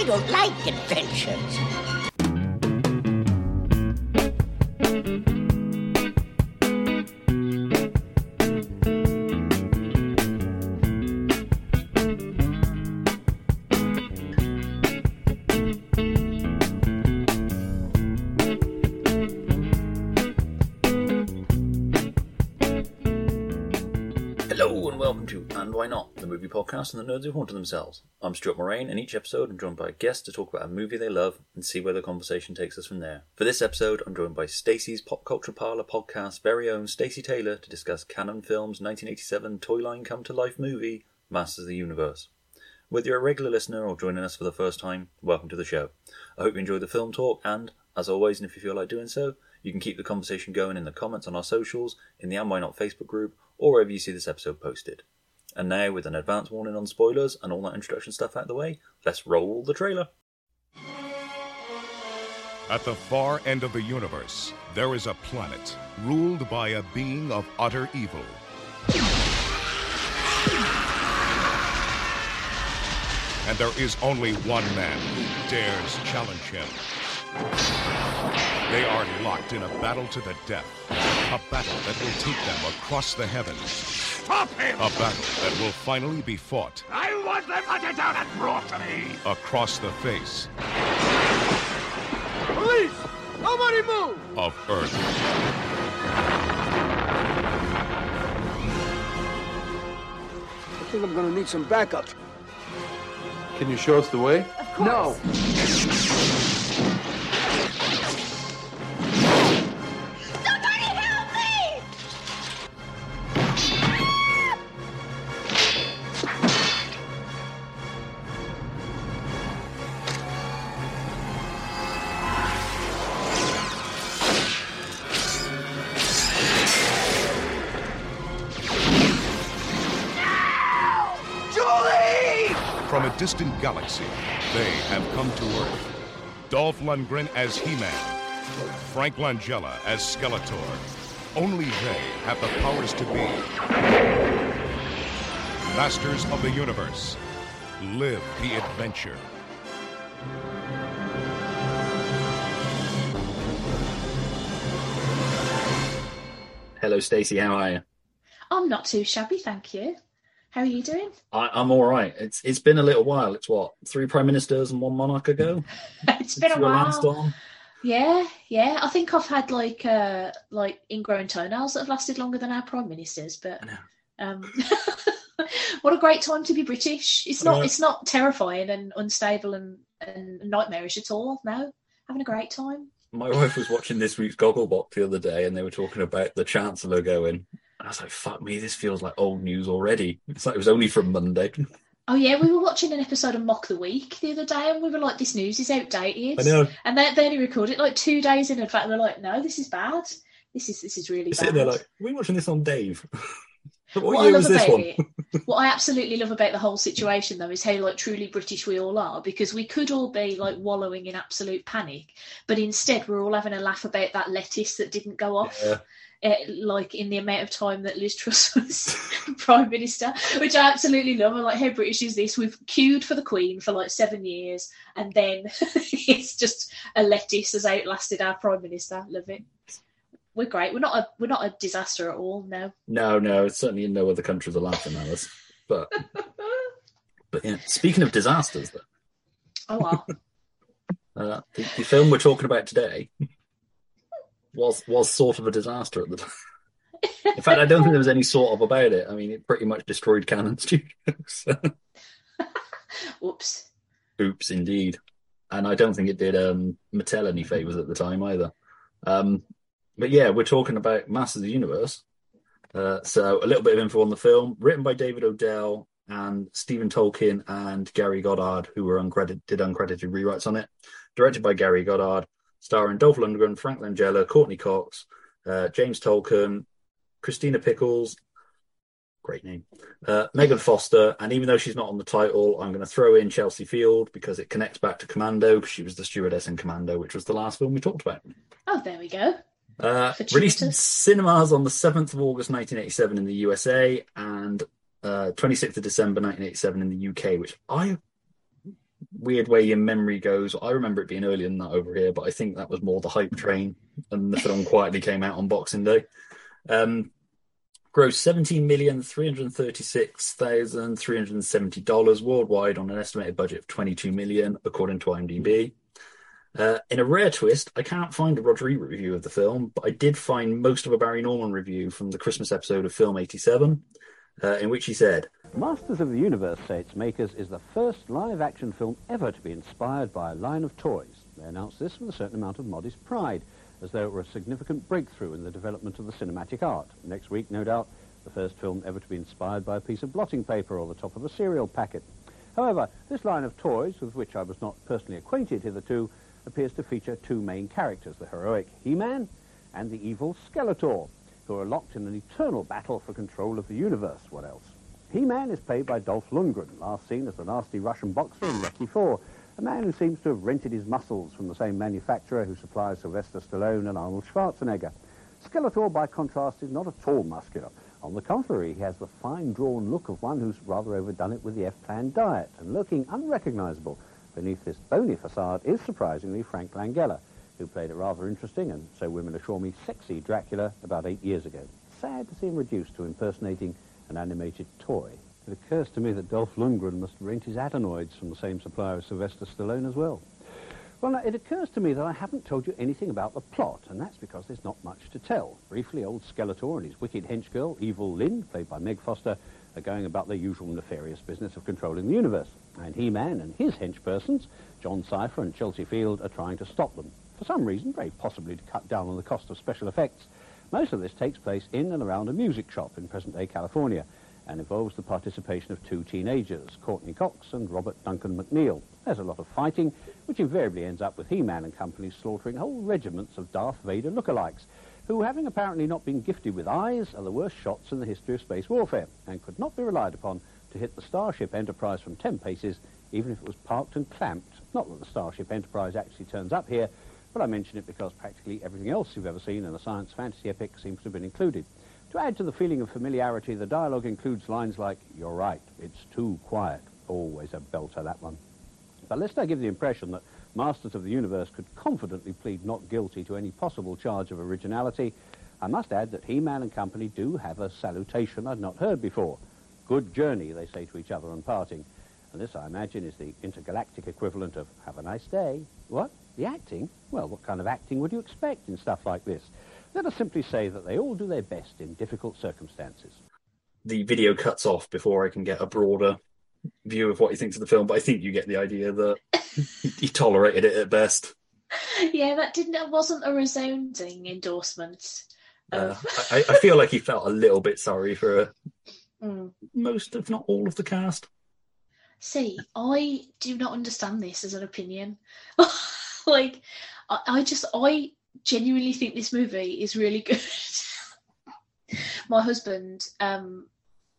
I don't like adventures. Podcast and the nerds who haunted themselves. I'm Stuart Moraine, and each episode I'm joined by a guest to talk about a movie they love and see where the conversation takes us from there. For this episode, I'm joined by Stacey's Pop Culture Parlor podcast very own Stacey Taylor to discuss Cannon Films' 1987 toy line come to life movie, Masters of the Universe. Whether you're a regular listener or joining us for the first time, welcome to the show. I hope you enjoy the film talk, and as always, and if you feel like doing so, you can keep the conversation going in the comments on our socials, in the And Why Not Facebook group, or wherever you see this episode posted. And now, with an advance warning on spoilers and all that introduction stuff out of the way, let's roll the trailer. At the far end of the universe, there is a planet ruled by a being of utter evil. And there is only one man who dares challenge him. They are locked in a battle to the death. A battle that will take them across the heavens. Stop him! A battle that will finally be fought I want them hunted down and brought to me! across the face Police! Nobody move! of Earth. I think I'm gonna need some backup. Can you show us the way? No. Galaxy, they have come to Earth. Dolph Lundgren as He-Man, Frank Langella as Skeletor. Only they have the powers to be masters of the universe. Live the adventure. Hello, Stacey. How are you? I'm not too shabby, thank you. How are you doing? I, I'm all right. It's it's been a little while. It's what three prime ministers and one monarch ago. it's been a Since you were while. Yeah, yeah. I think I've had like uh like ingrown toenails that have lasted longer than our prime ministers, but um what a great time to be British. It's not it's not terrifying and unstable and, and nightmarish at all. No. Having a great time. My wife was watching this week's Gogglebox the other day, and they were talking about the Chancellor going. I was like, "Fuck me, this feels like old news already." It's like it was only from Monday. Oh yeah, we were watching an episode of Mock the Week the other day and we were like, This news is outdated. I know. And they, they only recorded it like two days in advance. They're like, No, this is bad. This is this is really You're bad. sitting there like, "Are watching this on Dave?" what what I year love was this about one? it, what I absolutely love about the whole situation though is how like truly British we all are because we could all be like wallowing in absolute panic, but instead we're all having a laugh about that lettuce that didn't go off. Yeah. Uh, like in the amount of time that Liz Truss was prime minister, which I absolutely love. I'm like, how British is this? We've queued for the Queen for like seven years, and then it's just a lettuce has outlasted our prime minister. Love it. We're great. We're not a we're not a disaster at all. No. No, no, it's certainly in no other countries are laughing at us. But, but yeah. Speaking of disasters, though, Oh well. uh, the, the film we're talking about today was was sort of a disaster at the time. In fact, I don't think there was any sort of about it. I mean, it pretty much destroyed Cannon Studios. Oops. Oops, indeed. And I don't think it did um, Mattel any favors at the time either. Um, but yeah, we're talking about Masters of the Universe. Uh, so a little bit of info on the film, written by David Odell and Stephen Tolkin and Gary Goddard, who were uncredited, did uncredited rewrites on it. Directed by Gary Goddard, starring Dolph Lundgren, Frank Langella, Courteney Cox, uh, James Tolkan, Christina Pickles, great name, uh, Megan Foster, and even though she's not on the title, I'm going to throw in Chelsea Field because it connects back to Commando because she was the stewardess in Commando, which was the last film we talked about. Oh, there we go. Uh, released in cinemas on the 7th of August 1987 in the USA and uh, 26th of December 1987 in the UK, which I weird way your memory goes, I remember it being earlier than that over here, but I think that was more the hype train, and the film quietly came out on Boxing Day. Um, grossed seventeen million three hundred thirty-six thousand three hundred seventy dollars worldwide on an estimated budget of twenty-two million, according to IMDb. Uh, in a rare twist, I can't find a Roger Ebert review of the film, but I did find most of a Barry Norman review from the Christmas episode of Film 87, uh, in which he said, Masters of the Universe, say its makers, is the first live-action film ever to be inspired by a line of toys. They announced this with a certain amount of modest pride, as though it were a significant breakthrough in the development of the cinematic art. Next week, no doubt, the first film ever to be inspired by a piece of blotting paper or the top of a cereal packet. However, this line of toys, with which I was not personally acquainted hitherto, appears to feature two main characters, the heroic He-Man and the evil Skeletor, who are locked in an eternal battle for control of the universe. What else? He-Man is played by Dolph Lundgren, last seen as the nasty Russian boxer in Rocky IV, a man who seems to have rented his muscles from the same manufacturer who supplies Sylvester Stallone and Arnold Schwarzenegger. Skeletor, by contrast, is not at all muscular. On the contrary, he has the fine-drawn look of one who's rather overdone it with the F-plan diet and looking unrecognizable beneath this bony facade is surprisingly Frank Langella, who played a rather interesting and, so women assure me, sexy Dracula about eight years ago. Sad to see him reduced to impersonating an animated toy. It occurs to me that Dolph Lundgren must rent his adenoids from the same supplier as Sylvester Stallone as well. Well, now, it occurs to me that I haven't told you anything about the plot, and that's because there's not much to tell. Briefly, old Skeletor and his wicked hench girl, Evil Lynn, played by Meg Foster, are going about their usual nefarious business of controlling the universe. And He-Man and his henchpersons, John Cypher and Chelsea Field, are trying to stop them. For some reason, very possibly to cut down on the cost of special effects. Most of this takes place in and around a music shop in present-day California and involves the participation of two teenagers, Courteney Cox and Robert Duncan McNeil. There's a lot of fighting, which invariably ends up with He-Man and company slaughtering whole regiments of Darth Vader lookalikes, who, having apparently not been gifted with eyes, are the worst shots in the history of space warfare, and could not be relied upon to hit the Starship Enterprise from 10 paces, even if it was parked and clamped. Not that the Starship Enterprise actually turns up here, but I mention it because practically everything else you've ever seen in a science fantasy epic seems to have been included. To add to the feeling of familiarity, the dialogue includes lines like, you're right, it's too quiet. Always a belter, that one. But lest I give the impression that Masters of the Universe could confidently plead not guilty to any possible charge of originality, I must add that He-Man and company do have a salutation I'd not heard before. Good journey, they say to each other on parting. And this, I imagine, is the intergalactic equivalent of have a nice day. What? The acting? Well, what kind of acting would you expect in stuff like this? Let us simply say that they all do their best in difficult circumstances. the video cuts off before I can get a broader view of what he thinks of the film, but I think you get the idea that he tolerated it at best. Yeah, that didn't. It wasn't a resounding endorsement. Uh, I, I feel like he felt a little bit sorry for uh, Mm. most, if not all, of the cast. See, I do not understand this as an opinion. like, I, I just, I genuinely think this movie is really good. My husband um,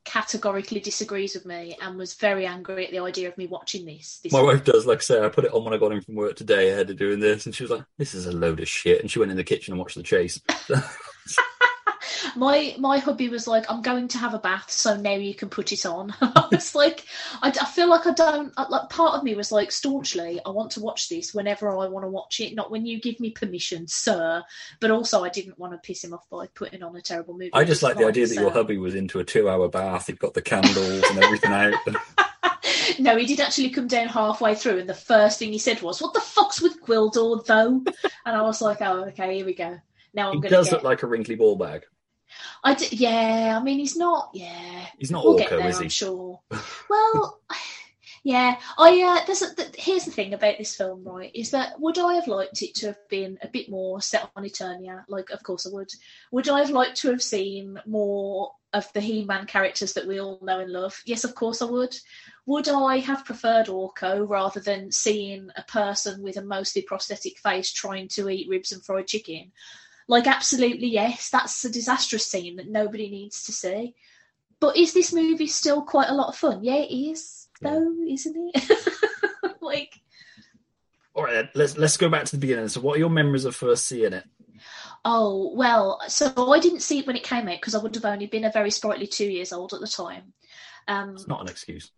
categorically disagrees with me and was very angry at the idea of me watching this. this My wife does, like I say, I put it on when I got in from work today ahead of doing this, and she was like, "This is a load of shit," and she went in the kitchen and watched the chase. my my hubby was like, "I'm going to have a bath, so now you can put it on." I was like, I, I feel like I don't. Like part of me was like, staunchly, I want to watch this whenever I want to watch it, not when you give me permission, sir. But also, I didn't want to piss him off by putting on a terrible movie. I just like the idea that your hubby was into a two-hour bath. He'd got the candles and everything out. no, he did actually come down halfway through, and the first thing he said was, "What the fuck's with Gwildor, though?" and I was like, "Oh, okay, here we go." Now I'm It does get. look like a wrinkly ball bag. I d- yeah, I mean, he's not. Yeah, He's not we'll get Orko, there, is he? I'm sure. well, yeah. I uh, there's a, th- here's the thing about this film, right? Is that would I have liked it to have been a bit more set on Eternia? Like, of course I would. Would I have liked to have seen more of the He-Man characters that we all know and love? Yes, of course I would. Would I have preferred Orko rather than seeing a person with a mostly prosthetic face trying to eat ribs and fried chicken? Like, absolutely yes. That's a disastrous scene that nobody needs to see. But is this movie still quite a lot of fun? Yeah, it is, though, isn't it? like, All right, let's let's go back to the beginning. So, what are your memories of first seeing it? oh, well, so I didn't see it when it came out because I would have only been a very sprightly two years old at the time. Um, It's not an excuse.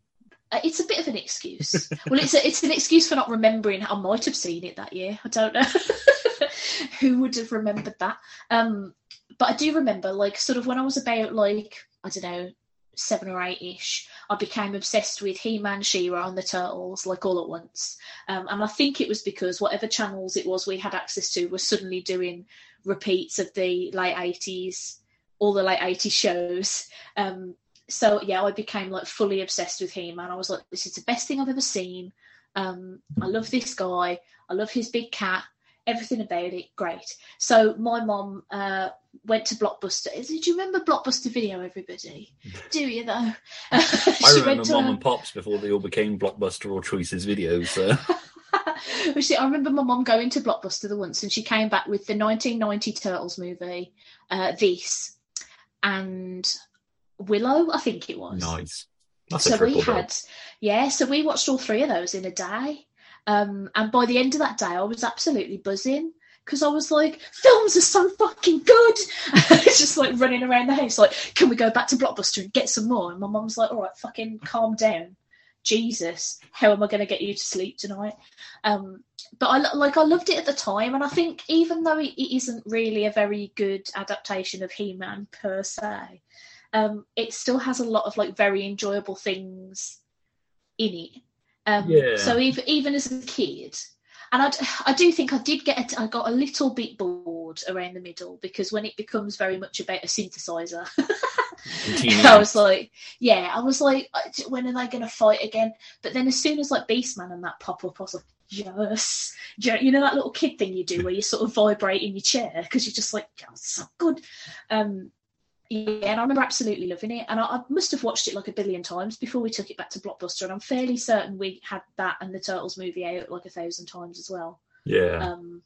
Uh, It's a bit of an excuse. well, it's a, it's an excuse for not remembering. I might have seen it that year. I don't know who would have remembered that. Um, but I do remember, like, sort of when I was about like I don't know seven or eight ish, I became obsessed with He Man, She-Ra, and the Turtles, like all at once. Um, and I think it was because whatever channels it was we had access to were suddenly doing repeats of the late eighties, all the late eighties shows. Um, so yeah, I became like fully obsessed with him, and I was like, "This is the best thing I've ever seen." Um, I love this guy. I love his big cat. Everything about it, great. So my mom uh, went to Blockbuster. Did you remember Blockbuster Video? Everybody, do you though? I remember Mom and Pops before they all became Blockbuster or Choices videos. So. I remember my mom going to Blockbuster the once, and she came back with the 1990 Turtles movie, uh, this, and Willow, I think it was. nice. That's so we had, yeah, so we watched all three of those in a day, um, and by the end of that day, I was absolutely buzzing because I was like, films are so fucking good. it's just like running around the house, like, can we go back to Blockbuster and get some more? And my mum's like, all right, fucking calm down. Jesus, how am I going to get you to sleep tonight? Um, but I like I loved it at the time, and I think even though it, it isn't really a very good adaptation of He-Man per se, um, it still has a lot of like very enjoyable things in it. Um, Yeah. So even even as a kid, and I, I do think I did get a, I got a little bit bored around the middle because when it becomes very much about a synthesizer, I was like, yeah, I was like, when are they going to fight again? But then as soon as like Beastman and that pop up, I was like, yes, you you know that little kid thing you do where you sort of vibrate in your chair because you're just like, oh, so good. Um, yeah, and I remember absolutely loving it, and I, I must have watched it like a billion times before we took it back to Blockbuster, and I'm fairly certain we had that and the Turtles movie out like a thousand times as well yeah. um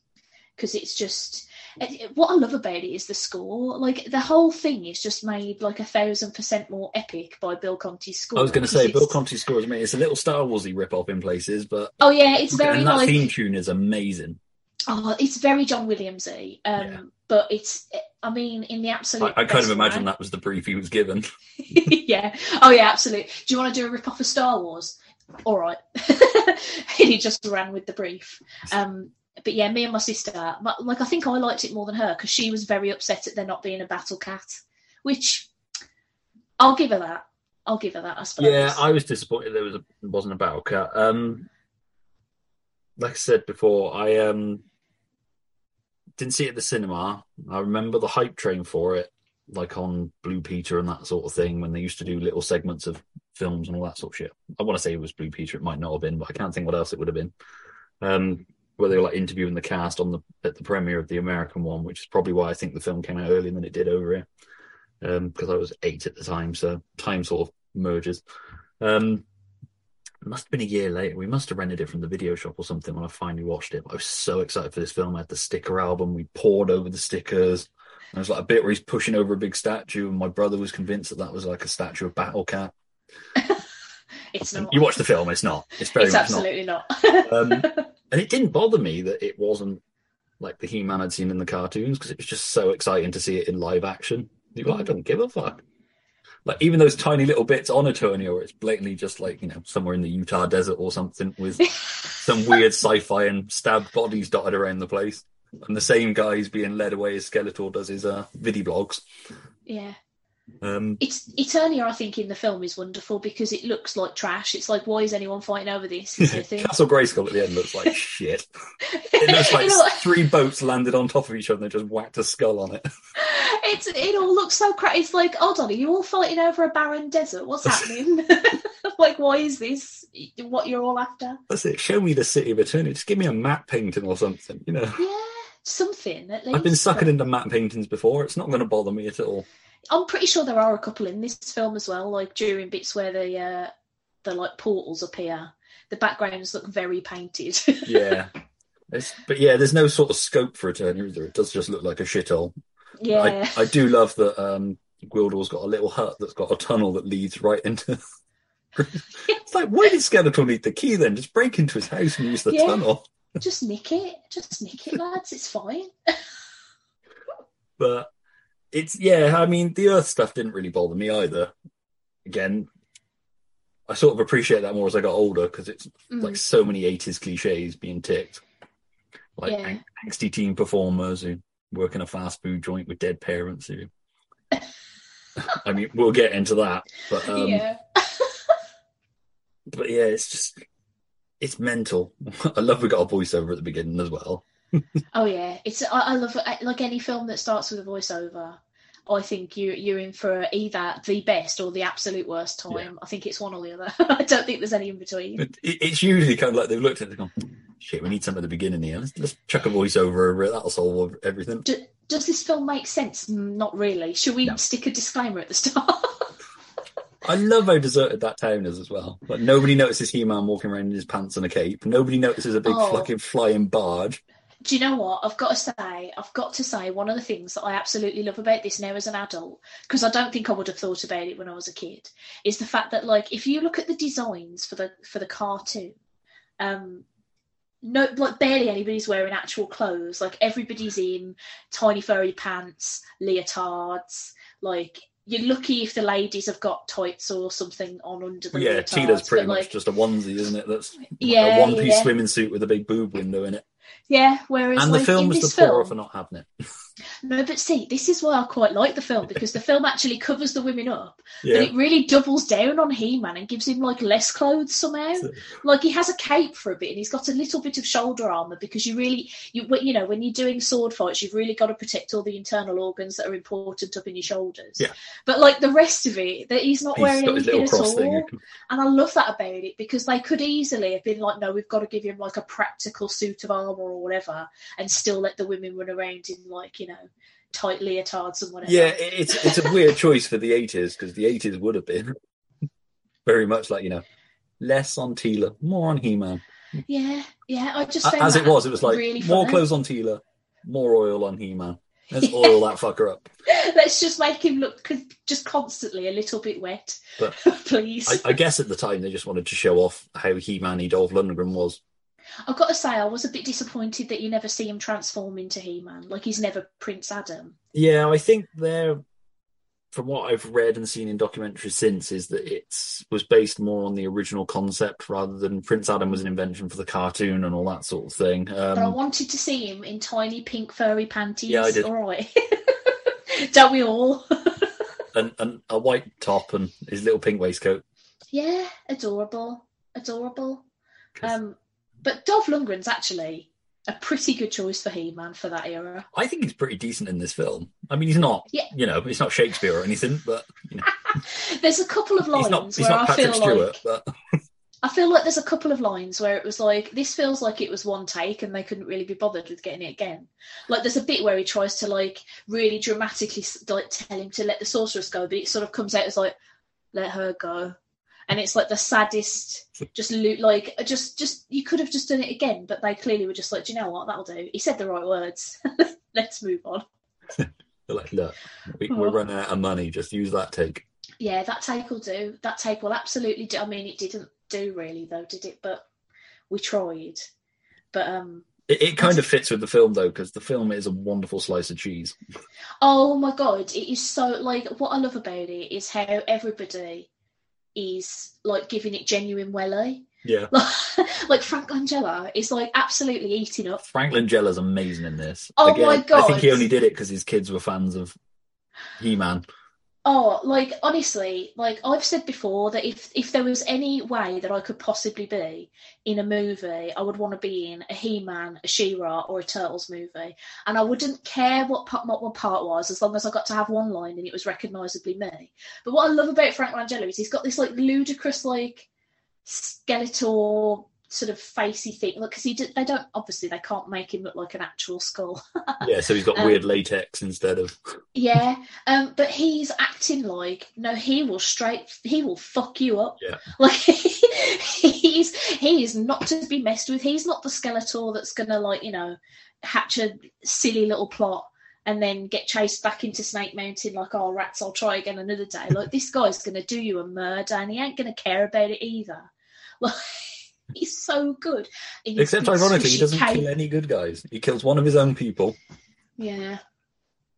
because it's just it- what I love about it is the score. Like the whole thing is just made like a thousand percent more epic by Bill Conti's score. I was going to say, Bill Conti's score is amazing. It's a little Star Warsy rip off in places, but Oh yeah, it's very and that like theme tune is amazing. oh, it's very John Williamsy. Um, Yeah. But it's I mean in the absolute. I kind of imagine way. that was the brief he was given. yeah. Oh yeah, absolutely. Do you want to do a rip off of Star Wars? All right. he just ran with the brief. Um, but yeah, me and my sister, my, like I think I liked it more than her because she was very upset at there not being a battle cat, which I'll give her that. I'll give her that. I suppose. Yeah, I was disappointed there was a, wasn't a battle cat. Um, like I said before, I um didn't see it at the cinema. I remember the hype train for it, like on Blue Peter and that sort of thing, when they used to do little segments of films and all that sort of shit. I want to say it was Blue Peter. It might not have been, but I can't think what else it would have been. Um, where they were like interviewing the cast on the at the premiere of the American one, which is probably why I think the film came out earlier than it did over here. Um, because I was eight at the time, so time sort of merges. Um, it must have been a year later. We must have rented it from the video shop or something when I finally watched it. I was so excited for this film. I had the sticker album. We poured over the stickers. There was like a bit where he's pushing over a big statue, and my brother was convinced that that was like a statue of Battle Cat. it's not. You watch the film, it's not. It's very It's absolutely not. not. Um, and it didn't bother me that it wasn't like the He-Man I'd seen in the cartoons because it was just so exciting to see it in live action. Like, I don't give a fuck. Like even those tiny little bits on Eternia where it's blatantly just like you know somewhere in the Utah desert or something with some weird sci-fi and stabbed bodies dotted around the place, and the same guy's being led away as Skeletor does his uh, video blogs. yeah. Um, It's Eternia, I think, in the film is wonderful because it looks like trash. It's like, why is anyone fighting over this? Is the thing. Castle Grayskull at the end looks like shit. It looks like three boats landed on top of each other and they just whacked a skull on it. it's it all looks so crap. It's like, hold on, are you all fighting over a barren desert? What's happening? like, why is this what you're all after? That's it. Show me the city of Eternia. Just give me a map painting or something. You know, Yeah, something at least. I've been sucking into map paintings before. It's not going to bother me at all. I'm pretty sure there are a couple in this film as well. Like during bits where the uh, the like portals appear, the backgrounds look very painted. Yeah. It's, but yeah, there's no sort of scope for Eternia either. It does just look like a shithole. yeah, I, I do love that um, Gwildor's got a little hut that's got a tunnel that leads right into. it's like, why did Skeletor need the key then? Just break into his house and use the Yeah. tunnel. just nick it, just nick it, lads. It's fine. But it's yeah, I mean, the Earth stuff didn't really bother me either. Again, I sort of appreciate that more as I got older because it's Mm. like so many 80s cliches being ticked. Like Yeah. ang- angsty teen performers who work in a fast food joint with dead parents who. I mean, we'll get into that, but um, yeah. but yeah, it's just it's mental. I love we got a voiceover at the beginning as well. Oh yeah, it's I, I love it. like any film that starts with a voiceover. I think you you're in for either the best or the absolute worst time. Yeah. I think it's one or the other. I don't think there's any in between. It, it- it's usually kind of like they've looked at it and gone, "Shit, we need something at the beginning here. Let's, let's chuck a voiceover over it. That'll solve everything." Do, does this film make sense? Mm, Not really. Should we No. stick a disclaimer at the start? I love how deserted that town is as well. Like nobody notices He-Man walking around in his pants and a cape. Nobody notices a big Oh. fucking flying barge. Do you know what? I've got to say, I've got to say, one of the things that I absolutely love about this now as an adult, because I don't think I would have thought about it when I was a kid, is the fact that like if you look at the designs for the for the cartoon, um, no, like barely anybody's wearing actual clothes. Like everybody's in tiny furry pants, leotards. Like you're lucky if the ladies have got tights or something on under the yeah, leotards. Teela's pretty much like, just a onesie, isn't it? That's Yeah, a one-piece yeah. swimming suit with a big boob window in it. Yeah. Whereas and the like, film was the poorer film, for not having it. No, but see, this is why I quite like the film because the film actually covers the women up, Yeah. but it really doubles down on He-Man and gives him like less clothes somehow. Like he has a cape for a bit and he's got a little bit of shoulder armor because you really, you you know, when you're doing sword fights, you've really got to protect all the internal organs that are important up in your shoulders. Yeah. But like the rest of it, that he's not He's wearing anything at all. thing. And I love that about it because they could easily have been like, no, we've got to give him like a practical suit of armor or whatever, and still let the women run around in like you know tight leotards and whatever. Yeah, it's it's a weird choice for the eighties because the eighties would have been very much like you know less on Teela, more on He-Man. yeah, yeah. I just As it was, it was like really more clothes on Teela, more oil on He-Man. Let's oil that fucker up. Let's just make him look just constantly a little bit wet, But please. I, I guess at the time they just wanted to show off how He-Man-y Dolph Lundgren was. I've got to say, I was a bit disappointed that you never see him transform into He-Man. Like he's never Prince Adam. Yeah, I think they're from what I've read and seen in documentaries since is that it was based more on the original concept rather than Prince Adam was an invention for the cartoon and all that sort of thing. but I Um, wanted to see him in tiny pink furry panties. Yeah, I did. All right. Don't we all? and, and a white top and his little pink waistcoat. yeah, adorable, adorable. Um, but Dolph Lundgren's actually a pretty good choice for He-Man for that era. I think he's pretty decent in this film. I mean, he's not, Yeah. you know, it's not Shakespeare or anything, but you know, There's a couple of lines he's not, he's where not I feel Stewart. like But I feel like there's a couple of lines where it was like this feels like it was one take and they couldn't really be bothered with getting it again. Like there's a bit where he tries to like really dramatically like tell him to let the sorceress go, but it sort of comes out as like let her go, and it's like the saddest. Just lo- like just just you could have just done it again, but they clearly were just like, do you know what, that'll do. He said the right words. Let's move on. they're like, look, we, we're running out of money. Just use that take. Yeah, that take will do. That take will absolutely do. I mean, it didn't do really though, did it? But we tried. But um, It, it kind of fits with the film though, because the film is a wonderful slice of cheese. oh my god, it is so like what I love about it is how everybody is like giving it genuine welly. Yeah. like Frank Langella is like absolutely eating up. Frank Langella's amazing in this. Oh Again, my god! I think he only did it because his kids were fans of He-Man. Oh, like honestly, like I've said before that if if there was any way that I could possibly be in a movie, I would want to be in a He-Man, a She-Ra, or a Turtles movie, and I wouldn't care what part, what part was, as long as I got to have one line and it was recognisably me. But what I love about Frank Langella is he's got this like ludicrous like Skeletor sort of facey thing, like because he did, they don't obviously they can't make him look like an actual skull. Yeah, so he's got Um, weird latex instead of. Yeah, um, but he's acting like no, he will straight, he will fuck you up. Yeah. Like he's he is not to be messed with. He's not the Skeletor that's gonna like you know hatch a silly little plot and then get chased back into Snake Mountain like oh rats, I'll try again another day. Like this guy's gonna do you a murder and he ain't gonna care about it either. Like he's so good. his Except ironically, he doesn't cape. kill any good guys. He kills one of his own people. Yeah.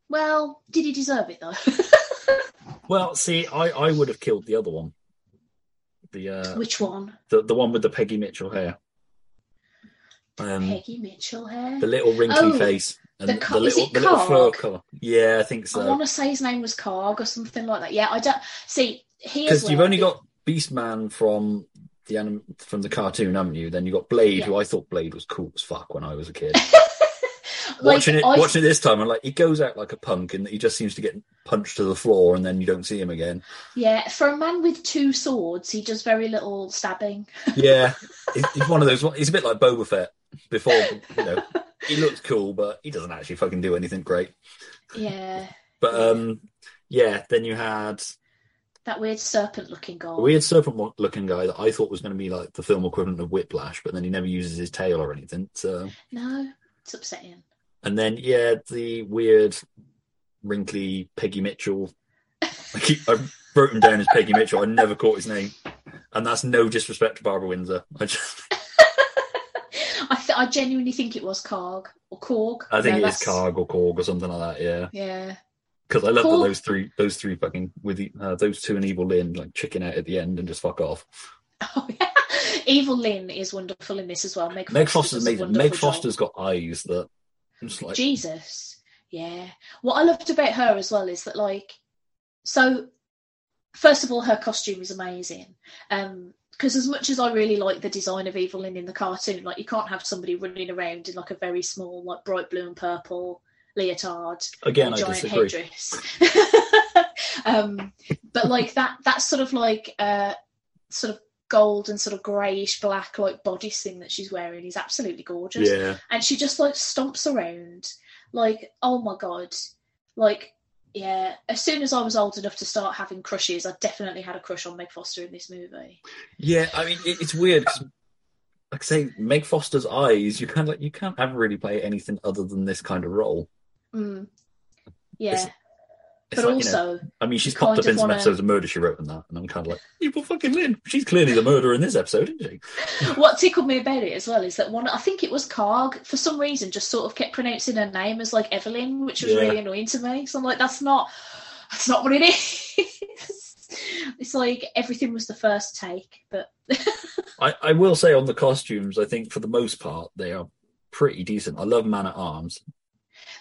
Well, did he deserve it though? Well, see, I, I would have killed the other one. The uh, Which one? the the one with the Peggy Mitchell hair. Um, Peggy Mitchell hair. the little wrinkly Oh, face and the the, co- is little it the little fur collar. Yeah, I think so. I want to say his name was Karg or something like that. Yeah, I don't see. He Because you've only the- got Beastman from the anim- from the cartoon, haven't you? Then you got Blade, Yeah. who I thought Blade was cool as fuck when I was a kid. like, watching it, I- watching it this time, I'm like, he goes out like a punk, and he just seems to get punched to the floor, and then you don't see him again. Yeah, for a man with two swords, he does very little stabbing. Yeah, he's, one of those. He's a bit like Boba Fett. Before, you know, he looks cool, but he doesn't actually fucking do anything great. Yeah, But um, yeah, then you had that weird serpent-looking guy. a weird serpent-looking guy that I thought was going to be like the film equivalent of Whiplash, but then he never uses his tail or anything. So, No, it's upsetting. and then yeah, the weird, wrinkly Peggy Mitchell. I keep I wrote him down as Peggy Mitchell. I never caught his name, and that's no disrespect to Barbara Windsor. I just I th- I genuinely think it was Karg or Korg. I think No, it is that's- Karg or Korg or something like that. Yeah. Yeah. Because I love Cool. that those three, those three fucking with the, uh, those two and Evil Lynn like chicken out at the end and just fuck off. Oh, yeah. Evil Lynn is wonderful in this as well. Meg, Meg Foster's amazing. Meg job. Foster's got eyes that just like Jesus. Yeah. What I loved about her as well is that like so first of all her costume is amazing. Um because as much as I really like the design of Evil Lynn in the cartoon, like you can't have somebody running around in like a very small, like bright blue and purple leotard again. and I giant disagree. headdress. um, but like that, that sort of like uh, sort of gold and sort of greyish black like bodice thing that she's wearing is absolutely gorgeous Yeah, and she just like stomps around like oh my god like yeah as soon as i was old enough to start having crushes i definitely had a crush on meg foster in this movie yeah. I mean, it, it's weird. like I say, Meg Foster's eyes. You can't like you can't ever really play anything other than this kind of role. Mm. yeah It's- It's but like, you know, also I mean, she's popped up in some wanna- episodes of Murder She Wrote and that, and I'm kind of like, you poor fucking Lynn. She's clearly the murderer in this episode, isn't she? what tickled me about it as well is that one i think it was Karg for some reason just sort of kept pronouncing her name as like evelyn which was Yeah. really annoying to me so i'm like that's not that's not what it is it's like everything was the first take but I, I will say on the costumes, I think for the most part they are pretty decent. I love Man at Arms.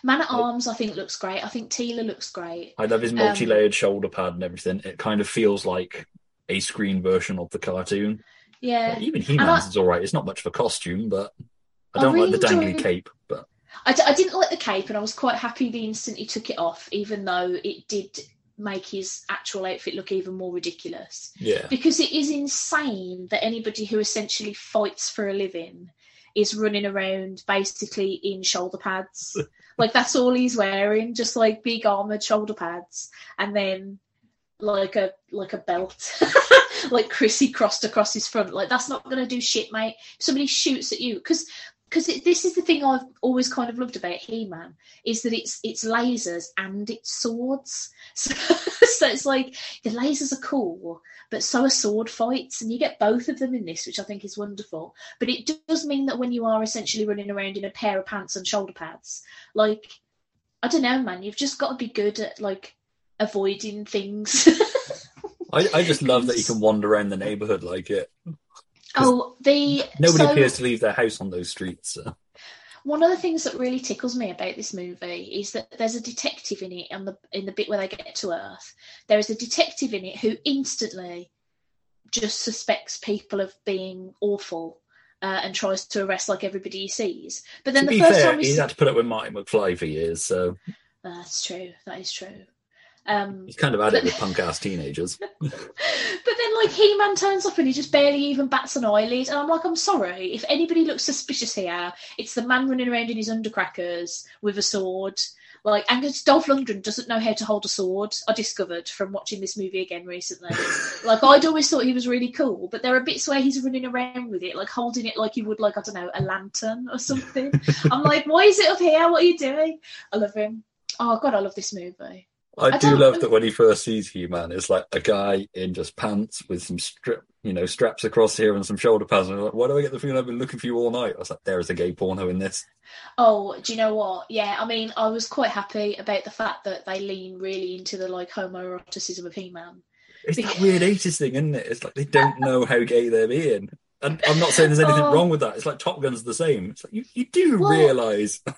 Man at arms i think looks great i think Teela looks great I love his Um, multi-layered shoulder pad and everything. It kind of feels like a screen version of the cartoon. yeah Like, even He-Man's is all right. It's not much of a costume, but I I don't really like the dangly cape. But I, d- I didn't like the cape, and I was quite happy the instant he took it off, even though it did make his actual outfit look even more ridiculous. yeah, Because it is insane that anybody who essentially fights for a living is running around basically in shoulder pads. like that's all he's wearing, just like big armored shoulder pads, and then like a like a belt, like Chrissy crossed across his front. Like that's not gonna do shit, mate. Somebody shoots at you, because because this is the thing I've always kind of loved about He-Man is that it's it's lasers and it's swords. So, so it's like the lasers are cool, but so are sword fights, and you get both of them in this, which I think is wonderful. But it does mean that when you are essentially running around in a pair of pants and shoulder pads, like I don't know, man, you've just got to be good at like avoiding things. I, I just love that you can wander around the neighborhood like it. Oh, the Nobody so- appears to leave their house on those streets. So. One of the things that really tickles me about this movie is that there's a detective in it, on the in the bit where they get to Earth. There is a detective in it who instantly just suspects people of being awful uh, and tries to arrest like everybody he sees. But then to the be first fair, time he's see, had to put up with Martin McFly for years, so that's true. That is true. Um, he's kind of had it with punk ass teenagers. But then, like, He Man turns up and he just barely even bats an eyelid. And I'm like, I'm sorry. If anybody looks suspicious here, it's the man running around in his undercrackers with a sword. Like, and Dolph Lundgren doesn't know how to hold a sword, I discovered from watching this movie again recently. like, I'd always thought he was really cool, but there are bits where he's running around with it, like holding it like you would, like, I don't know, a lantern or something. I'm like, why is it up here? What are you doing? I love him. Oh, God, I love this movie. I, I do love that when he first sees He-Man, it's like a guy in just pants with some strip, you know, straps across here and some shoulder pads. And I'm like, why do I get the feeling I've been looking for you all night? I was like, there is a gay porno in this. Oh, do you know what? Yeah, I mean, I was quite happy about the fact that they lean really into the like homoeroticism of He-Man. It's that weird 80s thing, isn't it? It's like they don't know how gay they're being. And I'm not saying there's anything Oh. wrong with that. It's like Top Gun's the same. It's like you, you do Well- realise.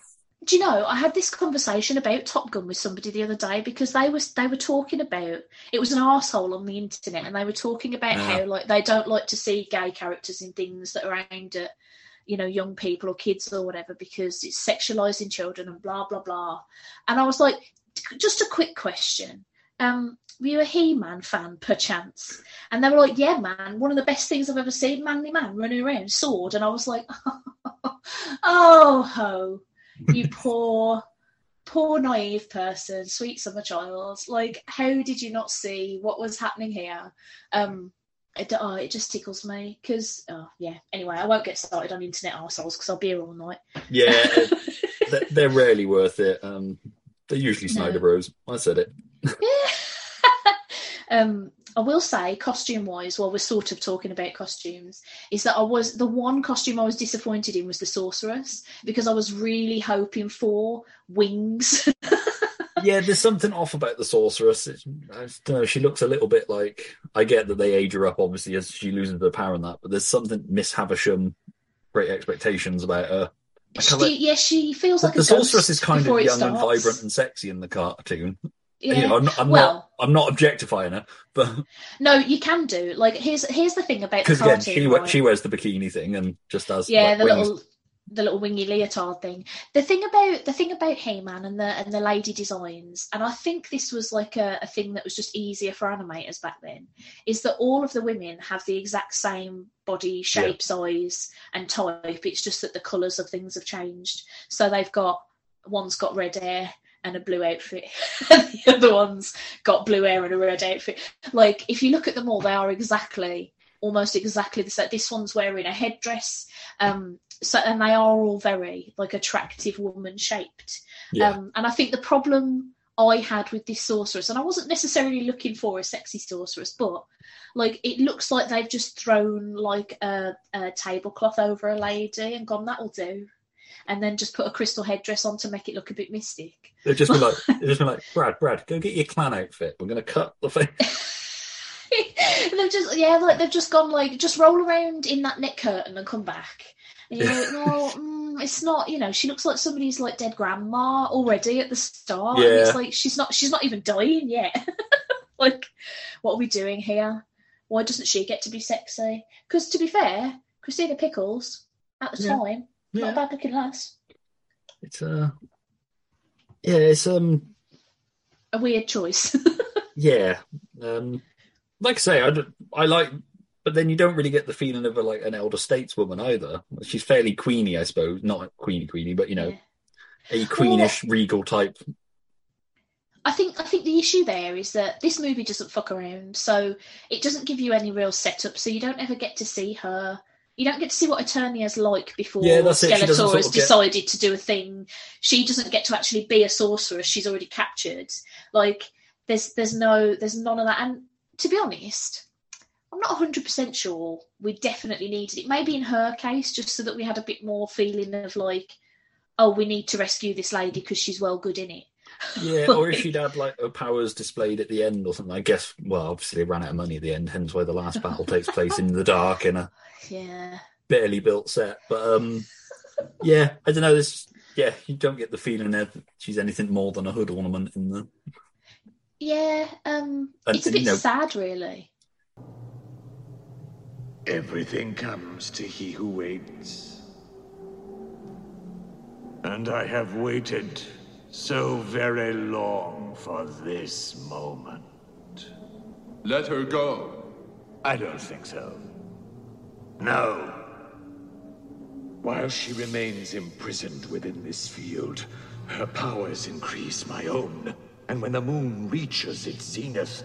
Do you know? I had this conversation about Top Gun with somebody the other day because they was they were talking about it was an asshole on the internet and they were talking about Yeah. how like they don't like to see gay characters in things that are aimed at you know young people or kids or whatever because it's sexualizing children and blah blah blah. And I was like, just a quick question. Um, were you a He-Man fan, perchance? And they were like, "Yeah, man, one of the best things I've ever seen, manly man running around, sword." And I was like, "Oh ho, you poor, poor naive person, sweet summer child. Like, how did you not see what was happening here?" Um, it, oh, it just tickles me because, oh yeah. Anyway, I won't get started on internet arseholes because I'll be here all night. Yeah, they're, they're rarely worth it. Um, they're usually Snyder No. Bros. I said it. um, I will say, costume wise, while we're sort of talking about costumes, is that I was the one costume I was disappointed in was the sorceress because I was really hoping for wings. Yeah, there's something off about the sorceress. It's, I don't know. She looks a little bit like. I get that they age her up, obviously, as she loses the power and that. But there's something Miss Havisham, great expectations about her. She, like- yeah, she feels like a the sorceress is kind of young and vibrant and sexy in the cartoon. Yeah. You know, I'm, not, I'm well, not. I'm not objectifying her, but no, you can do. Like, here's here's the thing about because again, she right? she wears the bikini thing and just does yeah like, the wings. little the little wingy leotard thing the thing about the thing about He-Man and the and the lady designs and i think this was like a, a thing that was just easier for animators back then is that all of the women have the exact same body shape size and type it's just that the colors of things have changed so they've got one's got red hair and a blue outfit and the other one's got blue hair and a red outfit. Like if you look at them all they are exactly almost exactly the same this one's wearing a headdress um so and they are all very like attractive woman shaped Yeah. um and i think the problem i had with this sorceress and i wasn't necessarily looking for a sexy sorceress but like it looks like they've just thrown like a, a tablecloth over a lady and gone that'll do and then just put a crystal headdress on to make it look a bit mystic They've just been like, they've just been like, Brad, Brad, go get your clan outfit. We're gonna cut the face. they've just yeah, like they've just gone like just roll around in that net curtain and come back. And you're like, no, mm, it's not. You know, she looks like somebody's like dead grandma already at the start. And Yeah. it's like she's not. She's not even dying yet. like, what are we doing here? Why doesn't she get to be sexy? Because to be fair, Christina Pickles at the Yeah. time, Yeah. a bad looking lass. It's uh, yeah, it's um, A weird choice. yeah, um, like I say, I, I like, but then you don't really get the feeling of a, like an elder stateswoman either. She's fairly queeny, I suppose, not queeny queeny, but you know, Yeah. a queenish regal type. I think I think the issue there is that this movie doesn't fuck around, so it doesn't give you any real setup. So you don't ever get to see her. You don't get to see what Eternia's like before Yeah, Skeletor sort has of get- decided to do a thing. She doesn't get to actually be a sorceress. She's already captured. Like there's there's no there's none of that. And to be honest, I'm not 100 percent sure we definitely needed it. Maybe in her case, just so that we had a bit more feeling of like, oh, we need to rescue this lady because she's well good in it. Yeah, or if she'd had like her powers displayed at the end or something. I guess. Well, obviously they ran out of money at the end, hence why the last battle takes place in the dark in a Yeah. barely built set. But um, yeah, I don't know. This, yeah, you don't get the feeling that she's anything more than a hood ornament in the. Yeah, um, And- it's a bit you know- sad, really. Everything comes to he who waits. And I have waited so very long for this moment. Let her go. I don't think so. No. While she remains imprisoned within this field, her powers increase my own. And when the moon reaches its zenith,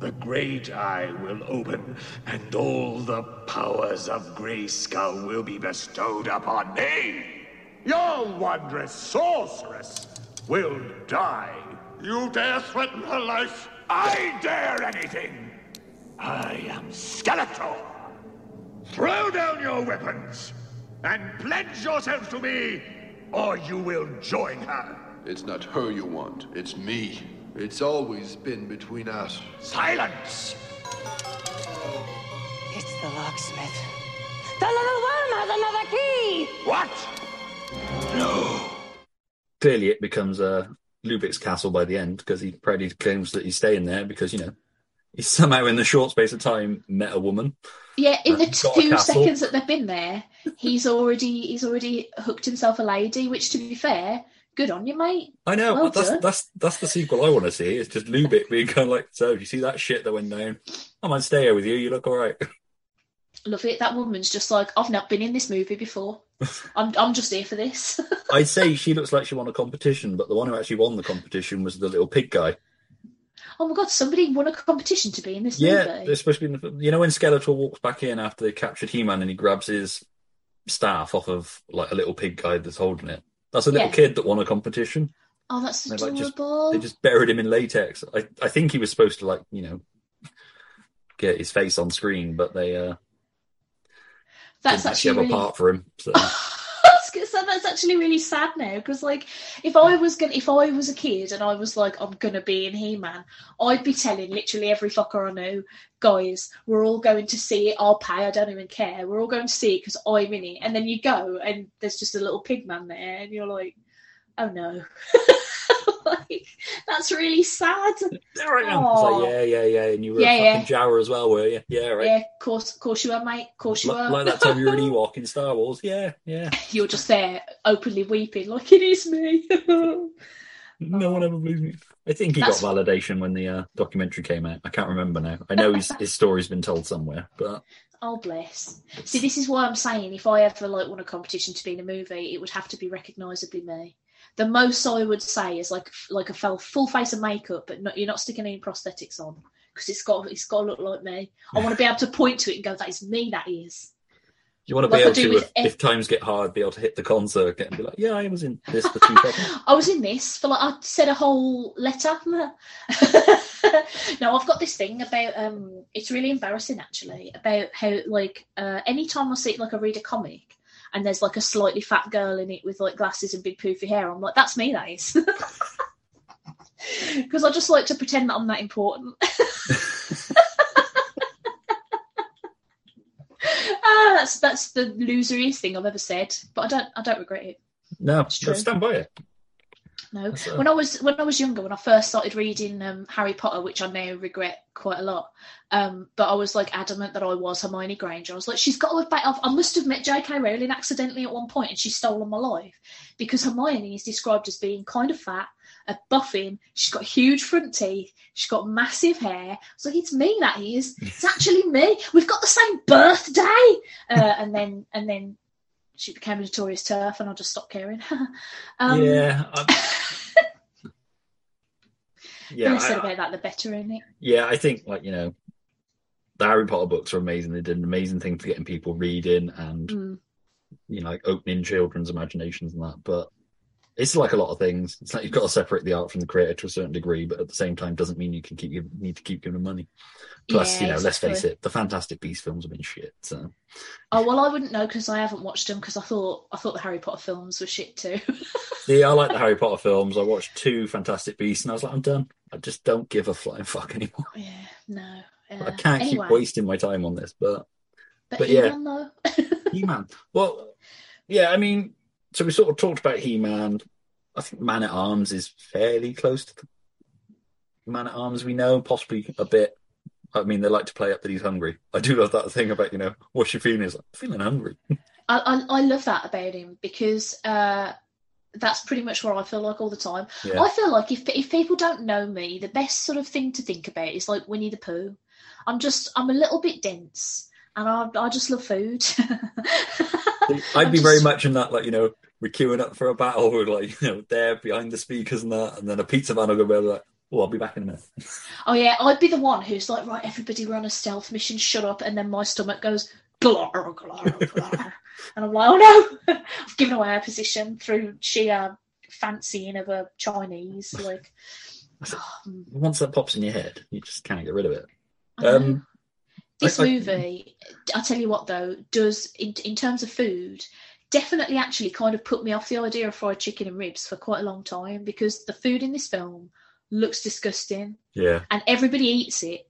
the great eye will open, and all the powers of Grayskull will be bestowed upon me. Your wondrous sorceress will die. You dare threaten her life? I dare anything. I am Skeletor. Throw down your weapons and pledge yourself to me, or you will join her. It's not her you want, it's me. It's always been between us. Silence! It's the locksmith. The little worm has another key! What? No. Clearly, it becomes a Lubic's castle by the end because he proudly claims that he's staying there because, you know, he's somehow in the short space of time met a woman. Yeah, in the Uh, two seconds that they've been there, he's already he's already hooked himself a lady. Which, to be fair, good on you, mate. I know. Well that's done. that's that's the sequel I want to see. It's just Lubic being kind of like, so do you see that shit that went down? I might stay here with you. You look all right. Love it. That woman's just like I've not been in this movie before. I'm I'm just here for this. I'd say she looks like she won a competition, but the one who actually won the competition was the little pig guy. oh my god, somebody won a competition to be in this Yeah, movie. they're supposed to be. In the, you know when Skeletor walks back in after they captured He-Man and he grabs his staff off of like a little pig guy that's holding it. That's a little Yeah. kid that won a competition. Oh, that's They, like, just- adorable. They just buried him in latex. I I think he was supposed to like you know get his face on screen, but they uh that's actually have really. a part for him. So. I was gonna say, that's actually really sad now because, like, if I was gonna, if I was a kid and I was like, I'm gonna be in He-Man, I'd be telling literally every fucker I know, guys, we're all going to see it. I'll pay. I don't even care. We're all going to see it because I'm in it. And then you go and there's just a little pig man there, and you're like, oh no. like, that's really sad. There I am. Like, yeah, yeah, yeah. And you were Yeah, a yeah. fucking Jawa as well, were you? Yeah, right. Yeah, of course, of course you were, mate. Of course you Like, are. like that time you were an Ewok in Star Wars. Yeah, yeah. You're just there, openly weeping, like it is me. No one ever believes me. I think he That's- got validation when the uh, documentary came out. I can't remember now. I know his, his story's been told somewhere, but Oh bless. See, this is why I'm saying if I ever like won a competition to be in a movie, it would have to be recognisably me. The most I would say is like like a full full face of makeup, but not, you're not sticking any prosthetics on because it's got it's got to look like me. I want to be able to point to it and go, "That is me. That is." you want to Like be able to, if, ev- if times get hard, be able to hit the concert and be like, yeah, I was in this for two seconds. I was in this for like I said a whole letter. no, I've got this thing about um it's really embarrassing actually about how like uh anytime I see like I read a comic and there's like a slightly fat girl in it with like glasses and big poofy hair, I'm like, that's me, that is. Because I just like to pretend that I'm that important. ah, that's that's the loseriest thing I've ever said, but I don't I don't regret it. No, It's true. stand by it. No, uh, when I was when I was younger, when I first started reading um, Harry Potter, which I now regret quite a lot, um, but I was like adamant that I was Hermione Granger. I was like, she's got to have back off. I must have met J.K. Rowling accidentally at one point, and she's stolen my life because Hermione is described as being kind of fat, a buffing. She's got huge front teeth. She's got massive hair. Was like, it's me that is. It's actually me. We've got the same birthday. Uh, and then and then she became a notorious TERF, and I'll just stopped caring. um, yeah. I- the yeah, less said about that, the better, isn't it? yeah, I think like you know, the Harry Potter books are amazing. They did an amazing thing for getting people reading and Mm. you know, like opening children's imaginations and that. But it's like a lot of things. It's like you've got to separate the art from the creator to a certain degree, but at the same time, doesn't mean you can keep you need to keep giving them money. Plus, Yeah, you know, let's face it, the Fantastic Beasts films have been shit. So Oh well, I wouldn't know because I haven't watched them because I thought I thought the Harry Potter films were shit too. yeah, I like the Harry Potter films. I watched two Fantastic Beasts, and I was like, I'm done. I just don't give a flying fuck anymore. yeah, no. Uh, I can't anyway, keep wasting my time on this, but but, but yeah. He-Man. He-Man. Well, yeah, I mean, so we sort of talked about He-Man. I think Man at Arms is fairly close to the Man at Arms we know, possibly a bit. I mean, they like to play up that he's hungry. I do love that thing about you know, what's your feeling? Is like, feeling hungry. I, I I love that about him because uh, that's pretty much what I feel like all the time. Yeah. I feel like if if people don't know me, the best sort of thing to think about is like Winnie the Pooh. I'm just I'm a little bit dense, and I I just love food. I'd be very much in that, like you know, we're queuing up for a battle. We're like, you know, there behind the speakers and that, and then a pizza man will go by like, oh, I'll be back in a minute. Oh yeah, I'd be the one who's like, right, everybody, we're on a stealth mission. Shut up, and then my stomach goes glar glar glar, and I'm like, oh no, I've given away our position through sheer fancying of a Chinese. Like, um, Once that pops in your head, you just can't get rid of it. Um, this I- movie, I tell you what though, does in in terms of food. Definitely, actually, kind of put me off the idea of fried chicken and ribs for quite a long time because the food in this film looks disgusting, Yeah. and everybody eats it.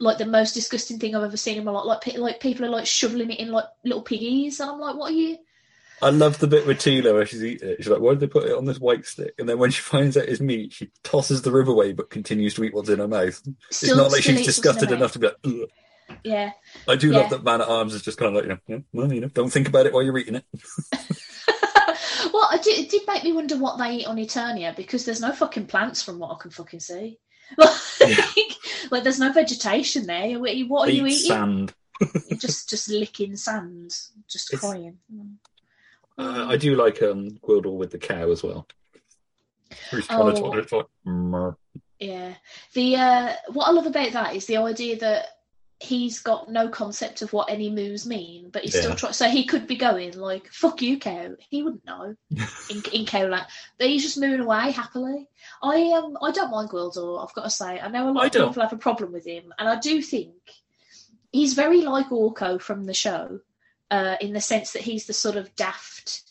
Like the most disgusting thing I've ever seen in my life. Like, like people are like shoveling it in like little piggies, and I'm like, what are you? I love the bit with Teela where she's eating it. She's like, why did they put it on this white stick? And then when she finds out it's meat, she tosses the rib away but continues to eat what's in her mouth. it's not like she's eats what's in her disgusted enough to be like, Ugh. Yeah. I do Yeah. love that Man at Arms is just kind of like, you know, yeah, well, you know, don't think about it while you're eating it. well, it did, it did make me wonder what they eat on Eternia because there's no fucking plants from what I can fucking see. Like, like there's no vegetation there. What are you eating? sand. Just just licking sand, just It's- crying. Uh, I do like um, Gwildor with the cow as well. Trying Oh. tell her, like, Yeah. The uh, what I love about that is the idea that he's got no concept of what any moves mean, but he's still Yeah. trying. So he could be going like "fuck you, cow." He wouldn't know in in Cowland, but he's just moving away happily. I um I don't mind Gwildor. I've got to say, I know a lot I of don't. people have a problem with him, and I do think he's very like Orko from the show, uh, in the sense that he's the sort of daft,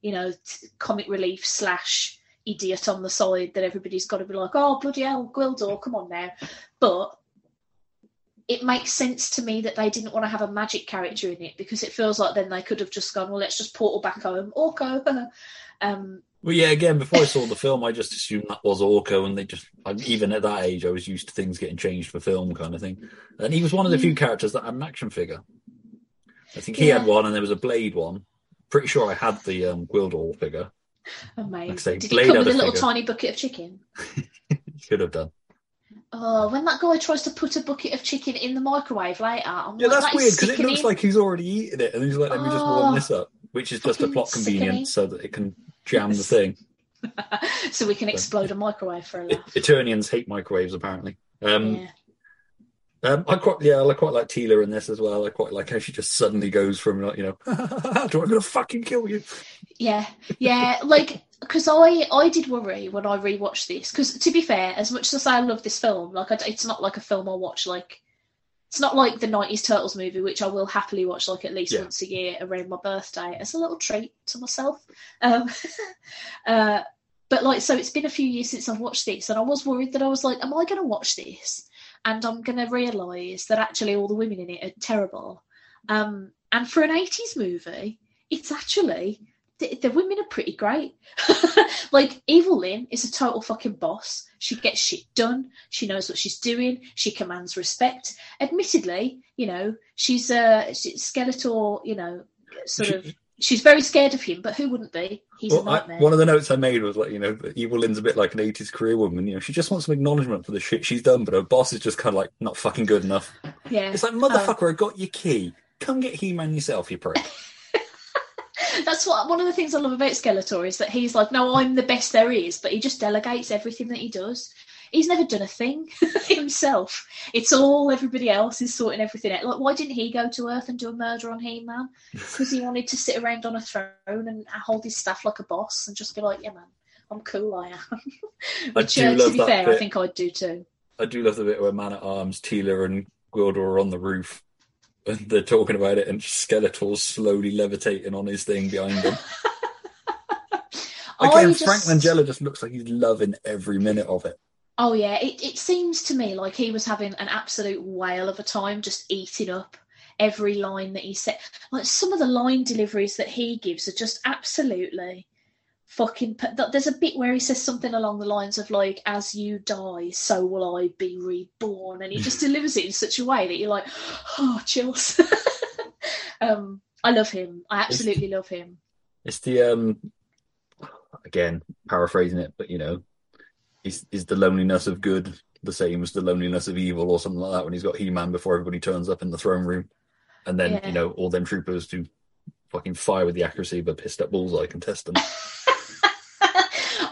you know, t- comic relief slash idiot on the side that everybody's got to be like, oh bloody hell, Gwildor, come on now. But it makes sense to me that they didn't want to have a magic character in it because it feels like then they could have just gone, well, let's just portal back home, Orko. um, Well, yeah, again, before I saw the film, I just assumed that was Orko, and they just, I, even at that age, I was used to things getting changed for film kind of thing. And he was one of the few characters that had an action figure. I think he had one, and there was a Blade one. Pretty sure I had the um, Gwildor figure. amazing. Like say, Did Blade it come with a a little figure. tiny bucket of chicken? Should have done. Oh, when that guy tries to put a bucket of chicken in the microwave later, I'm Yeah, like, that's that weird because it looks like he's already eaten it, and he's like, "Let me just warm Oh, this up," which is just a plot convenience so that it can jam the thing. so we can explode a microwave for a laugh. Eternians hate microwaves, apparently. Um, yeah. Um, I quite yeah, I quite like Teela in this as well. I quite like how she just suddenly goes from like you know, do I'm gonna fucking kill you. Yeah, yeah, like because I I did worry when I rewatched this because to be fair, as much as I love this film, like I, it's not like a film I watch like it's not like the '90s Turtles movie, which I will happily watch like at least Yeah. once a year around my birthday as a little treat to myself. Um, uh, but like, so it's been a few years since I've watched this, and I was worried that I was like, am I going to watch this? And I'm going to realise that actually all the women in it are terrible. Um, and for an 80s movie, it's actually the, the women are pretty great. like Evil Lynn is a total fucking boss. She gets shit done. She knows what she's doing. She commands respect. Admittedly, you know, she's uh she, Skeletor, you know, sort of she's very scared of him, but who wouldn't be? He's a Well, I, one of the notes I made was like, you know, Evil Lynn's a bit like an 80s career woman. You know, she just wants some acknowledgement for the shit she's done, but her boss is just kind of like not fucking good enough. yeah. It's like, Oh. motherfucker, I got your key. Come get He-Man yourself, you prick. That's what one of the things I love about Skeletor is that he's like, no, I'm the best there is, but he just delegates everything that he does. He's never done a thing himself. It's all everybody else is sorting everything out. Like, why didn't he go to Earth and do a murder on He-Man? Because he wanted to sit around on a throne and hold his staff like a boss and just be like, yeah, man, I'm cool, I am. Which, do uh, to be that fair, I think I'd do too. I do love the bit where Man at Arms, Teela, and Gwildor are on the roof. And they're talking about it, and Skeletor's slowly levitating on his thing behind him. Oh, Again, just- Frank Langella just looks like he's loving every minute of it. Oh yeah, it, it seems to me like he was having an absolute whale of a time just eating up every line that he said. Like some of the line deliveries that he gives are just absolutely fucking. There's a bit where he says something along the lines of like, "As you die, so will I be reborn," and he just delivers it in such a way that you're like, "Oh, chills." um, I love him. I absolutely love him. It's the um again paraphrasing it, but you know, is is the loneliness of good the same as the loneliness of evil or something like that when he's got He Man before everybody turns up in the throne room, and then Yeah. you know all them troopers do fucking fire with the accuracy of a pissed up bullseye can test them.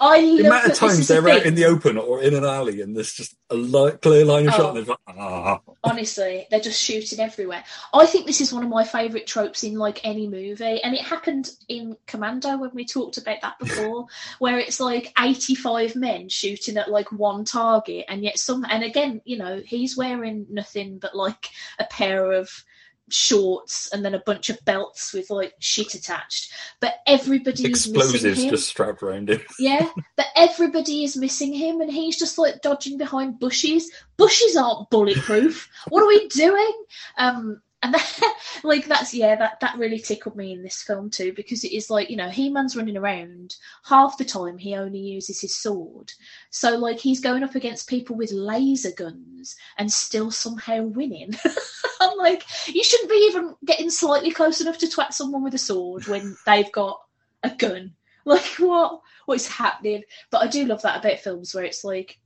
I the amount of times this is a they're out in the open or in an alley and there's just a li- clear line of Oh. shot and it's like ah Honestly, they're just shooting everywhere. I think this is one of my favourite tropes in like any movie, and it happened in Commando when we talked about that before, where it's like eighty-five men shooting at like one target, and yet some. And again, you know, he's wearing nothing but like a pair of shorts and then a bunch of belts with like shit attached. But everybody Explosives him. just strapped around him. Yeah, but everybody is missing him, and he's just like dodging behind bushes. Bushes aren't bulletproof. what are we doing? Um, and that, like that's yeah, that that really tickled me in this film too because it is like you know He Man's running around half the time he only uses his sword, so like he's going up against people with laser guns and still somehow winning. I'm like, you shouldn't be even getting slightly close enough to twat someone with a sword when they've got a gun. Like what? What is happening? But I do love that about films where it's like,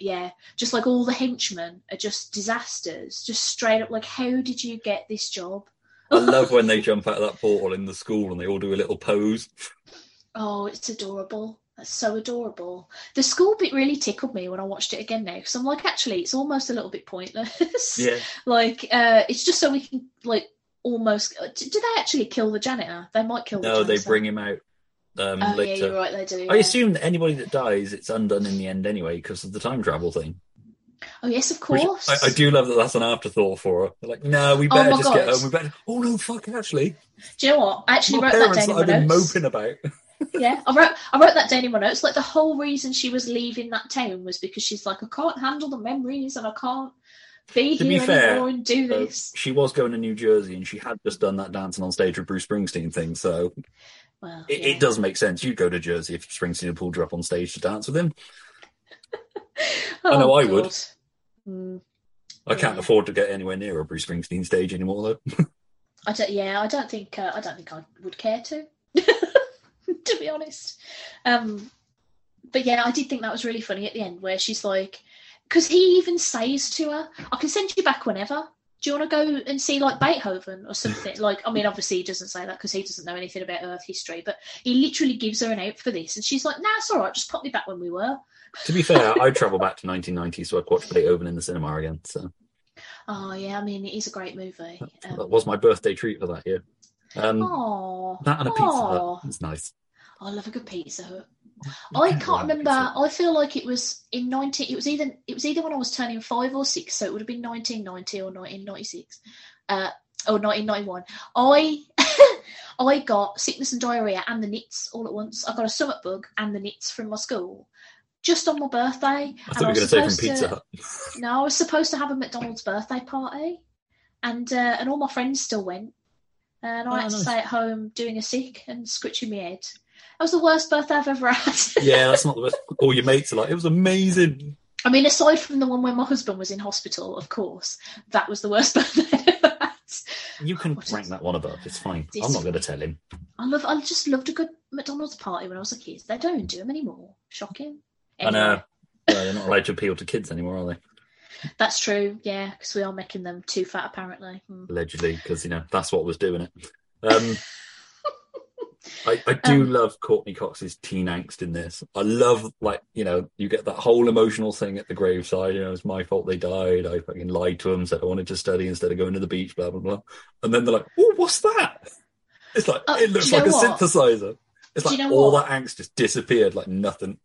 yeah, just like all the henchmen are just disasters, just straight up like, how did you get this job? I love when they jump out of that portal in the school and they all do a little pose. Oh, it's adorable. That's so adorable. The school bit really tickled me when I watched it again now because I'm like, actually, it's almost a little bit pointless. Yeah. like, uh, it's just so we can like almost. uh, Do they actually kill the janitor? They might kill. The janitor. No, the they bring him out um, Oh yeah, you're right. They do. I yeah. assume that anybody that dies, it's undone in the end anyway because of the time travel thing. Oh yes, of course. I, I do love that that's an afterthought for her. They're like, no, we Oh better my just get home. We better. Oh no, fuck! Actually, Do you know what? I actually wrote that down that I've been notes. moping about. yeah, I wrote I wrote that down in my notes. Like the whole reason she was leaving that town was because she's like, I can't handle the memories and I can't be To be here fair, anymore and do Uh, this. she was going to New Jersey and she had just done that dancing on stage with Bruce Springsteen thing, so well, it, yeah. it does make sense. You'd go to Jersey if Springsteen had pulled her up on stage to dance with him. I know I would. Oh, Mm, I can't Yeah. afford to get anywhere near a Bruce Springsteen stage anymore, though. I don't. Yeah, I don't think. Uh, I don't think I would care to. to be honest. Um, but yeah, I did think that was really funny at the end where she's like, because he even says to her, "I can send you back whenever." Do you want to go and see like Beethoven or something? Like, I mean, obviously he doesn't say that because he doesn't know anything about Earth history, but he literally gives her an out for this, and she's like, "Nah, it's all right. Just pop me back when we were." to be fair, I'd travel back to 1990 so I'd watch Beethoven in the cinema again. So Oh yeah, I mean, it is a great movie. that Um, was my birthday treat for that year. Um, that and a pizza. It's nice. I love a good Pizza I can can't remember. I feel like it was in nineteen. It was either it was either when I was turning five or six, so it would have been nineteen ninety or nineteen ninety six, uh, or nineteen ninety one. I I got sickness and diarrhea and the nits all at once. I got a stomach bug and the nits from my school just on my birthday. I thought you were going to say from Pizza Hut. No, I was supposed to have a McDonald's birthday party, and uh, and all my friends still went, and I Oh, had to nice. stay at home doing a sick and scratching my head. That was the worst birthday I've ever had. yeah, that's not the best. All your mates are like, it was amazing. I mean, aside from the one where my husband was in hospital, of course, that was the worst birthday I've ever had. You can What rank is- that one above. It's fine. This- I'm not going to tell him. I love, I just loved a good McDonald's party when I was a kid. They don't do them anymore. Shocking. I know. Anyway, they're not allowed to appeal to kids anymore, are they? that's true. Yeah, because we are making them too fat, apparently. Hmm. Allegedly, because you know that's what was doing it. Um, I, I do Um, love Courteney Cox's teen angst in this. I love like you know you get that whole emotional thing at the graveside. You know, it's my fault they died. I fucking lied to them, said I wanted to study instead of going to the beach. Blah blah blah. And then they're like, "Oh, what's that?" It's like Oh, it looks like a what? synthesizer. It's Do like you know all what? that angst just disappeared like nothing.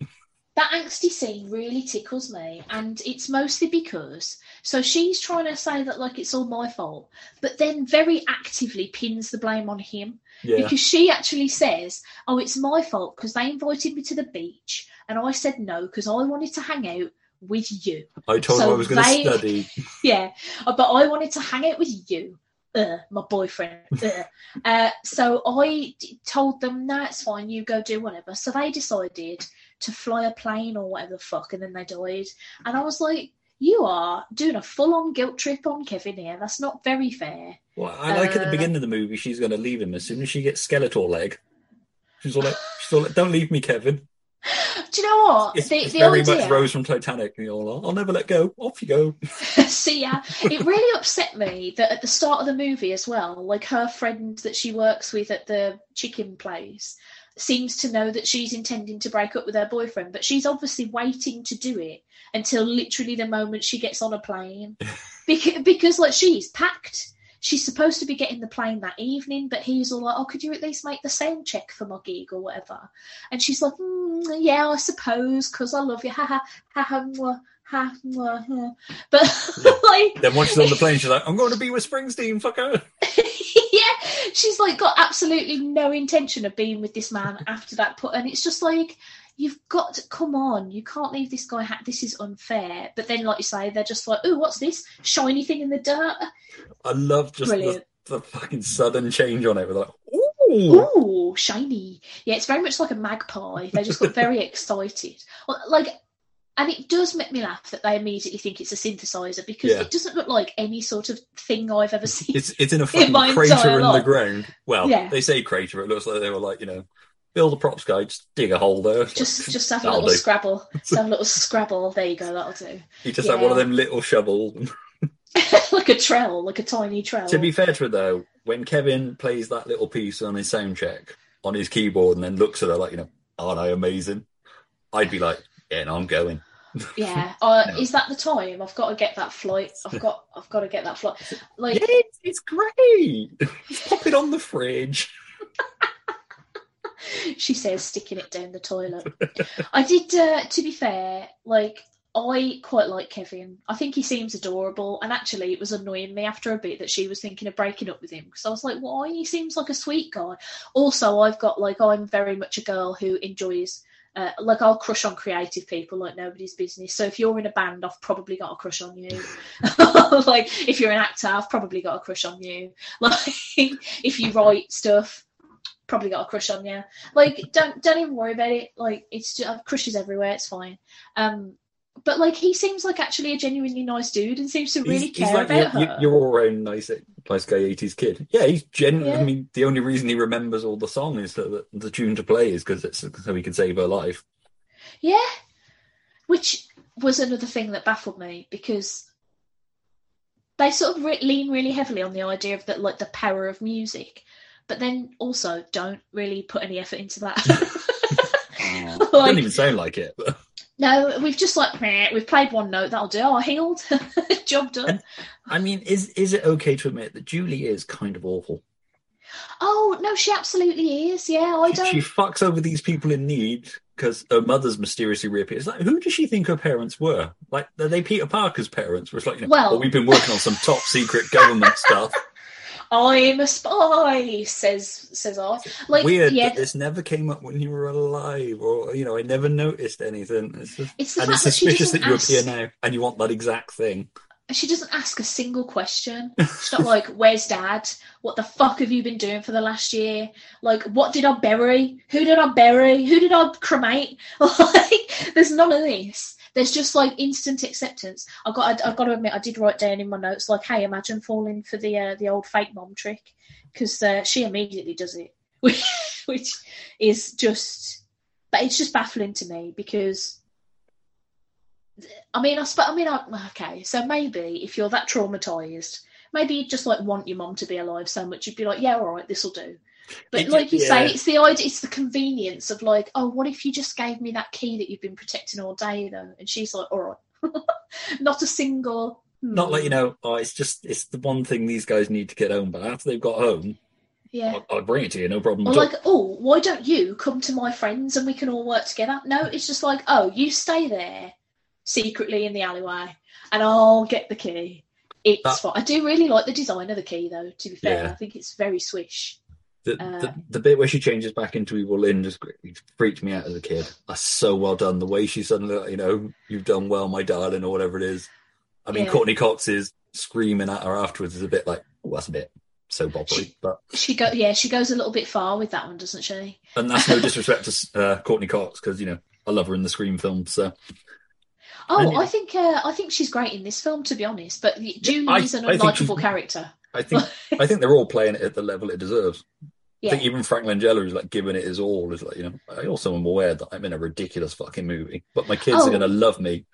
That angsty scene really tickles me and it's mostly because so she's trying to say that like it's all my fault but then very actively pins the blame on him Yeah, because she actually says oh it's my fault because they invited me to the beach and i said no because i wanted to hang out with you I told so I was going to study. yeah uh, but i wanted to hang out with you uh, my boyfriend uh. Uh, so i d- told them no it's fine you go do whatever so they decided to fly a plane or whatever the fuck and then they died and i was like you are doing a full-on guilt trip on kevin here that's not very fair Well, I like at the Uh, beginning of the movie, she's going to leave him as soon as she gets Skeletor leg. She's all like, she's all like, "Don't leave me, Kevin." do you know what It's, the, it's the very idea much Rose from Titanic. All, I'll never let go. Off you go. See ya. It really upset me that at the start of the movie as well, like her friend that she works with at the chicken place seems to know that she's intending to break up with her boyfriend, but she's obviously waiting to do it until literally the moment she gets on a plane. because, because like she's packed. She's supposed to be getting the plane that evening, but he's all like, "Oh, could you at least make the sound check for my gig or whatever?" And she's like, mm, "Yeah, I suppose, because I love you." Ha ha ha ha. mwah, ha, mwah, ha. But like, Then once she's on the plane, she's like, I'm going to be with Springsteen, fucker. She's like got absolutely no intention of being with this man after that put and it's just like you've got to come on you can't leave this guy ha- this is unfair but then like you say they're just like oh what's this shiny thing in the dirt I love just the, Brilliant. the fucking sudden change on it. We're like, ooh, Ooh, shiny. Yeah, it's very much like a magpie. They just got very excited. Like, and it does make me laugh that they immediately think it's a synthesizer because Yeah. it doesn't look like any sort of thing I've ever seen. it's it's in a fucking my crater in the ground. Well, Yeah. they say crater. It looks like they were like, you know, build a props guy, just dig a hole there. just, just have a little do. scrabble. Just have a little scrabble. There you go. That'll do. You just have one of them little shovels. like a trowel, like a tiny trowel. to be fair to it though, when Kevin plays that little piece on his sound check on his keyboard and then looks at her like, you know, aren't I amazing? I'd be like, yeah, no, I'm going. yeah. Uh, No. Is that the time? I've got to get that flight. I've got. I've got to get that flight. Like. yeah, it's, it's great. Just pop it on the fridge. she says, sticking it down the toilet. I did, uh, to be fair, like, I quite like Kevin. I think he seems adorable. And actually, it was annoying me after a bit that she was thinking of breaking up with him because I was like, why? He seems like a sweet guy. Also, I've got, like, I'm very much a girl who enjoys. Uh, like I'll crush on creative people like nobody's business. So if you're in a band, I've probably got a crush on you. like if you're an actor, I've probably got a crush on you. Like if you write stuff, probably got a crush on you. Like, don't don't even worry about it. Like, it's just crushes everywhere. It's fine. Um, but like, he seems like actually a genuinely nice dude and seems to really he's, he's care like about your, her. your all round nice, nice guy 80s kid. Yeah, he's genuinely. Yeah. I mean, the only reason he remembers all the song is that the tune to play is because it's so he can save her life. Yeah, which was another thing that baffled me because they sort of re- lean really heavily on the idea of that, like the power of music, but then also don't really put any effort into that. Doesn't even sound like it. but- no, we've just like "Meh, we've played one note that'll do. Oh, healed, job done. And- I mean, is is it okay to admit that Julie is kind of awful? Oh no, she absolutely is. Yeah, I don't. She fucks over these people in need because her mother's mysteriously reappears. Like, who does she think her parents were? Like, are they Peter Parker's parents? Where it's like, you know, Well- oh, we've been working on some top secret government stuff. I'm a spy, says says I. Like, Weird yeah, that this never came up when you were alive, or you know, I never noticed anything. It's just, It's and it's that suspicious that doesn't you ask- appear now and you want that exact thing. she doesn't ask a single question. She's not like, "Where's Dad? What the fuck have you been doing for the last year? Like, what did I bury? Who did I bury? Who did I cremate?" Like, there's none of this. There's just like instant acceptance. I got, I, I've got to admit, I did write down in my notes like, "Hey, imagine falling for the uh, the old fake mom trick," because uh, she immediately does it, which, which is just, but it's just baffling to me because I mean, I sp- I mean, I, okay, so maybe if you're that traumatized, maybe you just like want your mom to be alive so much, you'd be like, yeah, all right, this will do. But It- like you say, it's the idea, it's the convenience of like, oh, what if you just gave me that key that you've been protecting all day, though? And she's like, all right, not a single. Not like you hmm, know, oh, it's just it's the one thing these guys need to get home. But after they've got home, yeah. I'll, I'll bring it to you, no problem. Or like, oh, why don't you come to my friends and we can all work together? No, it's just like, oh, you stay there secretly in the alleyway and I'll get the key. It's That- fine. I do really like the design of the key, though, to be fair. Yeah. I think it's very swish. The, Uh, the, the bit where she changes back into Evil Lynn just freaked me out as a kid. That's so well done. The way she suddenly, you know, you've done well, my darling, or whatever it is. I mean, Yeah. Courteney Cox is screaming at her afterwards is a bit like, oh, that's a bit so boppery. But She go, yeah, she goes a little bit far with that one, doesn't she? and that's no disrespect to uh, Courteney Cox because you know I love her in the Scream films. So Oh, And- I think uh, I think she's great in this film, to be honest. But Julie I- is an unlikable character. I think I think they're all playing it at the level it deserves. I think even Frank Langella is like giving it his all. Is like you know I also am aware that I'm in a ridiculous fucking movie, but my kids Oh. are gonna love me.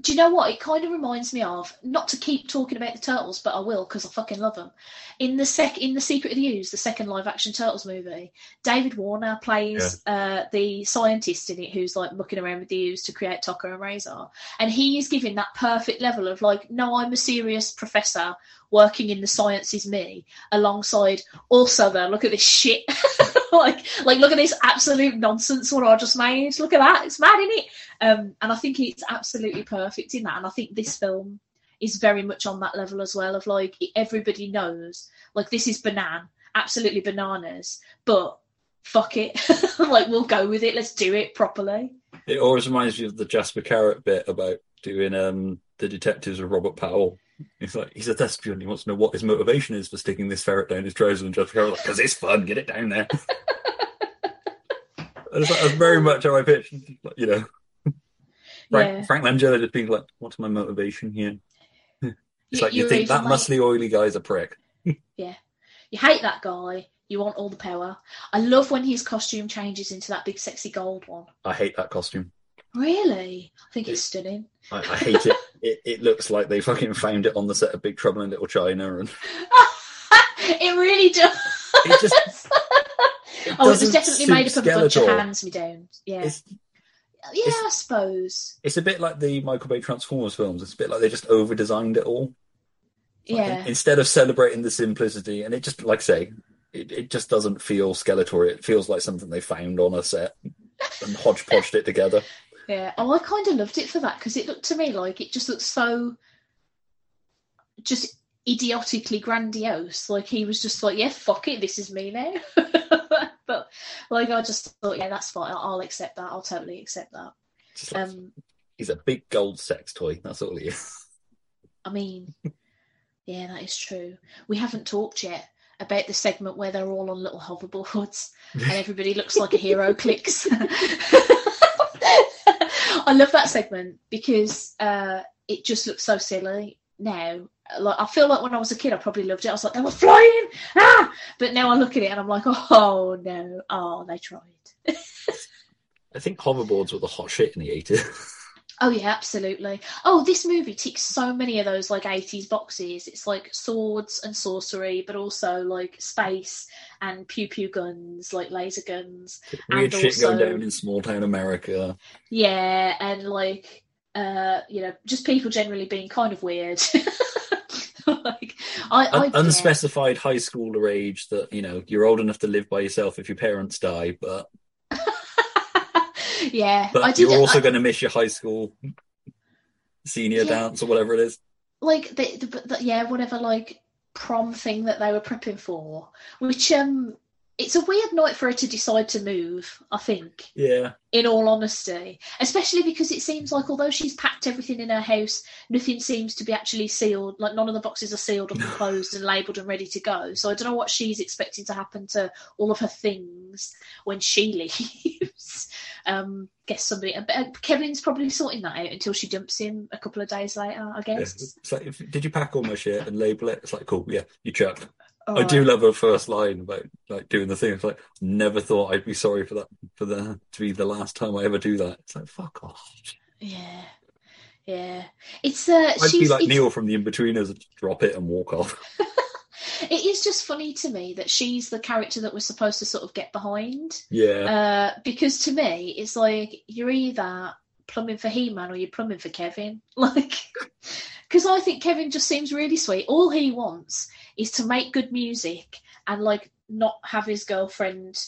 Do you know what? It kind of reminds me of not to keep talking about the turtles, but I will because I fucking love them. In the sec, in the Secret of the Ooze, the second live action turtles movie, David Warner plays uh, the scientist in it who's like mucking around with the ooze to create Tokka and Rahzar, and he is given that perfect level of like, no, I'm a serious professor working in the sciences, me, alongside also though, look at this shit. like like look at this absolute nonsense what I just made. Look at that. It's mad, isn't it? Um, and I think it's absolutely perfect in that. And I think this film is very much on that level as well of like everybody knows like this is Banan absolutely bananas, but fuck it, like we'll go with it. Let's do it properly. It always reminds me of the Jasper Carrott bit about doing um, the detectives of Robert Powell. He's like, he's a thespian. He wants to know what his motivation is for sticking this ferret down his trousers. And Jasper Carrott's like, because it's fun. Get it down there. that's, that's very much how I pitch. You know, Frank, Yeah. Frank Langella just being like, what's my motivation here? It's You- like you think that like- muscly, oily guy's a prick. Yeah. You hate that guy. You want all the power. I love when his costume changes into that big sexy gold one. I hate that costume. Really? I think it's stunning. I, I hate it. it. It looks like they fucking found it on the set of Big Trouble in Little China, and it really does. it just oh, it was definitely made up of a bunch of Skeletor. hands me down. Yeah. it's yeah, it's- I suppose. it's a bit like the Michael Bay Transformers films. It's a bit like they just over designed it all. Like, Yeah. Instead of celebrating the simplicity, and it just like I say, it, it just doesn't feel Skeletor. It feels like something they found on a set and hodgepodged it together. Yeah. Oh, I kind of loved it for that because it looked to me like it just looked so just idiotically grandiose. Like he was just like, yeah, fuck it, this is me now. but like I just thought, yeah, that's fine. I'll, I'll accept that. I'll totally accept that. Like, Um, he's a big gold sex toy. That's all he is. I mean, yeah, that is true. We haven't talked yet about the segment where they're all on little hoverboards and everybody looks like a HeroClix. I love that segment because uh, it just looks so silly now. Like I feel like when I was a kid, I probably loved it. I was like, they were flying, ah! But now I look at it and I'm like, oh no, oh they tried. I think hoverboards were the hot shit in the eighties. Oh yeah, absolutely. Oh, this movie ticks so many of those like eighties boxes. It's like swords and sorcery, but also like space and pew pew guns, like laser guns. Weird And shit going down in small town America. Yeah, and like uh, you know, just people generally being kind of weird. like I, I Un- unspecified high schooler age that you know you're old enough to live by yourself if your parents die, but yeah, but did. you're also I- going to miss your high school senior Yeah. dance or whatever it is. like the, the, the yeah whatever like prom thing that they were prepping for which um it's a weird night for her to decide to move i think Yeah, in all honesty especially because it seems like although she's packed everything in her house nothing seems to be actually sealed like none of the boxes are sealed or closed and labeled and ready to go so i don't know what she's expecting to happen to all of her things when she leaves um guess somebody uh, kevin's probably sorting that out until she dumps him a couple of days later i yeah. guess It's like, if, did you pack all my shit and label it? It's like, cool, yeah, you chucked. All I do love her first line about like doing the thing. It's like, never thought I'd be sorry for that for the to be the last time I ever do that. It's like, fuck off. Yeah, yeah. It's uh, I'd she's. be like Neil from the Inbetweeners, drop it and walk off. it is just funny to me that she's the character that we're supposed to sort of get behind. Yeah, Uh, because to me, it's like you're either plumbing for He-Man or you're plumbing for Kevin. Like, because I think Kevin just seems really sweet. All he wants is to make good music and like not have his girlfriend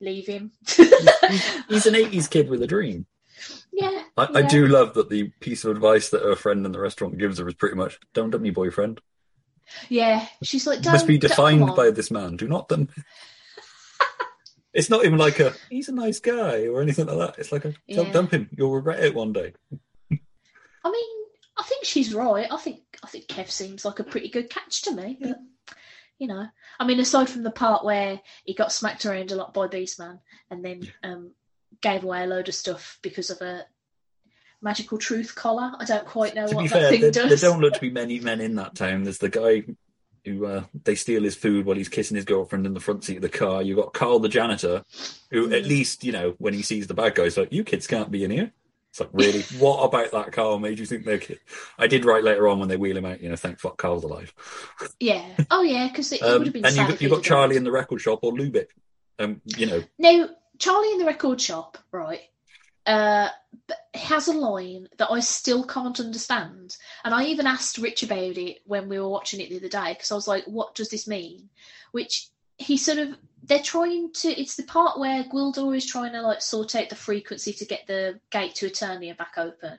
leave him. he's an '80s kid with a dream. yeah, I, I do love that the piece of advice that her friend in the restaurant gives her is pretty much don't dump your boyfriend. Yeah, she's like, must be "Don't- don't- defined by this man. Do not dump. it's not even like a he's a nice guy or anything like that. It's like a don't Yeah. dump him. You'll regret it one day. I mean, think she's right. I think I think Kev seems like a pretty good catch to me. But you know, I mean, aside from the part where he got smacked around a lot by Beastman and then um, gave away a load of stuff because of a magical truth collar. I don't quite know to what that fair, thing there, there don't look to be many men in that town. There's the guy who uh, they steal his food while he's kissing his girlfriend in the front seat of the car. You've got Carl the janitor, who at Mm. least you know when he sees the bad guys, like you kids can't be in here. It's like really, what about that Carl made you think they're kid? I did write later on when they wheel him out. You know, thank fuck Carl's alive. Yeah. Oh yeah, because it, it Um, would have been. and sad you he'd got Charlie in the record shop or Lubic. Um, you know, Now, Charlie in the record shop, right, uh, has a line that I still can't understand. And I even asked Rich about it when we were watching it the other day because I was like, what does this mean? Which he sort of, they're trying to, it's the part where Gwildor is trying to like sort out the frequency to get the gate to Eternia back open.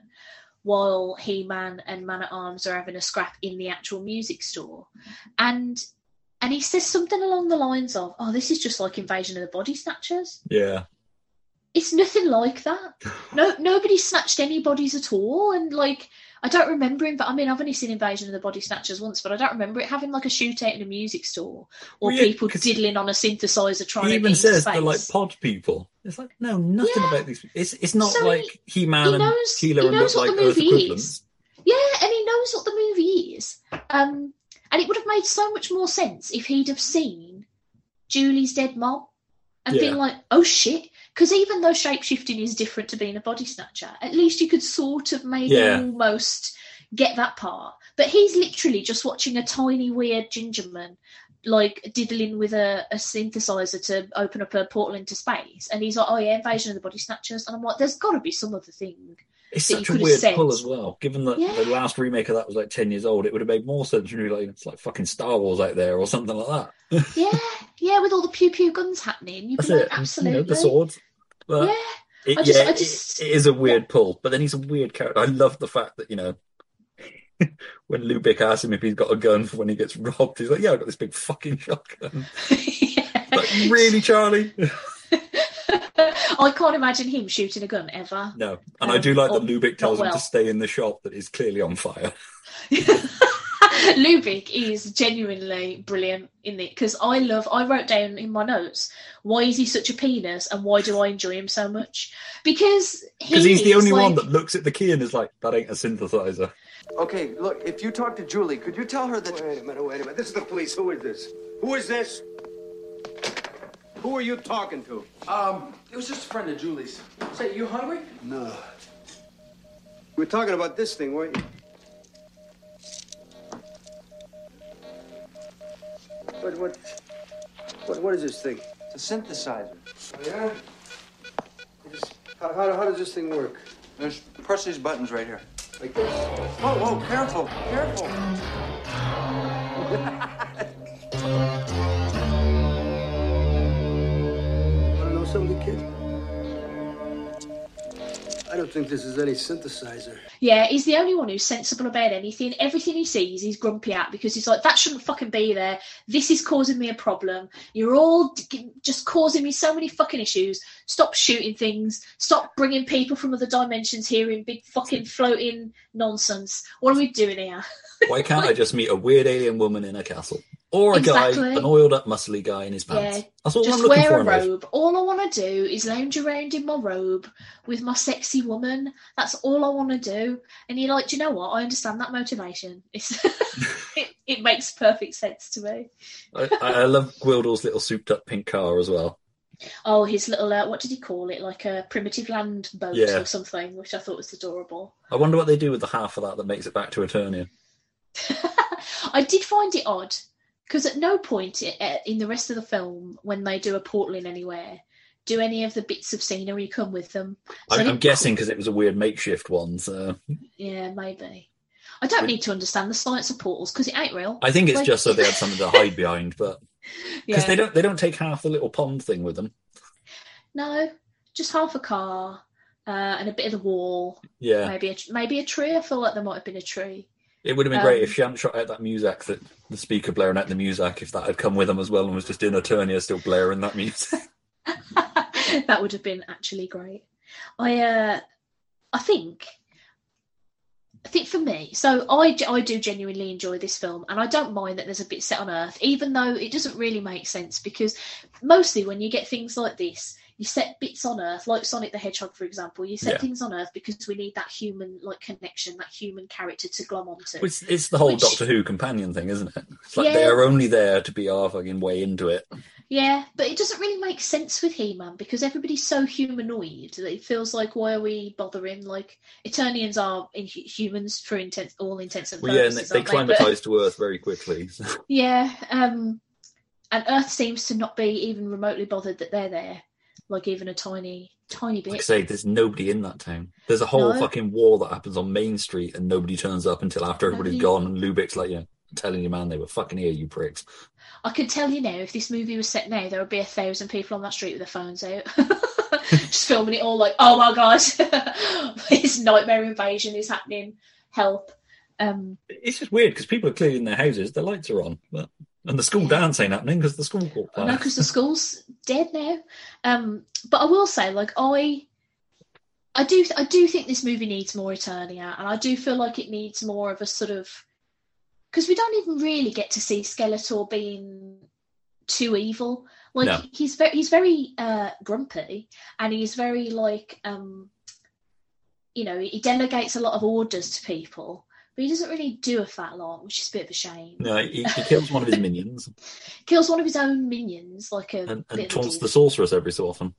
While He Man and Man at Arms are having a scrap in the actual music store. And and he says something along the lines of, "Oh, this is just like Invasion of the Body Snatchers." Yeah. It's nothing like that. No, nobody snatched any bodies at all, and like I don't remember him. But I mean, I've only seen Invasion of the Body Snatchers once, but I don't remember it having like a shootout in a music store or Well, yeah, people diddling on a synthesizer trying He to even says space. they're like pod people. It's like, no, nothing Yeah. about these. It's it's not So like He Man and Keeler and what like the movie equivalents. Yeah, and he knows what the movie is. Um, and it would have made so much more sense if he'd have seen Julie's dead mom and Yeah. been like, oh shit. Because even though shapeshifting is different to being a body snatcher, at least you could sort of maybe Yeah. almost get that part. But he's literally just watching a tiny, weird gingerman like diddling with a, a synthesizer to open up a portal into space. And he's like, oh yeah, Invasion of the Body Snatchers. And I'm like, there's got to be some other thing. It's you such a weird said. pull as well. Given that Yeah. the last remake of that was like ten years old, it would have made more sense to be like it's like fucking Star Wars out there or something like that. yeah, yeah, with all the pew pew guns happening, you'd That's like, it. absolutely. You know, the swords. But Yeah, it, I just- yeah, I it- it is a weird pull. But then he's a weird character. I love the fact that you know. when Lubic asks him if he's got a gun for when he gets robbed, he's like, "Yeah, I've got this big fucking shotgun." like, really, Charlie? I can't imagine him shooting a gun ever. No. And I Um, do like that Lubic tells not him well. to stay in the shop that is clearly on fire. Lubic is genuinely brilliant in it because I love. I wrote down in my notes why is he such a penis and why do I enjoy him so much? Because Because he's the is only one that looks at the key and is like, "That ain't a synthesizer." Okay, look, if you talk to Julie, could you tell her that. Wait a minute, wait a minute. This is the police. Who is this? Who is this? Who are you talking to? Um, it was just a friend of Julie's. Say, you hungry? No. We're talking about this thing, weren't you? What, what, what, what is this thing? It's a synthesizer. Oh, yeah? It's- How, how, how does this thing work? There's press these buttons right here. Like this? Whoa, whoa, careful, careful. Don't think this is any synthesizer. Yeah, he's the only one who's sensible about anything. Everything he sees, he's grumpy at because he's like, that shouldn't fucking be there. This is causing me a problem. You're all d- just causing me so many fucking issues. Stop shooting things. Stop bringing people from other dimensions here in big fucking floating nonsense. What are we doing here? Why can't I just meet a weird alien woman in a castle? Or a Exactly. guy, an oiled up, muscly guy in his pants. Yeah, That's all just I'm looking wear for a in life. robe. All I want to do is lounge around in my robe with my sexy woman. That's all I want to do. And you're like, do you know what? I understand that motivation. It, it makes perfect sense to me. I, I love Gwildor's little souped up pink car as well. Oh, his little, uh, what did he call it? Like a primitive land boat Yeah. or something, which I thought was adorable. I wonder what they do with the half of that that makes it back to Eternia. I did find it odd because at no point uh, in the rest of the film, when they do a portal in anywhere, do any of the bits of scenery come with them. So I, I'm guessing because it was a weird makeshift one. So Yeah, maybe. I don't need to understand the science of portals because it ain't real. I think it's Like- just so they had something to hide behind, but because yeah. they don't they don't take half the little pond thing with them. No, just half a car uh, and a bit of the wall. Yeah, Maybe a maybe a tree. I feel like there might have been a tree. It would have been great Um, if she hadn't shot out that music that the speaker blaring out the music. If that had come with them as well and was just in Eternia still blaring that music. that would have been actually great. I uh, I think. I think for me, so I, I do genuinely enjoy this film, and I don't mind that there's a bit set on Earth, even though it doesn't really make sense because mostly when you get things like this, you set bits on Earth, like Sonic the Hedgehog, for example. You set Yeah. things on Earth because we need that human like connection, that human character to glom onto. It's, it's the whole Which- Doctor Who companion thing, isn't it? It's like Yeah. they're only there to be our fucking way into it. Yeah, but it doesn't really make sense with He-Man because everybody's so humanoid that it feels like why are we bothering? Like Eternians are in humans for intent, all intents and Well, yeah, and they, purposes. they? But- to Earth very quickly. so- yeah, um, and Earth seems to not be even remotely bothered that they're there, like even a tiny, tiny bit. Like I say, there's nobody in that town. There's a whole No. fucking war that happens on Main Street, and nobody turns up until after everybody's Nobody- gone. And Lubic's like, yeah, I'm telling you, man, they were fucking here, you pricks. I can tell you now, if this movie was set now, there would be a thousand people on that street with their phones out, just filming it all like, oh my god, this nightmare invasion is happening. Help. Um, It's just weird because people are clearly in their houses, their lights are on, but And the school dance ain't happening because the school caught No, because the school's dead now. Um, but I will say, like I, I do, I do think this movie needs more Eternia, and I do feel like it needs more of a sort of because we don't even really get to see Skeletor being too evil. Like No. he's very, he's very uh, grumpy, and he's very like, um, you know, he delegates a lot of orders to people. But he doesn't really do a fat lot, which is a bit of a shame. No, he, he kills one of his minions Kills one of his own minions, like a and, and taunts the sorceress every so often.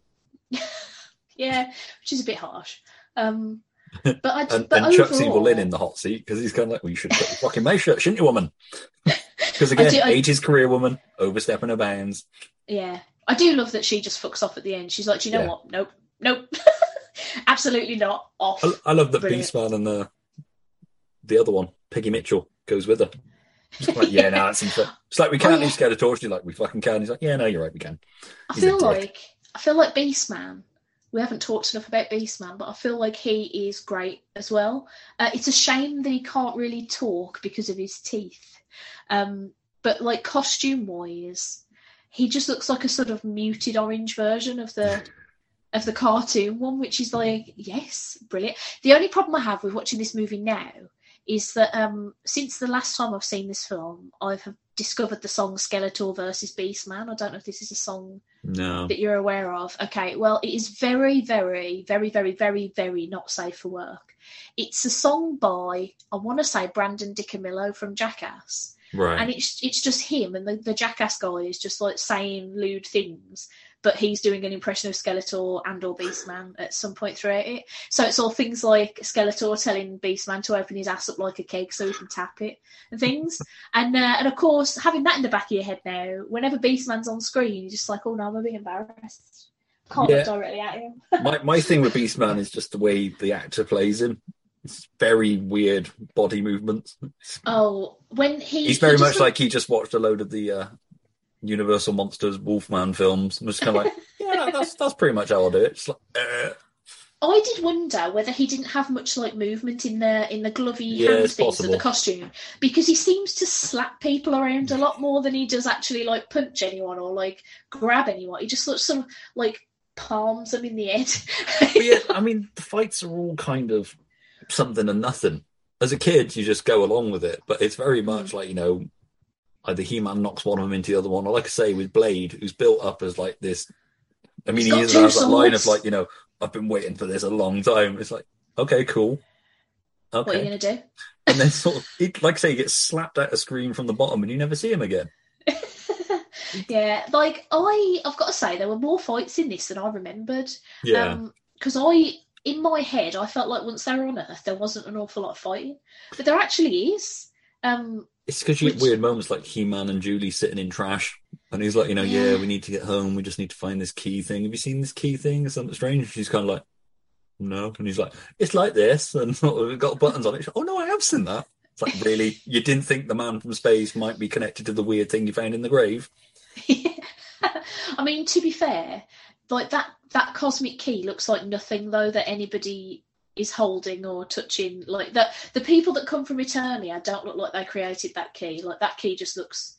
Yeah, which is a bit harsh. Um, but I, And, but and chucks Evil Lyn in the hot seat because he's kind of like, well, you should put your fucking mouth shut, shouldn't you, woman? Because again, do- I- 80s career woman, overstepping her bounds. Yeah, I do love that she just fucks off at the end. She's like, "Do you know Yeah. what? Nope, nope, absolutely not. Off." I, I love that. Beastman and the the other one, Peggy Mitchell, goes with her. It's like, yeah, no, that's unfair. It's like we can't Oh, yeah. leave Skeletor. She's like, we fucking can. He's like, yeah, no, you're right, we can. I He's feel like I feel like Beastman. We haven't talked enough about Beastman, but I feel like he is great as well. Uh, it's a shame that he can't really talk because of his teeth. Um, but like costume wise, he just looks like a sort of muted orange version of the of the cartoon one, which is like, yes, brilliant. The only problem I have with watching this movie now is that um, since the last time I've seen this film, I have discovered the song Skeletor versus Beastman. I don't know if this is a song No. that you're aware of. Okay, well, it is very, very, very, very, very, very not safe for work. It's a song by, I want to say, Brandon DiCamillo from Jackass. Right. And it's it's just him, and the, the Jackass guy is just like saying lewd things, but he's doing an impression of Skeletor and or Beastman at some point throughout it. So it's all things like Skeletor telling Beastman to open his ass up like a cake so he can tap it and things. and uh, and of course, having that in the back of your head now, whenever Beastman's on screen, you're just like, oh no, I'm a bit embarrassed. Can't Yeah. look directly at him. my my thing with Beastman is just the way the actor plays him. It's very weird body movements. Oh, when he He's very he much look- like he just watched a load of the uh, Universal Monsters Wolfman films and was kind of like, yeah, that's that's pretty much how I'll do it. Just like, uh, I did wonder whether he didn't have much like movement in the in the glovey Yeah, hand things of the costume because he seems to slap people around a lot more than he does actually like punch anyone or like grab anyone. He just sort of, sort of like palms them in the head. yeah, I mean, the fights are all kind of something and nothing. As a kid, you just go along with it, but it's very much like you know, either He-Man knocks one of them into the other one, or like I say with Blade, who's built up as like this. I mean, He's he has that line of like, you know, I've been waiting for this a long time. It's like, okay, cool. What are you gonna do? And then sort of, he, like I say, he gets slapped out a screen from the bottom and you never see him again. Yeah, like I, I've got to say there were more fights in this than I remembered. Yeah. because I, in my head, I felt like once they were on Earth, there wasn't an awful lot of fighting, but there actually is. Um, It's because you get weird moments like He-Man and Julie sitting in trash, and he's like, you know, yeah. Yeah. we need to get home. We just need to find this key thing. Have you seen this key thing? It's something strange. She's kind of like, no, and he's like, it's like this, and we've got buttons on it. Like, oh no, I have seen that. It's like, really, you didn't think the man from space might be connected to the weird thing you found in the grave? I mean, to be fair, like that that cosmic key looks like nothing though that anybody is holding or touching. Like that, the people that come from Eternia don't look like they created that key. Like that key just looks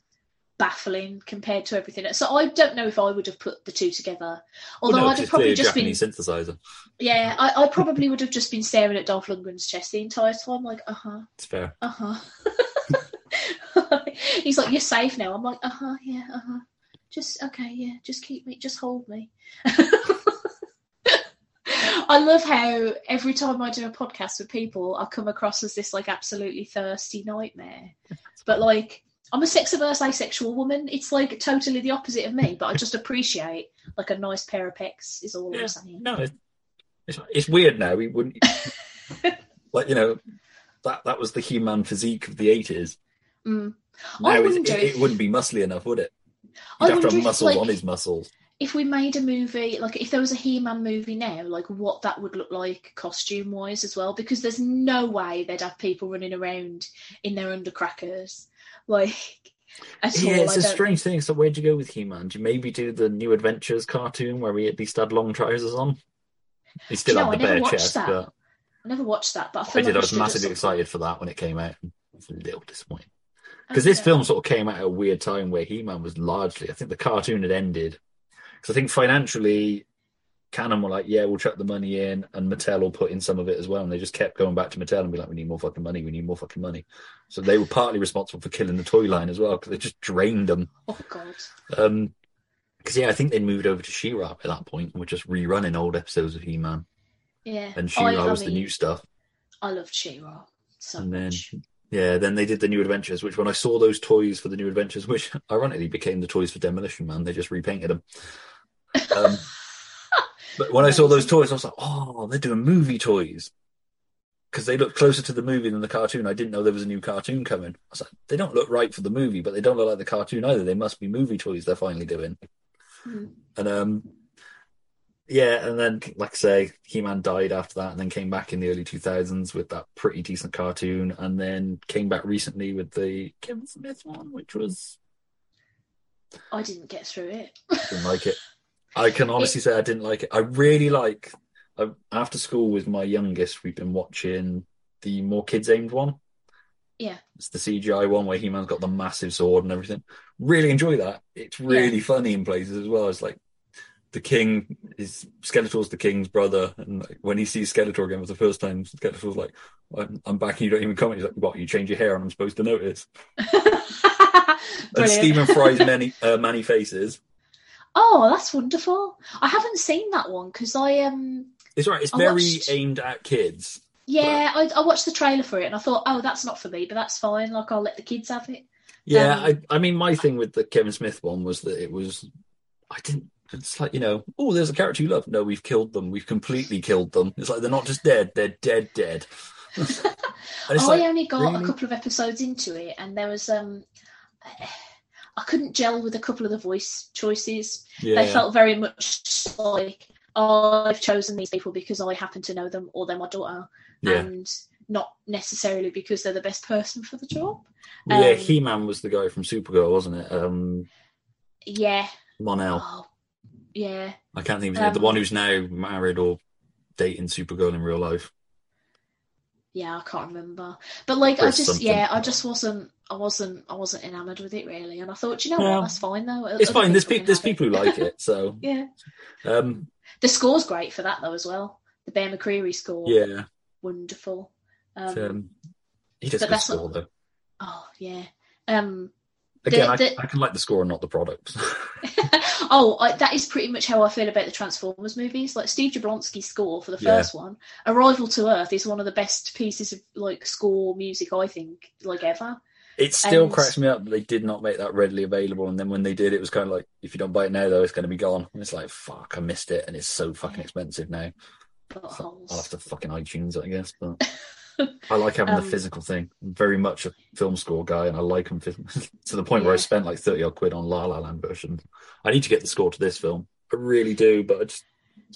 baffling compared to everything. else. So I don't know if I would have put the two together. Although well, no, I'd have probably just been Japanese synthesizer. Yeah, I, I probably would have just been staring at Dolph Lundgren's chest the entire time, like, uh huh, It's fair. uh huh. He's like, you're safe now. I'm like, uh huh, yeah, uh huh. Just okay, yeah, just keep me, just hold me. I love how every time I do a podcast with people, I come across as this like absolutely thirsty nightmare. But like, I'm a sex averse asexual woman. It's like totally the opposite of me, but I just appreciate like a nice pair of pecs. Is all Yeah. I'm saying. No, it's, it's, it's weird now. He wouldn't, like, you know, that, that was the He-Man physique of the 80s. Mm. I Now it's- wonder it, it wouldn't be muscly enough, would it? I He'd have to wonder have if, muscles like- on his muscles. If we made a movie like if there was a he-man movie now like what that would look like costume wise as well because there's no way they'd have people running around in their undercrackers like Yeah, all it's I a don't- strange thing. So where'd you go with He-Man? Do you maybe do the New Adventures cartoon where he at least had long trousers on? He still you know, had the bare chest, that. but I never watched that but I I did. like I was massively excited for that when it came out. It's a little disappointing. because this film sort of came out at a weird time where He-Man was largely, I think the cartoon had ended. Because I think financially, Cannon were like, yeah, we'll chuck the money in, and Mattel will put in some of it as well. And they just kept going back to Mattel and be like, we need more fucking money, we need more fucking money. So they were partly responsible for killing the toy line as well because they just drained them. Oh god. Um, because yeah, I think they moved over to She-Ra at that point and were just rerunning old episodes of He-Man, Yeah. and I- She-Ra I was the mean, new stuff. I loved She-Ra so And then- much. Yeah, then they did the New Adventures, which when I saw those toys for the New Adventures, which ironically became the toys for Demolition Man, they just repainted them. Um, but when I saw those toys, I was like, oh, they're doing movie toys. Because they look closer to the movie than the cartoon. I didn't know there was a new cartoon coming. I was like, they don't look right for the movie, but they don't look like the cartoon either. They must be movie toys they're finally doing. Hmm. And um, yeah, and then like I say, He Man died after that, and then came back in the early two thousands with that pretty decent cartoon, and then came back recently with the Kevin Smith one, which was I didn't get through it. didn't like it. I can honestly say I didn't like it. I really like. I, after school with my youngest, we've been watching the more kids aimed one. Yeah. It's the CGI one where He Man's got the massive sword and everything. Really enjoy that. It's really funny in places as well. It's like the king is Skeletor's the king's brother, and like, when he sees Skeletor again for the first time, Skeletor's like, I'm, "I'm back, and you don't even comment." He's like, "What? You change your hair, and I'm supposed to notice?" And Stephen Fry's many uh, many faces. Oh, that's wonderful. I haven't seen that one because I um It's right. It's I very watched- aimed at kids. yeah I, I watched the trailer for it and I thought oh that's not for me but that's fine like I'll let the kids have it. Yeah, Um, I, I mean, my thing with the Kevin Smith one was that it was, I didn't. It's like you know, oh, there's a character you love. No, we've killed them. We've completely killed them. It's like they're not just dead; they're dead, dead. I like, only got really? a couple of episodes into it and there was um I couldn't gel with a couple of the voice choices. yeah, They felt very much like oh, I've chosen these people because I happen to know them or they're my daughter yeah, and not necessarily because they're the best person for the job. yeah. um, He Man was the guy from Supergirl, wasn't it? Um, Yeah. Mon-El. Oh, yeah. I can't think of name. The um, one who's now married or dating Supergirl in real life. Yeah, I can't remember. But like I just something. yeah, I just wasn't I wasn't I wasn't enamored with it really. And I thought, you know Yeah. what, that's fine though. It's Other fine. There's people. There's people who like it. So, Yeah. um, The score's great for that though as well. The Bear McCreary score. yeah. Wonderful. Um, um, he does but good that's not- score though. oh yeah. Um Again, the- I, the- I can like the score and not the product. oh, I, that is pretty much how I feel about the Transformers movies. Like Steve Jablonsky's score for the Yeah. first one, Arrival to Earth is one of the best pieces of like score music I think like ever. It still And- cracks me up that they did not make that readily available, and then when they did, it was kind of like, if you don't buy it now, though, it's going to be gone. And it's like, fuck, I missed it, and it's so fucking expensive now. I'll have to fucking iTunes, I guess. But I like having Um, the physical thing. I'm very much a film score guy, and I like them phys- to the point where I spent like thirty odd quid on La La Land version. I need to get the score to this film. I really do, but I just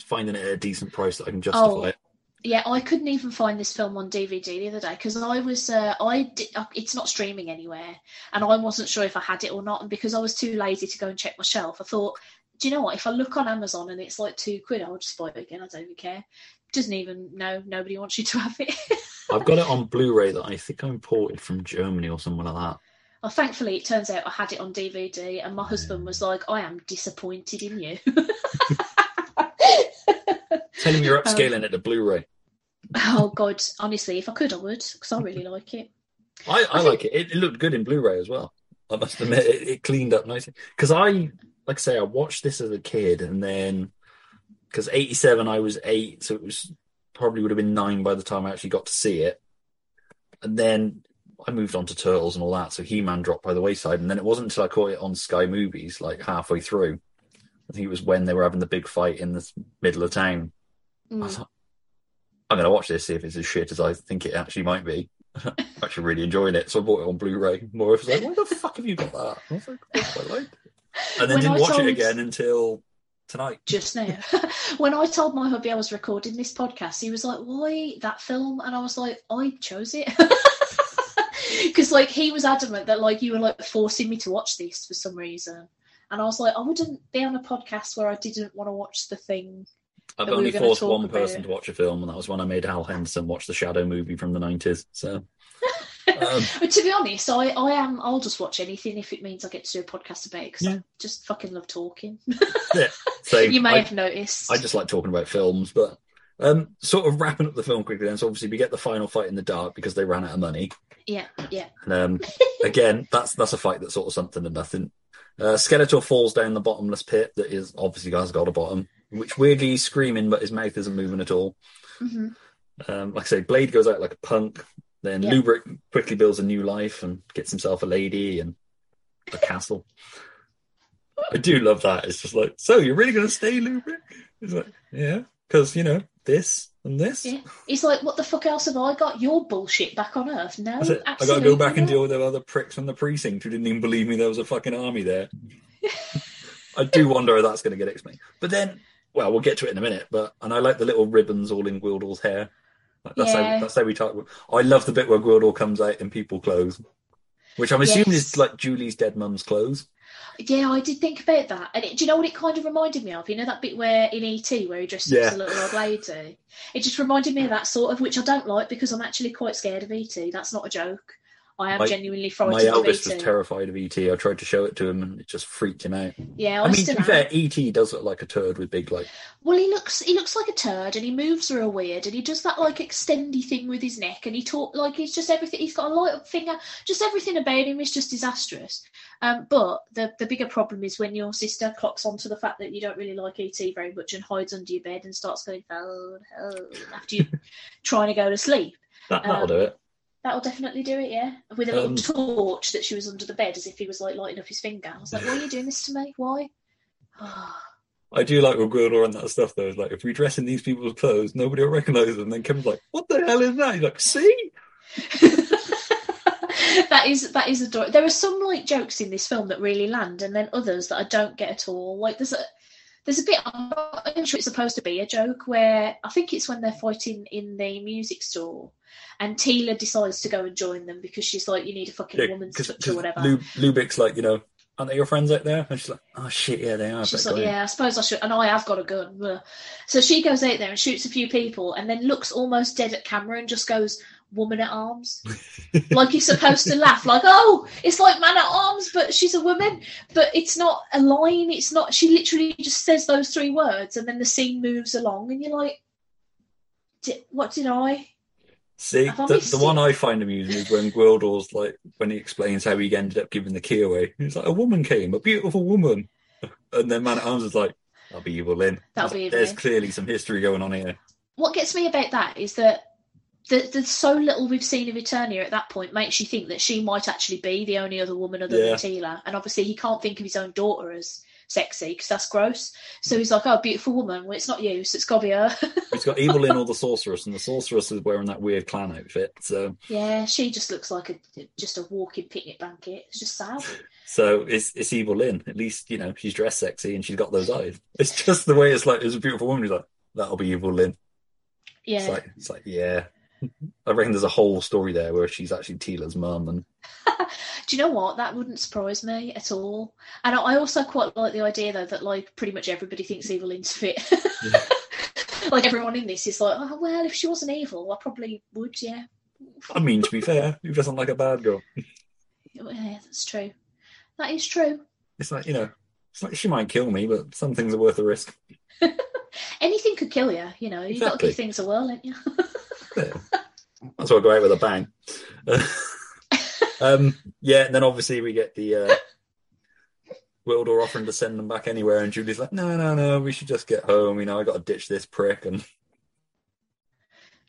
finding it at a decent price that I can justify Oh, it. Yeah, I couldn't even find this film on DVD the other day because I was uh, I di- uh, it's not streaming anywhere, and I wasn't sure if I had it or not. And because I was too lazy to go and check my shelf, I thought, do you know what? If I look on Amazon and it's like two quid, I'll just buy it again. I don't even care. Doesn't even know. Nobody wants you to have it. I've got it on Blu-ray that I think I imported from Germany or somewhere like that. well, thankfully, it turns out I had it on DVD, and my husband was like, "I am disappointed in you." Tell him you're Um, upscaling it to Blu-ray. oh God, honestly, if I could, I would because I really like it. I, I, I like it. it. It looked good in Blu-ray as well. I must admit, it, it cleaned up nicely. Because I, like I say, I watched this as a kid, and then because '87 I was eight, so it was probably would have been nine by the time I actually got to see it. And then I moved on to Turtles and all that, so He-Man dropped by the wayside. And then it wasn't until I caught it on Sky Movies, like halfway through. I think it was when they were having the big fight in the middle of town. I Mm. was like, I'm going to watch this, see if it's as shit as I think it actually might be. I'm actually really enjoying it, so I bought it on Blu-ray. More was like, why the fuck have you got that? I was like, "Oh, I quite liked it. And then When didn't I watch told- it again until tonight. just now. when I told my hubby I was recording this podcast, he was like, "Why that film?" And I was like, "I chose it." Because like he was adamant that like you were like forcing me to watch this for some reason, and I was like, I wouldn't be on a podcast where I didn't want to watch the thing. I've we only forced one person to watch a film, and that was when I made Hal Henderson watch the Shadow movie from the 90s. So Um, But to be honest, I, I am. I'll just watch anything if it means I get to do a podcast about it because Yeah. I just fucking love talking. yeah, same. you may I, have noticed. I just like talking about films, but um, sort of wrapping up the film quickly. Then, so obviously we get the final fight in the dark because they ran out of money. Yeah, yeah. And um, again, that's that's a fight that's sort of something and nothing. Uh, Skeletor falls down the bottomless pit that is obviously has got a bottom, which weirdly he's screaming, but his mouth isn't moving at all. hmm Um, like I say, Blade goes out like a punk. Then Yeah. Lubic quickly builds a new life and gets himself a lady and a castle. I do love that. It's just like, so you're really going to stay, Lubic? It's like, yeah, because you know this and this. Yeah. He's like, what the fuck else have I got? Your bullshit back on Earth? No, it. I got to go back and deal with the other pricks from the precinct who didn't even believe me there was a fucking army there. I do wonder how that's going to get explained. But then, well, we'll get to it in a minute. But and I like the little ribbons all in Gwildor's hair. Like, That's Yeah. how that's how we talk. I love the bit where Gwildor comes out in people clothes, which I'm assuming Yes. is like Julie's dead mum's clothes. Yeah, I did think about that. And it, do you know what it kind of reminded me of? You know that bit where in ET where he dresses Yeah. as a little old lady? It just reminded me of that sort of, which I don't like because I'm actually quite scared of ET. That's not a joke. I am My- genuinely My frightened of eldest was terrified of ET. I tried to show it to him, and it just freaked him out. Yeah, I, I mean, still to be fair, ET does look like a turd with big like. Well, he looks he looks like a turd, and he moves real weird, and he does that like extendy thing with his neck, and he talk like he's just everything. He's got a light up finger. Just everything about him is just disastrous. Um, but the the bigger problem is when your sister clocks onto the fact that you don't really like ET very much and hides under your bed and starts going oh oh after you trying to go to sleep. That, that'll Um, do it. That'll definitely do it, yeah. With a little Um, torch that she was under the bed as if he was like lighting up his finger. I was like, why are you doing this to me? Why? I do like with Gwildor and that stuff though. It's like if we dress in these people's clothes, nobody will recognise them. And then Kim's like, "What the hell is that?" He's like, "See." that is that is adorable. There are some like jokes in this film that really land, and then others that I don't get at all. Like there's a there's a bit I'm not sure it's supposed to be a joke where I think it's when they're fighting in the music store, and Teela decides to go and join them because she's like, you need a fucking Yeah, woman's touch or whatever. Lub- Lubic's like, you know, aren't they your friends out there? And she's like, "Oh shit, yeah, they are." She's like, go in." yeah, I suppose I should. And I have got a gun. So she goes out there and shoots a few people, and then looks almost dead at camera and just goes, "Woman at arms," like you're supposed to laugh, like, "Oh, it's like man at arms," but she's a woman. But it's not a line. It's not. She literally just says those three words, and then the scene moves along, and you're like, "What did I?" See, the, the one? I find amusing is when Gwildor's like, when he explains how he ended up giving the key away. He's like, "A woman came, a beautiful woman," and then Man at Arms is like, "That'll be evil, Lyn." That'll be evil. There's clearly some history going on here. what gets me about that is that the, the so little we've seen of Eternia at that point makes you think that she might actually be the only other woman other Yeah. than Teela. And obviously, he can't think of his own daughter as sexy because that's gross. So he's like, "Oh, beautiful woman." Well, it's not you, so it's got to be her. He's got Evil Lyn or the Sorceress, and the Sorceress is wearing that weird clan outfit. So, yeah, she just looks like a just a walking picnic blanket. It's just sad. so it's it's Evil Lyn. At least you know she's dressed sexy and she's got those eyes. It's just the way it's like. It's a beautiful woman. He's like, "That'll be Evil Lynn." Yeah. It's like it's like yeah. I reckon there's a whole story there where she's actually Teela's mum, and Do you know what? That wouldn't surprise me at all. And I also quite like the idea though that like pretty much everybody thinks Evil Lyn's fit. like everyone in this is like, oh well, if she wasn't evil, I probably would. Yeah, I mean to be fair, who doesn't like a bad girl? yeah, that's true. That is true. It's like you know, it's like she might kill me, but some things are worth the risk. Anything could kill you. You know, you've got to Exactly. give things a whirl, haven't you? That's why I go out with a bang. um, yeah, and then obviously we get the uh, Gwildor offering to send them back anywhere, and Julie's like, "No, no, no, we should just get home. You know, I got to ditch this prick." And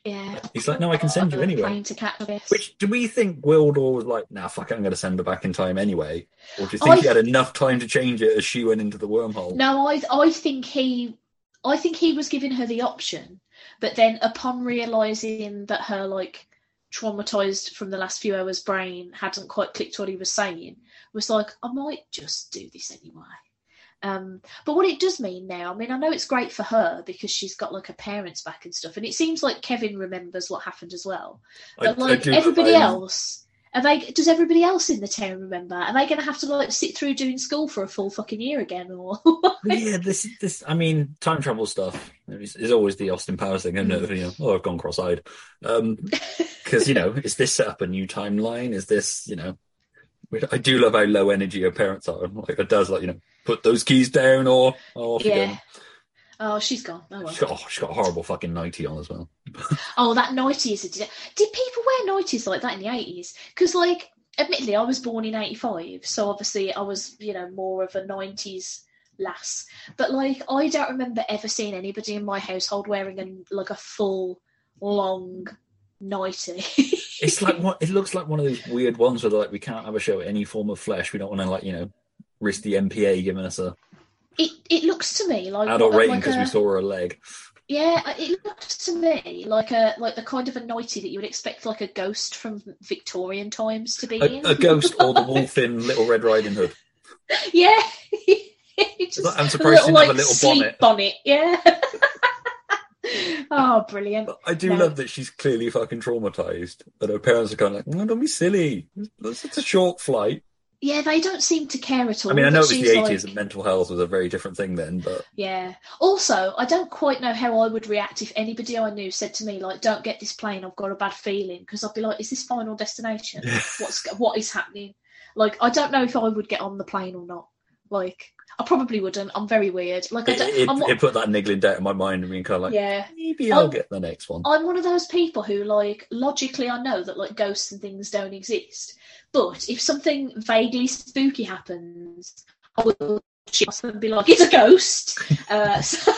yeah. he's like, "No, I can send you I've got a anyway." plane to catch, guess. Which do we think Gwildor was like, "Nah, fuck it, I'm going to send her back in time anyway," or do you think I- he had enough time to change it as she went into the wormhole? No, I I think he I think he was giving her the option, but then upon realizing that her like traumatized from the last few hours brain hadn't quite clicked what he was saying, was like, I might just do this anyway. Um, but what it does mean now, I mean, I know it's great for her because she's got like her parents back and stuff, and it seems like Kevin remembers what happened as well. But I like do- everybody I- else, Are they? Does everybody else in the town remember? Are they going to have to like sit through doing school for a full fucking year again, or? yeah, this this. I mean, time travel stuff is, is always the Austin Powers thing. And mm. you know, oh, I've gone cross-eyed, um, because you know, is this set up a new timeline? Is this you know? I do love how low energy your parents are. Like it does, like you know, put those keys down or, or off you yeah. go. Oh, she's gone. Oh, well. She's got, oh, she's got a horrible fucking nightie on as well. Oh, that nightie is a. Did people wear nighties like that in the eighties? Because, like, admittedly, I was born in eighty five, so obviously I was, you know, more of a nineties lass. But like, I don't remember ever seeing anybody in my household wearing a like a full long nightie. It's like what it looks like one of those weird ones where they're like we can't have a show any form of flesh. We don't want to like you know risk the MPA giving us a it it looks to me like adult rating because a- we saw her leg. Yeah, uh, it looks to me like a like the kind of a nightie that you would expect like a ghost from Victorian times to be in. A, a ghost or the wolf in Little Red Riding Hood. Yeah. Just I'm surprised didn't have a little bonnet. bonnet. Yeah. oh, brilliant. I do No. love that she's clearly fucking traumatized, and her parents are kind of like, "No, don't be silly. It's a short flight." Yeah, they don't seem to care at all. I mean, I know it was the like- '80s, and mental health was a very different thing then, but Yeah. Also, I don't quite know how I would react if anybody I knew said to me like, "Don't get this plane. I've got a bad feeling." Because I'd be like, "Is this Final Destination? What's what is happening?" Like, I don't know if I would get on the plane or not. Like, I probably wouldn't. I'm very weird. Like, I don't. it, it put that niggling doubt in my mind and being kind of like, yeah. maybe I'll I'm- get the next one. I'm one of those people who, like, logically, I know that like ghosts and things don't exist. But if something vaguely spooky happens, I will and be like, "It's a ghost." uh, so,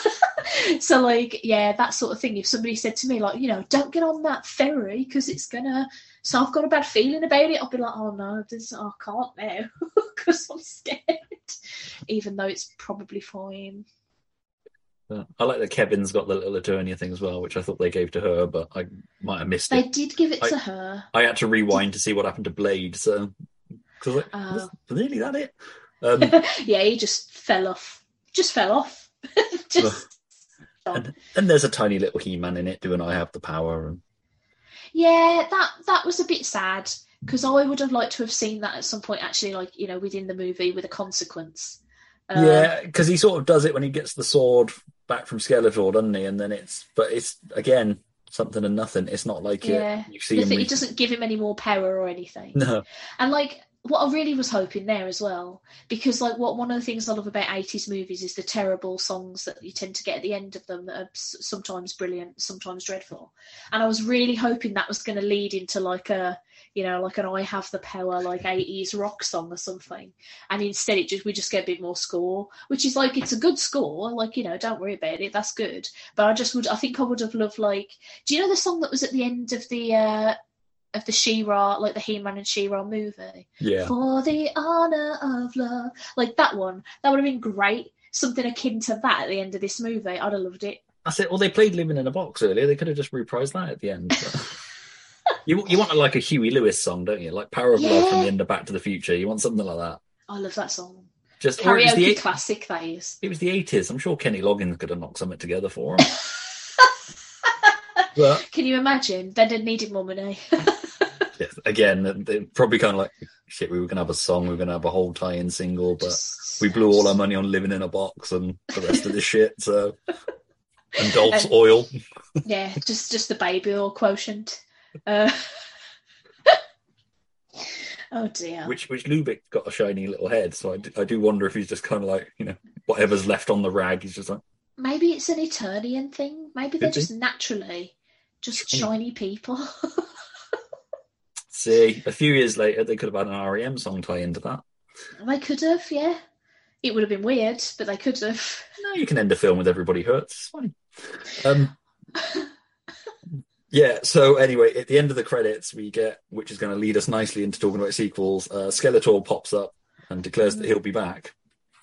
so, like, yeah, that sort of thing. If somebody said to me, like, you know, don't get on that ferry because it's gonna. So I've got a bad feeling about it. I'll be like, oh no, this I can't now because I'm scared. Even though it's probably fine. Yeah. I like that Kevin's got the little Eternia thing as well, which I thought they gave to her, but I might have missed They it. They did give it I- to her. I had to rewind to see what happened to Blade, so because like, Oh. was really that it? Um, yeah, he just fell off. Just fell off. just and, and there's a tiny little He-Man in it doing "I have the power," and yeah, that that was a bit sad because I would have liked to have seen that at some point, actually, like you know, within the movie with a consequence. Uh, yeah, because he sort of does it when he gets the sword back from Skeletor, doesn't he? And then it's, but it's again something and nothing. It's not like it- yeah. The him. thing- re- it doesn't give him any more power or anything. No, And like what I really was hoping there as well, because like what one of the things I love about eighties movies is the terrible songs that you tend to get at the end of them that are sometimes brilliant, sometimes dreadful. And I was really hoping that was going to lead into like a you know like an I have the power like eighties rock song or something. And instead it just we just get a bit more score, which is like it's a good score. Like you know don't worry about it, that's good. But I just would I think I would have loved like do you know the song that was at the end of the. uh of the She-Ra, like the He-Man and She-Ra movie. Yeah. For the honor of love. Like that one. That would have been great. Something akin to that at the end of this movie. I'd have loved it. I said, Well, they played "Living in a Box" earlier. They could have just reprised that at the end. but- you you want like a Huey Lewis song, don't you? Like "Power of Love" from the end of Back to the Future. You want something like that. I love that song. Just or it was Karaoke the classic, that is. it was the eighties. I'm sure Kenny Loggins could have knocked something together for him. but Can you imagine? Then they needed more money. yeah, again, they probably kind of like shit. We were gonna have a song. We were gonna have a whole tie-in single, but we blew all our money on living in a box and the rest of the shit. So and Dolph's And- oil. yeah, just just the baby oil quotient. Uh, oh dear. Which which Lubic got a shiny little head, so I do, I do wonder if he's just kind of like you know whatever's left on the rag, he's just like Maybe it's an Eternian thing. Maybe they're just naturally just Shiny. people. see. A few years later, they could have had an REM song tie into that. they could have, yeah. It would have been weird, but they could have. No, you can end a film with everybody hurts. It's fine. Um, yeah. So anyway, at the end of the credits, we get, which is going to lead us nicely into talking about sequels. Uh, Skeletor pops up and declares that he'll be back.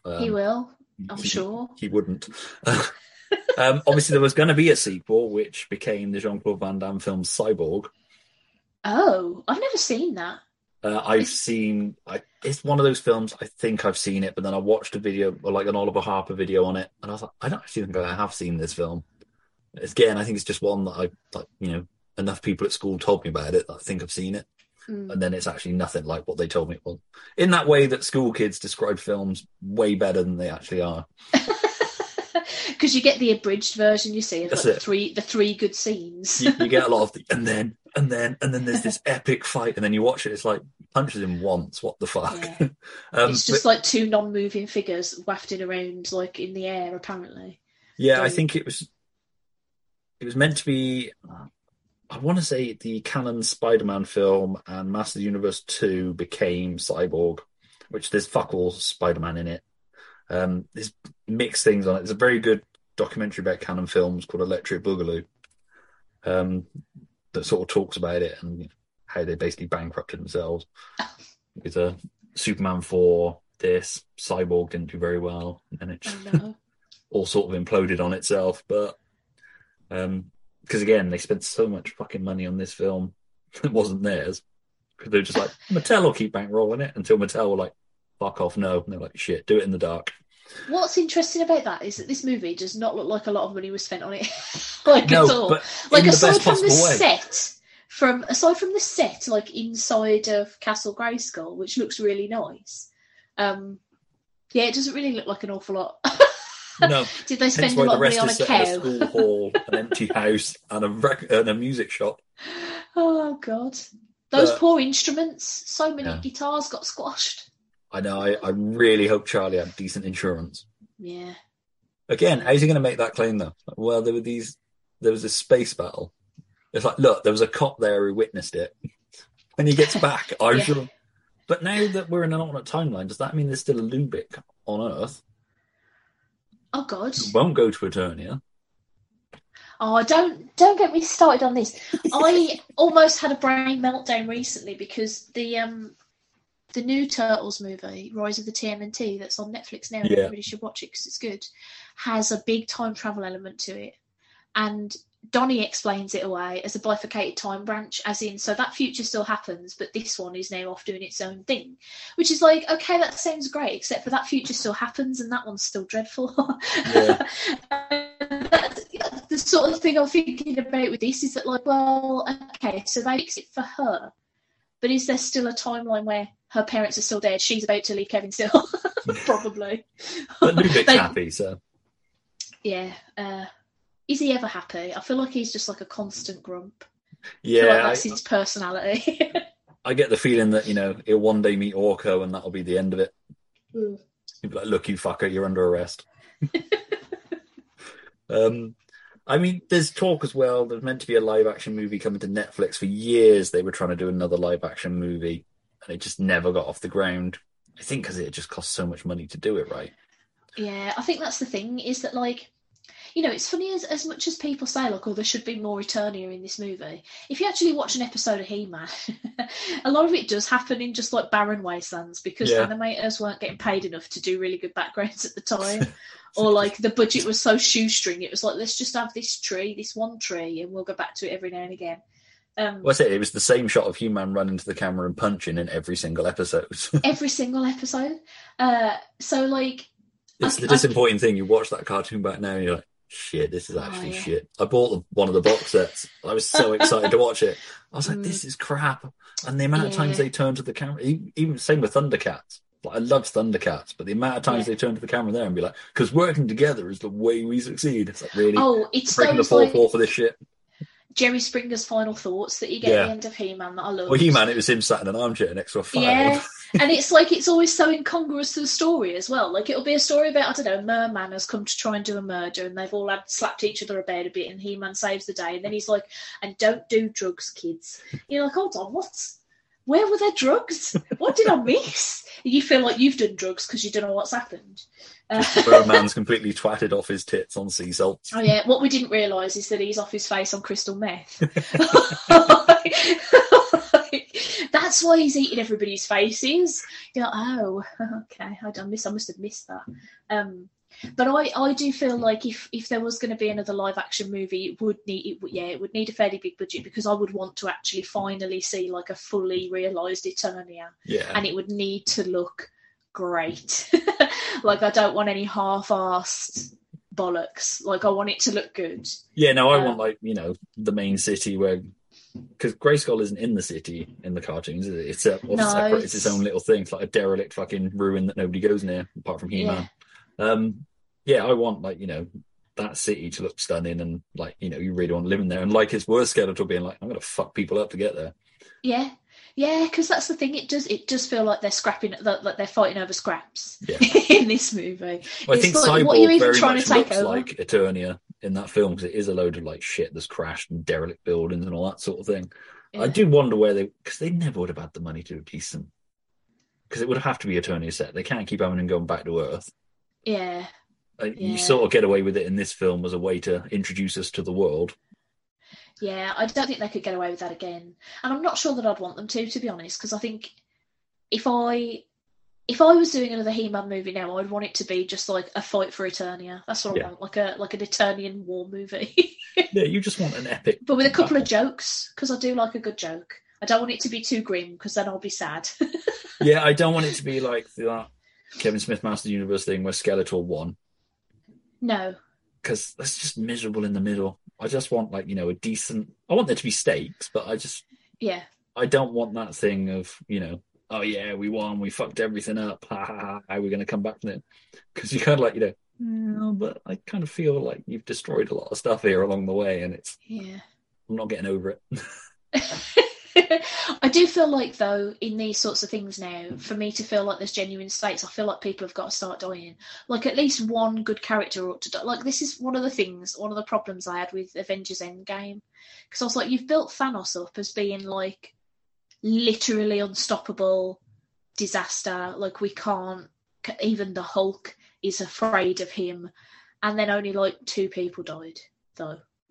Um, he will, I'm he- sure. he wouldn't. um, obviously, there was going to be a sequel, which became the Jean Claude Van Damme film Cyborg. Oh, I've never seen that. Uh, I've seen. I, it's one of those films. I think I've seen it, but then I watched a video or like an Oliver Harper video on it, and I was like, I don't actually think I have seen this film. Again, I think it's just one that I like. You know, enough people at school told me about it. That I think I've seen it. Mm. and then it's actually nothing like what they told me it was. In that way that school kids describe films way better than they actually are. Because you get the abridged version, you see, of like the three the three good scenes. You, you get a lot of the and then and then and then there's this epic fight, and then you watch it. It's like punches him once. What the fuck? Yeah. um, it's just but- like two non-moving figures wafting around like in the air, apparently. Yeah, I think it was. It was meant to be. I want to say the Cannon Spider-Man film and Master Universe two became Cyborg, which there's fuck all Spider-Man in it. Um, there's mixed things on it. There's a very good documentary about Cannon Films called Electric Boogaloo, um, that sort of talks about it and how they basically bankrupted themselves. With a Superman four, this Cyborg didn't do very well, and it Oh no. all sort of imploded on itself. But um, because again, they spent so much fucking money on this film that wasn't theirs because they were just like Mattel will keep bankrolling it until Mattel were like, "Fuck off, no." And they're like, "Shit, do it in the dark." What's interesting about that is that this movie does not look like a lot of money was spent on it, like No, at all. like aside from the way. set, from aside from the set, like inside of Castle Grayskull, which looks really nice. Um, yeah, it doesn't really look like an awful lot. No, Did they hence spend a why lot the of rest money on a in a school hall, an empty house, and a rec- and a music shop. Oh god, those But- poor instruments! So many Yeah. guitars got squashed. I know. I, I really hope Charlie had decent insurance. Yeah, Again, how's he going to make that claim though? Well, there were these. There was a space battle. It's like, look, there was a cop there who witnessed it. When he gets back, I Yeah. should. But now that we're in an alternate timeline, does that mean there's still a Lubic on Earth Oh god. who won't go to Eternia? Oh, don't don't get me started on this. I almost had a brain meltdown recently because the um the new Turtles movie, Rise of the TMNT, that's on Netflix now, Yeah. everybody should watch it because it's good, has a big time travel element to it, and Donnie explains it away as a bifurcated time branch, as in so that future still happens, but this one is now off doing its own thing, which is like okay, that sounds great, except for that future still happens and that one's still dreadful. Yeah. That's the sort of thing I'm thinking about with this is that like, well, okay, so they fix it for her, but is there still a timeline where her parents are still dead? She's about to leave Kevin still, probably. But They- happy, so Yeah. Uh, is he ever happy? I feel like he's just like a constant grump. I yeah, like I, that's his personality. I get the feeling that you know he'll one day meet Orko and that'll be the end of it. Mm. He'll be like, "Look, you fucker, you're under arrest." um, I mean, there's talk as well. There's meant to be a live action movie coming to Netflix. For years, they were trying to do another live action movie, and it just never got off the ground. I think because it just costs so much money to do it right. Yeah, I think that's the thing is that like you know, it's funny as as much as people say like, oh, there should be more Eternia in this movie. If you actually watch an episode of He-Man, a lot of it does happen in just like barren wastelands because Yeah. animators weren't getting paid enough to do really good backgrounds at the time, or like the budget was so shoestring. It was like let's just have this tree, this one tree, and we'll go back to it every now and again. Um, Well, I say it was the same shot of He-Man running to the camera and punching in every single episode. every single episode. Uh, so like, it's I- the I- disappointing thing. You watch that cartoon back now, and you're like, "Shit, this is actually Oh, yeah. shit." I bought the, one of the box sets. I was so excited to watch it. I was like, Mm. "This is crap." And the amount of times they turn to the camera, even same with Thundercats. Like, I love Thundercats, but the amount of times Yeah. they turn to the camera there and be like, "Because working together is the way we succeed." It's like really oh, it's breaking the those fourth like wall for this shit. Jerry Springer's final thoughts that you get Yeah. at the end of He-Man that I love. Well, He-Man, it was him sat in an armchair next to a fire. Yeah, and it's like it's always so incongruous to the story as well. Like it'll be a story about I don't know, Merman has come to try and do a murder, and they've all had slapped each other about a bit, and He Man saves the day, and then he's like, "And don't do drugs, kids." You're like, "Hold on, what? Where were their drugs? What did I miss?" You feel like you've done drugs because you don't know what's happened. Uh, a man's completely twatted off his tits on sea salt. Oh yeah, what we didn't realise is that he's off his face on crystal meth. That's why he's eating everybody's faces. You're like, oh, okay, I done this. I must have missed that. Um, but I, I do feel like if if there was going to be another live action movie, it would need, it, would- yeah, it would need a fairly big budget because I would want to actually finally see like a fully realised Eternia Yeah. and it would need to look great. like I don't want any half-assed bollocks. Like I want it to look good. Yeah, no, I Um, want like you know the main city where because Grayskull isn't in the city in the cartoons, is it? It's a, No, separate. It's its own little thing. It's like a derelict fucking ruin that nobody goes near apart from He-Man. Um, yeah, I want like you know that city to look stunning and like you know you really want to live in there. And like it's worth Skeletor being like, I'm gonna fuck people up to get there. Yeah, yeah, because that's the thing. It does. It does feel like they're scrapping, like like they're fighting over scraps Yeah. in this movie. I It's think like, Cyborg what are you even very trying much to take looks over? like Eternia in that film because it is a load of like shit that's crashed and derelict buildings and all that sort of thing. I do wonder where they because they never would have had the money to do decent because it would have to be a Eternia set. They can't keep having them going back to Earth. Yeah, Uh, Yeah. You sort of get away with it in this film as a way to introduce us to the world. yeah. I don't think they could get away with that again, and I'm not sure that I'd want them to, to be honest. Because I think if I if I was doing another He-Man movie now, I'd want it to be just like a fight for Eternia. That's what Yeah. I want, like a like an Eternian war movie, Yeah, you just want an epic. but with a couple of jokes because I do like a good joke. I don't want it to be too grim because then I'll be sad. yeah, I don't want it to be like that uh, Kevin Smith Master Universe thing where Skeletor won no, because that's just miserable in the middle. I just want like you know a decent. I want there to be stakes, but I just yeah, I don't want that thing of you know. Oh yeah, we won. We fucked everything up. Ha ha ha. How are we going to come back from it? Because you kind of like you know. "No, but I kind of feel like you've destroyed a lot of stuff here along the way, and it's yeah. I'm not getting over it. I do feel like though in these sorts of things now, for me to feel like there's genuine stakes, I feel like people have got to start dying. Like at least one good character ought to die. Like this is one of the things, one of the problems I had with Avengers Endgame, because I was like, you've built Thanos up as being like literally unstoppable disaster. Like we can't, even the Hulk is afraid of him, and then only like two people died though.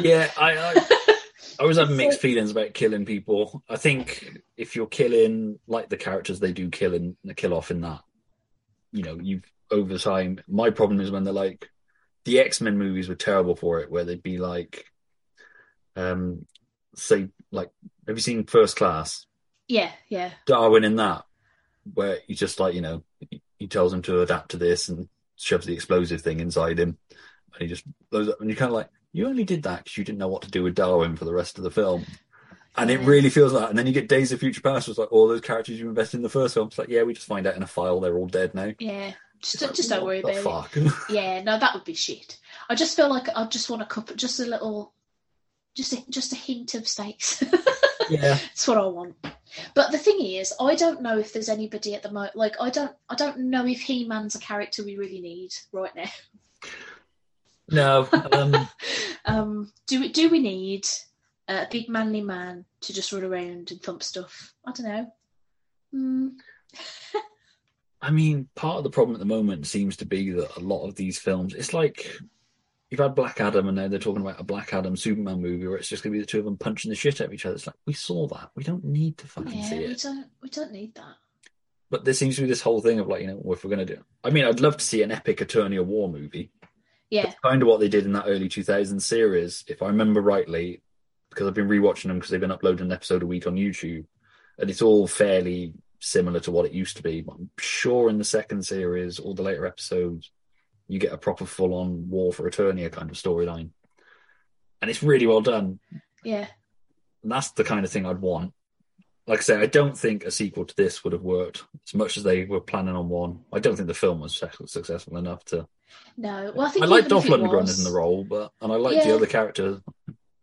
yeah, I, I I always have mixed feelings about killing people. I think if you're killing like the characters they do kill in the kill off in that, you know, you've over time. My problem is when they're like the X Men movies were terrible for it, where they'd be like, um, say like, have you seen First Class? Yeah, yeah. Darwin in that, where he just like you know he, tells him to adapt to this and shoves the explosive thing inside him, and he just blows up. And you're kind of like, you only did that because you didn't know what to do with Darwin for the rest of the film. And it really feels like. And then you get Days of Future Past, it's like all those characters you invested in the first film. It's like, yeah, we just find out in a file they're all dead now. Yeah, just like, just don't worry about fuck? it. Yeah, no, that would be shit. I just feel like I just want a couple, just a little, just a, just a hint of stakes. yeah. That's what I want. But the thing is, I don't know if there's anybody at the moment. Like, I don't, I don't know if He Man's a character we really need right now. No. Um, Um, do we do we need a big manly man to just run around and thump stuff? I don't know. Hmm. I mean, part of the problem at the moment seems to be that a lot of these films, it's like you've had Black Adam and now they're talking about a Black Adam Superman movie where it's just going to be the two of them punching the shit out of each other. It's like, we saw that. We don't need to fucking Yeah, see we it. don't, we don't need that. But there seems to be this whole thing of like, you know, well, if we're going to do I mean, I'd love to see an epic Attorney of War movie. Yeah, That's kind of what they did in that early 2000s series, if I remember rightly, because I've been rewatching them because they've been uploading an episode a week on YouTube, and it's all fairly similar to what it used to be. But I'm sure in the second series or the later episodes, you get a proper full-on War for Eternia kind of storyline, and it's really well done. yeah. And that's the kind of thing I'd want. Like I say, I don't think a sequel to this would have worked as much as they were planning on one. I don't think the film was successful enough to No, well, I think I like Dolph Lundgren was- in the role, but and I like the other characters,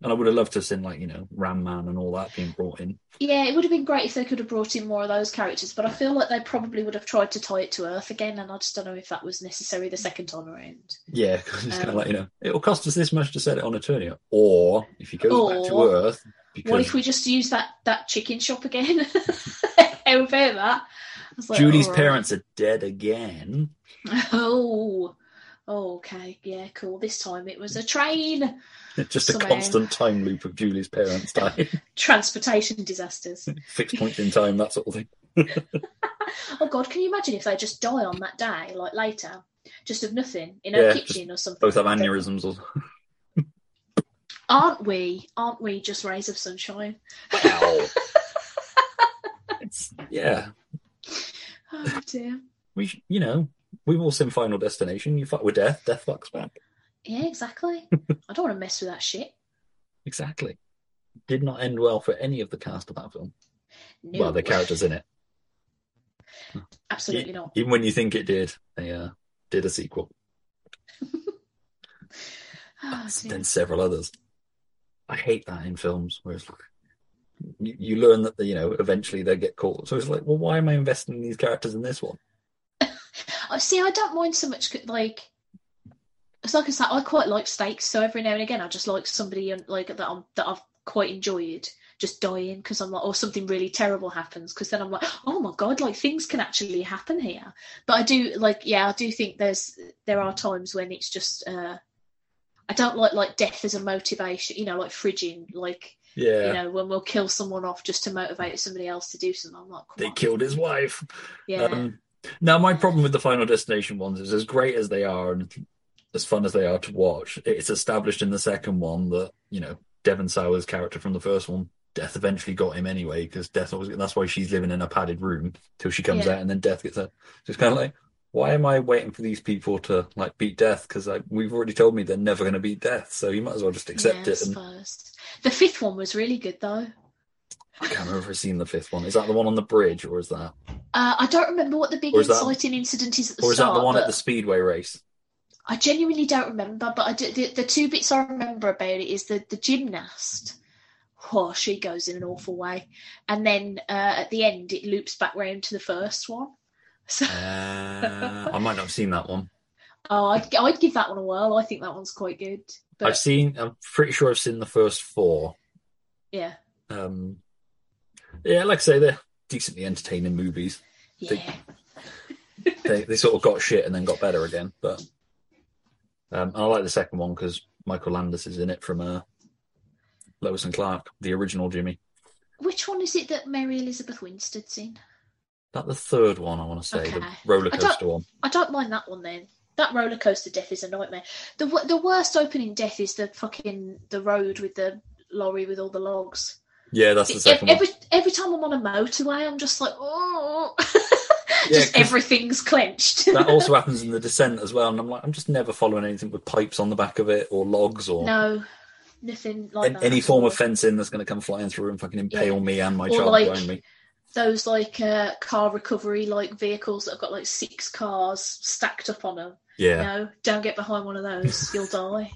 and I would have loved to have seen like you know Ram Man and all that being brought in. Yeah, it would have been great if they could have brought in more of those characters, but I feel like they probably would have tried to tie it to Earth again, and I just don't know if that was necessary the second time around. Yeah, 'cause it's kind of Um, like you know it'll cost us this much to set it on Eternia, or if you go back to Earth, because What if we just use that that chicken shop again? How about that? I like, Julie's right. parents are dead again. Oh, oh, okay, yeah, cool. This time it was a train. Just a Somehow. constant time loop of Julie's parents dying, Transportation disasters. fixed points in time, that sort of thing. Oh God, can you imagine if they just die on that day, like later, just of nothing in Yeah, a just kitchen or something? Both have aneurysms. Or... Aren't we? Aren't we just rays of sunshine? Wow. yeah, Oh dear. we you know we've all seen Final Destination. You fuck with death, death fucks back. Yeah, exactly. I don't want to mess with that shit. Exactly. did not end well for any of the cast of that film. No, Well, the characters in it. absolutely not. Even when you think it did, they uh, did a sequel. Oh, then several others. I hate that in films where it's like you, you learn that you know eventually they get caught. So it's like, well, why am I investing in these characters in this one? I see. I don't mind so much. Like, it's like I said, I quite like stakes. So every now and again, I just like somebody like that I'm, that I've quite enjoyed just dying because I'm like, or something really terrible happens because then I'm like, oh my god, like things can actually happen here. But I do like, yeah, I do think there's there are times when it's just. uh I don't like like death as a motivation, you know, like fridging, like Yeah, you know, when we'll kill someone off just to motivate somebody else to do something. I'm like, they on. killed his wife. yeah, Um, now, my problem with the Final Destination ones is as great as they are and as fun as they are to watch, it's established in the second one that, you know, Devon Sawa's character from the first one, Death eventually got him anyway, because Death always, that's why she's living in a padded room till she comes Yeah. out and then Death gets her. So it's kind of like, why am I waiting for these people to like beat Death? Because like, we've already told me they're never going to beat Death, so you might as well just accept yeah, it. And. The fifth one was really good though. I can't remember if I've seen the fifth one. Is that the one on the bridge, or is that, Uh, I don't remember what the big Or is that- incident is at the or is that the one at the Speedway race? I genuinely don't remember. But I do, the, the two bits I remember about it is the the gymnast. Oh, she goes in an awful way, and then uh, at the end it loops back round to the first one. So, Uh, I might not have seen that one. oh, I'd, I'd give that one a whirl. I think that one's quite good. But I've seen. I'm pretty sure I've seen the first four. yeah, Um, yeah, like I say, they're decently entertaining movies. yeah, They they sort of got shit and then got better again. But um, I like the second one because Michael Landes is in it from uh, Lois and Clark, the original Jimmy. Which one is it that Mary Elizabeth Winstead's in? That the third one I want to say, the Okay. roller I don't- coaster one. I don't mind that one then. That roller coaster death is a nightmare. The the worst opening death is the fucking the road with the lorry with all the logs. Yeah, that's the second every one. every time I'm on a motorway, I'm just like, oh, just everything's clenched. That also happens in the Descent as well, and I'm like, I'm just never following anything with pipes on the back of it or logs or no, nothing like an- that. any form of fencing that's going to come flying through and fucking impale Yeah. me and my Or child like- behind me. Those like uh, car recovery like vehicles that have got like six cars stacked up on them. Yeah. No, don't get behind one of those. You'll die.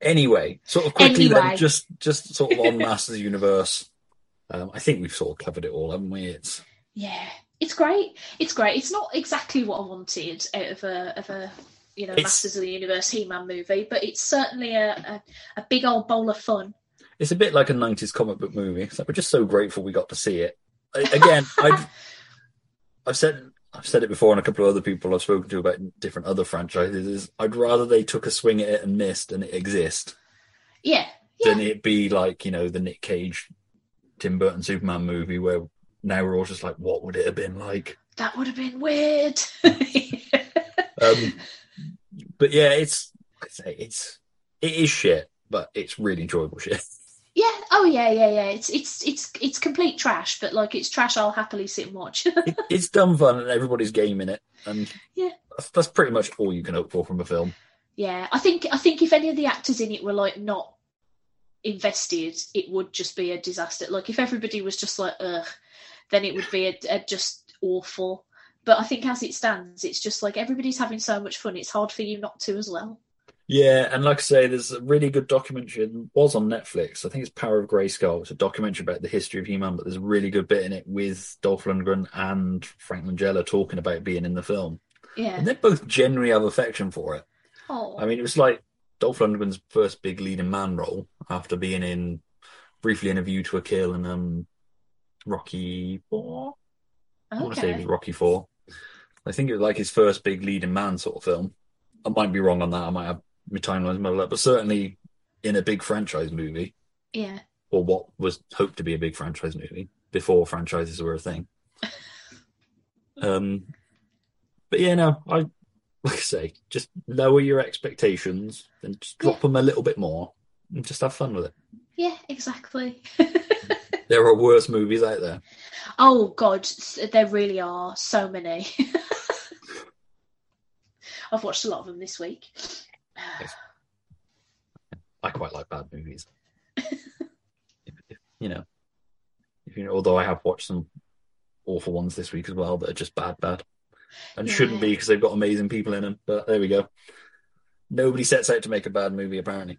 Anyway, sort of quickly Anyway. then, just just sort of on Masters Universe. Um, I think we've sort of covered it all, haven't we? It's Yeah, it's great. It's great. It's not exactly what I wanted out of a of a you know It's- Masters of the Universe He-Man movie, but it's certainly a, a, a big old bowl of fun. it's a bit like a '90s comic book movie. It's like we're just so grateful we got to see it. I, again, I've I've said I've said it before, and a couple of other people I've spoken to about different other franchises. Is I'd rather they took a swing at it and missed, and it exist, Yeah, than it be like you know the Nick Cage, Tim Burton Superman movie where now we're all just like, what would it have been like? that would have been weird. Um, but yeah, it's I say, it's it is shit, but it's really enjoyable shit. Yeah. Oh yeah, yeah, yeah. It's it's it's it's complete trash, but like it's trash. I'll happily sit and watch. It, it's dumb fun, and everybody's gaming it, and Yeah. that's, that's pretty much all you can hope for from a film. yeah, I think I think if any of the actors in it were like not invested, it would just be a disaster. Like if everybody was just like ugh, then it would be a, a just awful. But I think as it stands, it's just like everybody's having so much fun. It's hard for you not to as well. Yeah, and like I say, there's a really good documentary. It was on Netflix. I think it's Power of Grayskull. It's a documentary about the history of He-Man, but there's a really good bit in it with Dolph Lundgren and Frank Langella talking about being in the film. Yeah. And they both genuinely have affection for it. Oh, I mean, it was like Dolph Lundgren's first big leading man role after being in briefly in A View to a Kill and um, Rocky Four. I want to say it was. Rocky Four. I think it was like his first big leading man sort of film. I might be wrong on that. I might have my timelines muddled up, but certainly in a big franchise movie, Yeah. or what was hoped to be a big franchise movie before franchises were a thing. um, but yeah, no, I like I say, just lower your expectations and just drop Yeah. them a little bit more and just have fun with it. Yeah, exactly. There are worse movies out there. Oh God, there really are so many. I've watched a lot of them this week. I quite like bad movies. if, if, you know, if you know, although I have watched some awful ones this week as well that are just bad, bad, and yeah. shouldn't be because they've got amazing people in them. But there we go. Nobody sets out to make a bad movie, apparently.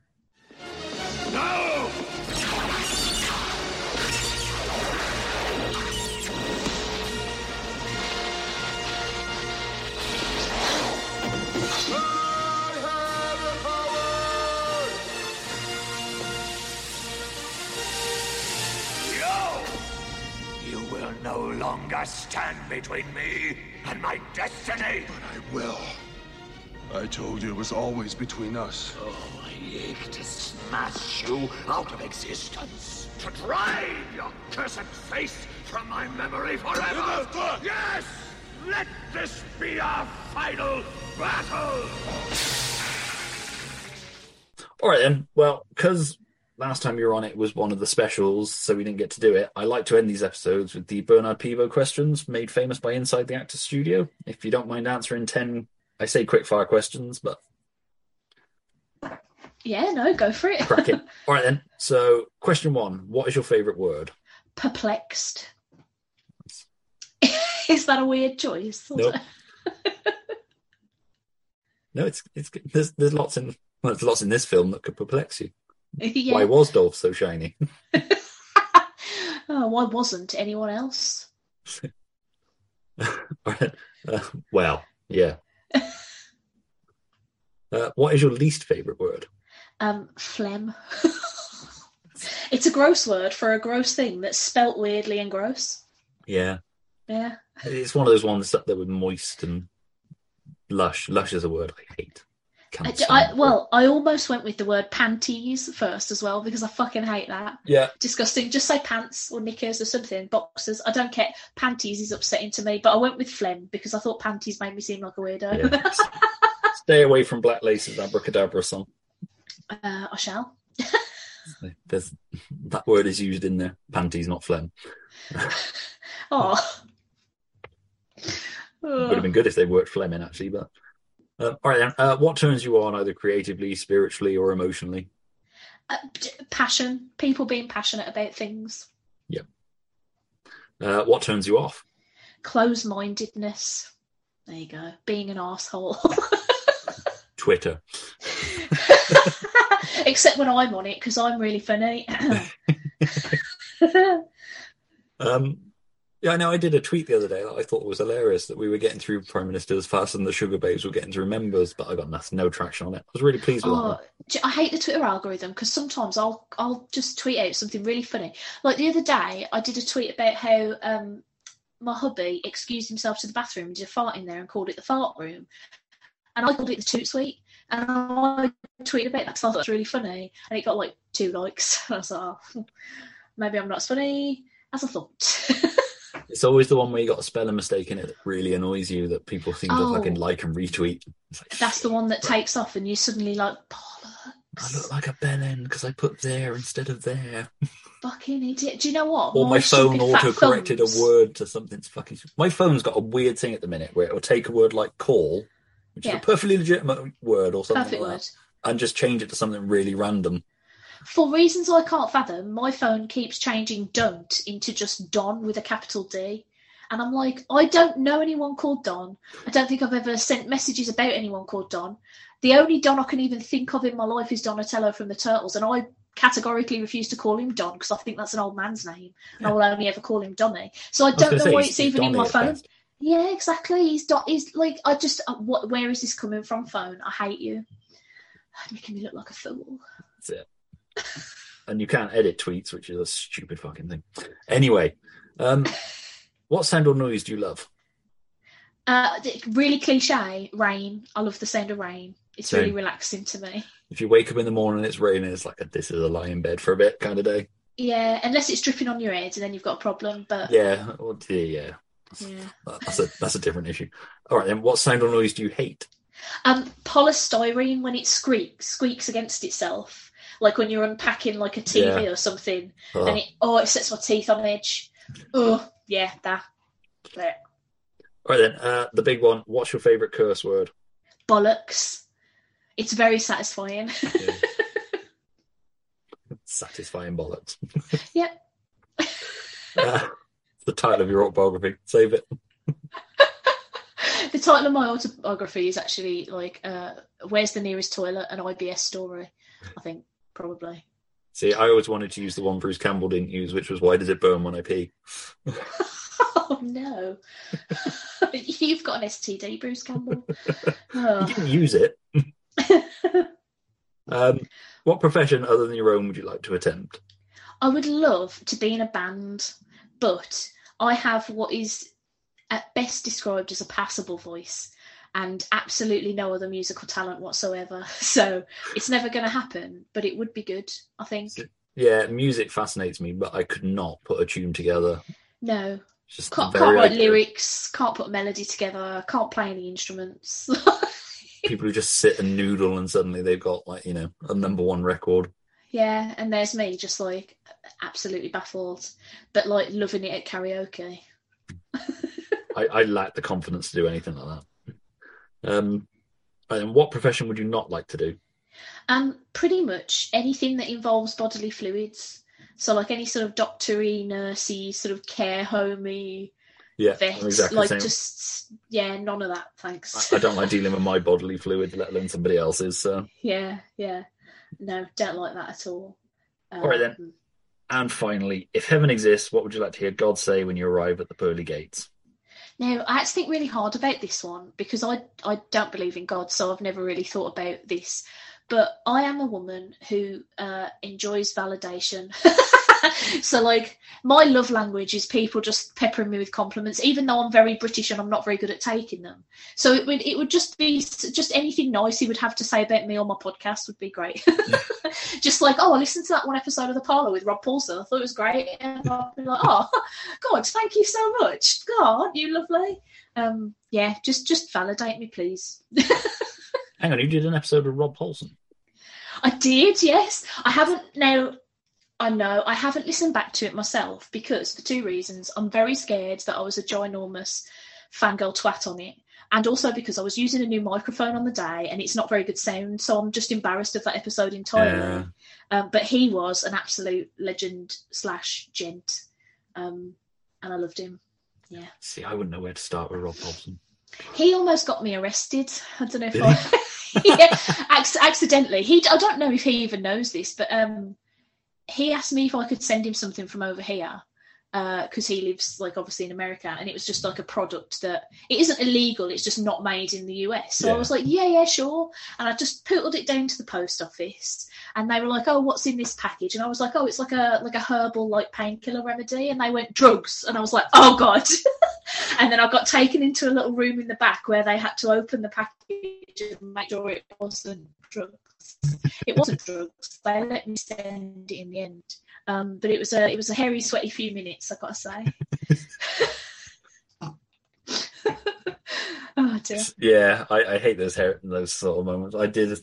Longer stand between me and my destiny! But I will. I told you it was always between us. Oh, I ache to smash you out of existence. To drive your cursed face from my memory forever. Yes! Let this be our final battle! All right then. Well, because last time you were on it was one of the specials, so we didn't get to do it. I like to end these episodes with the Bernard Pivot questions made famous by Inside the Actors Studio. If you don't mind answering ten, I say quick fire questions, but Yeah, no, go for it. crack it. All right then. So, question one: What is your favourite word? Perplexed. Is that a weird choice? Nope. No, it's it's there's there's lots in well, there's lots in this film that could perplex you. yeah. Why was Dolph so shiny? oh, why wasn't anyone else? Uh, well, yeah. Uh, what is your least favourite word? Um, phlegm. it's a gross word for a gross thing that's spelt weirdly and gross. Yeah, Yeah. it's one of those ones that, that were moist and lush. Lush is a word I hate. Can't I, I- well, I almost went with the word panties first as well because I fucking hate that. yeah, Disgusting. Just say pants or knickers or something. Boxers. I don't care. Panties is upsetting to me, but I went with phlegm because I thought panties made me seem like a weirdo. yeah. Stay away from Black Lace's abracadabra song. uh, I shall. There's that word is used in there. Panties, not phlegm. Oh. Would have been good if they worked phlegm in actually, but. Uh, all right then. Uh, what turns you on, either creatively, spiritually, or emotionally? Uh, passion. People being passionate about things. Yeah. Uh, what turns you off? Close mindedness. There you go. Being an asshole. Twitter. Except when I'm on it because I'm really funny. Um, yeah, I know. I did a tweet the other day that I thought was hilarious that we were getting through Prime Ministers faster than the Sugababes were getting through members, but I got nothing, no traction on it. I was really pleased with that. Oh, j- I hate the Twitter algorithm because sometimes I'll I'll just tweet out something really funny. Like the other day, I did a tweet about how um my hubby excused himself to the bathroom and did a fart in there and called it the fart room, and I called it the toot suite. And I tweeted about that because I thought it was really funny, and it got like two likes. And I was like, oh, maybe I'm not as funny as I thought. It's always the one where you got a spelling mistake in it that really annoys you that people seem to Oh. fucking like and retweet. Like, That's the one that takes off, and you suddenly like I look like a bellend because I put there instead of there. fucking idiot. Do you know what? Or my phone auto corrected a word to something fucking. My phone's got a weird thing at the minute where it'll take a word like call, which is a perfectly legitimate word or something Perfect like word. that, and just change it to something really random. For reasons I can't fathom, my phone keeps changing don't into just Don with a capital D. And I'm like, I don't know anyone called Don. I don't think I've ever sent messages about anyone called Don. The only Don I can even think of in my life is Donatello from the Turtles, and I categorically refuse to call him Don because I think that's an old man's name, and I will only ever call him Donny. So I I don't gonna know say, why it's even in my phone. best. Yeah, exactly. He's Don. He's like, I just, uh, what? Where is this coming from? Phone. I hate you. Making me look like a fool. That's it. And you can't edit tweets, which is a stupid fucking thing. Anyway, um, what sound or noise do you love? Uh, really cliche. Rain. I love the sound of rain. It's really relaxing to me. If you wake up in the morning and it's raining, it's like a, this is a lie in bed for a bit kind of day. Yeah, unless it's dripping on your head, and then you've got a problem. But Yeah, well, yeah, yeah. yeah. That's a that's a different issue. All right, then, what sound or noise do you hate? Um, polystyrene when it squeaks squeaks against itself, like when you're unpacking like a TV Yeah. or something, Oh. and it oh it sets my teeth on edge. Oh yeah, that. All right, then, uh, the big one. What's your favorite curse word? Bollocks. It's very satisfying. Satisfying bollocks. yep. Uh, the title of your autobiography. Save it. the title of my autobiography is actually like uh, "Where's the nearest toilet?" An IBS story. I think probably. See, I always wanted to use the one Bruce Campbell didn't use, which was "Why does it burn when I pee?" oh no! You've got an STD, Bruce Campbell. Oh. You didn't use it. um, what profession other than your own would you like to attempt? I would love to be in a band, but I have what is at best described as a passable voice and absolutely no other musical talent whatsoever. So it's never going to happen, but it would be good, I think. Yeah, music fascinates me, but I could not put a tune together. No. Just Can't, can't write lyrics, can't put a melody together, can't play any instruments. People who just sit and noodle and suddenly they've got like you know a number one record. yeah, and there's me just like absolutely baffled, but like loving it at karaoke. I, I lack the confidence to do anything like that. Um, and what profession would you not like to do? Um, pretty much anything that involves bodily fluids. So like any sort of doctory, nursey, sort of care homey, Yeah, vet, exactly like same. just yeah, none of that, thanks. I don't like dealing with my bodily fluids, let alone somebody else's. So, yeah, yeah, no, don't like that at all. all right then. Um, And finally, if heaven exists, what would you like to hear God say when you arrive at the pearly gates? Now, I had to think really hard about this one because I I don't believe in God, so I've never really thought about this. But I am a woman who uh, enjoys validation. so, like, my love language is people just peppering me with compliments, even though I'm very British and I'm not very good at taking them. So it would it would just be just anything nice he would have to say about me on my podcast would be great. just like, oh, I listened to that one episode of The Parlour with Rob Paulsen. I thought it was great, and I'd be like, oh, God, thank you so much. God, aren't you lovely? Um, yeah, just just validate me, please. Hang on, you did an episode with Rob Paulsen. I did, yes. I haven't now. I know I haven't listened back to it myself because for two reasons. I'm very scared that I was a ginormous fangirl twat on it, and also because I was using a new microphone on the day and it's not very good sound. So I'm just embarrassed of that episode entirely. Yeah. Um, but he was an absolute legend slash gent, um, and I loved him. Yeah. See, I wouldn't know where to start with Rob Paulsen. He almost got me arrested. I don't know if Did I. yeah, ac- accidentally. He. I don't know if he even knows this, but um, he asked me if I could send him something from over here uh, because he lives like obviously in America, and it was just like a product that it isn't illegal. It's just not made in the US. So I was like, yeah, yeah, sure. And I just pootled it down to the post office, and they were like, oh, what's in this package? And I was like, oh, it's like a like a herbal like painkiller remedy. And they went drugs, and I was like, oh god. and then I got taken into a little room in the back where they had to open the package and make sure it wasn't drugs. It wasn't drugs. They let me send it in the end. Um, but it was a it was a hairy, sweaty few minutes. I gotta say. oh dear. Yeah, I, I hate those hair, those sort of moments. I did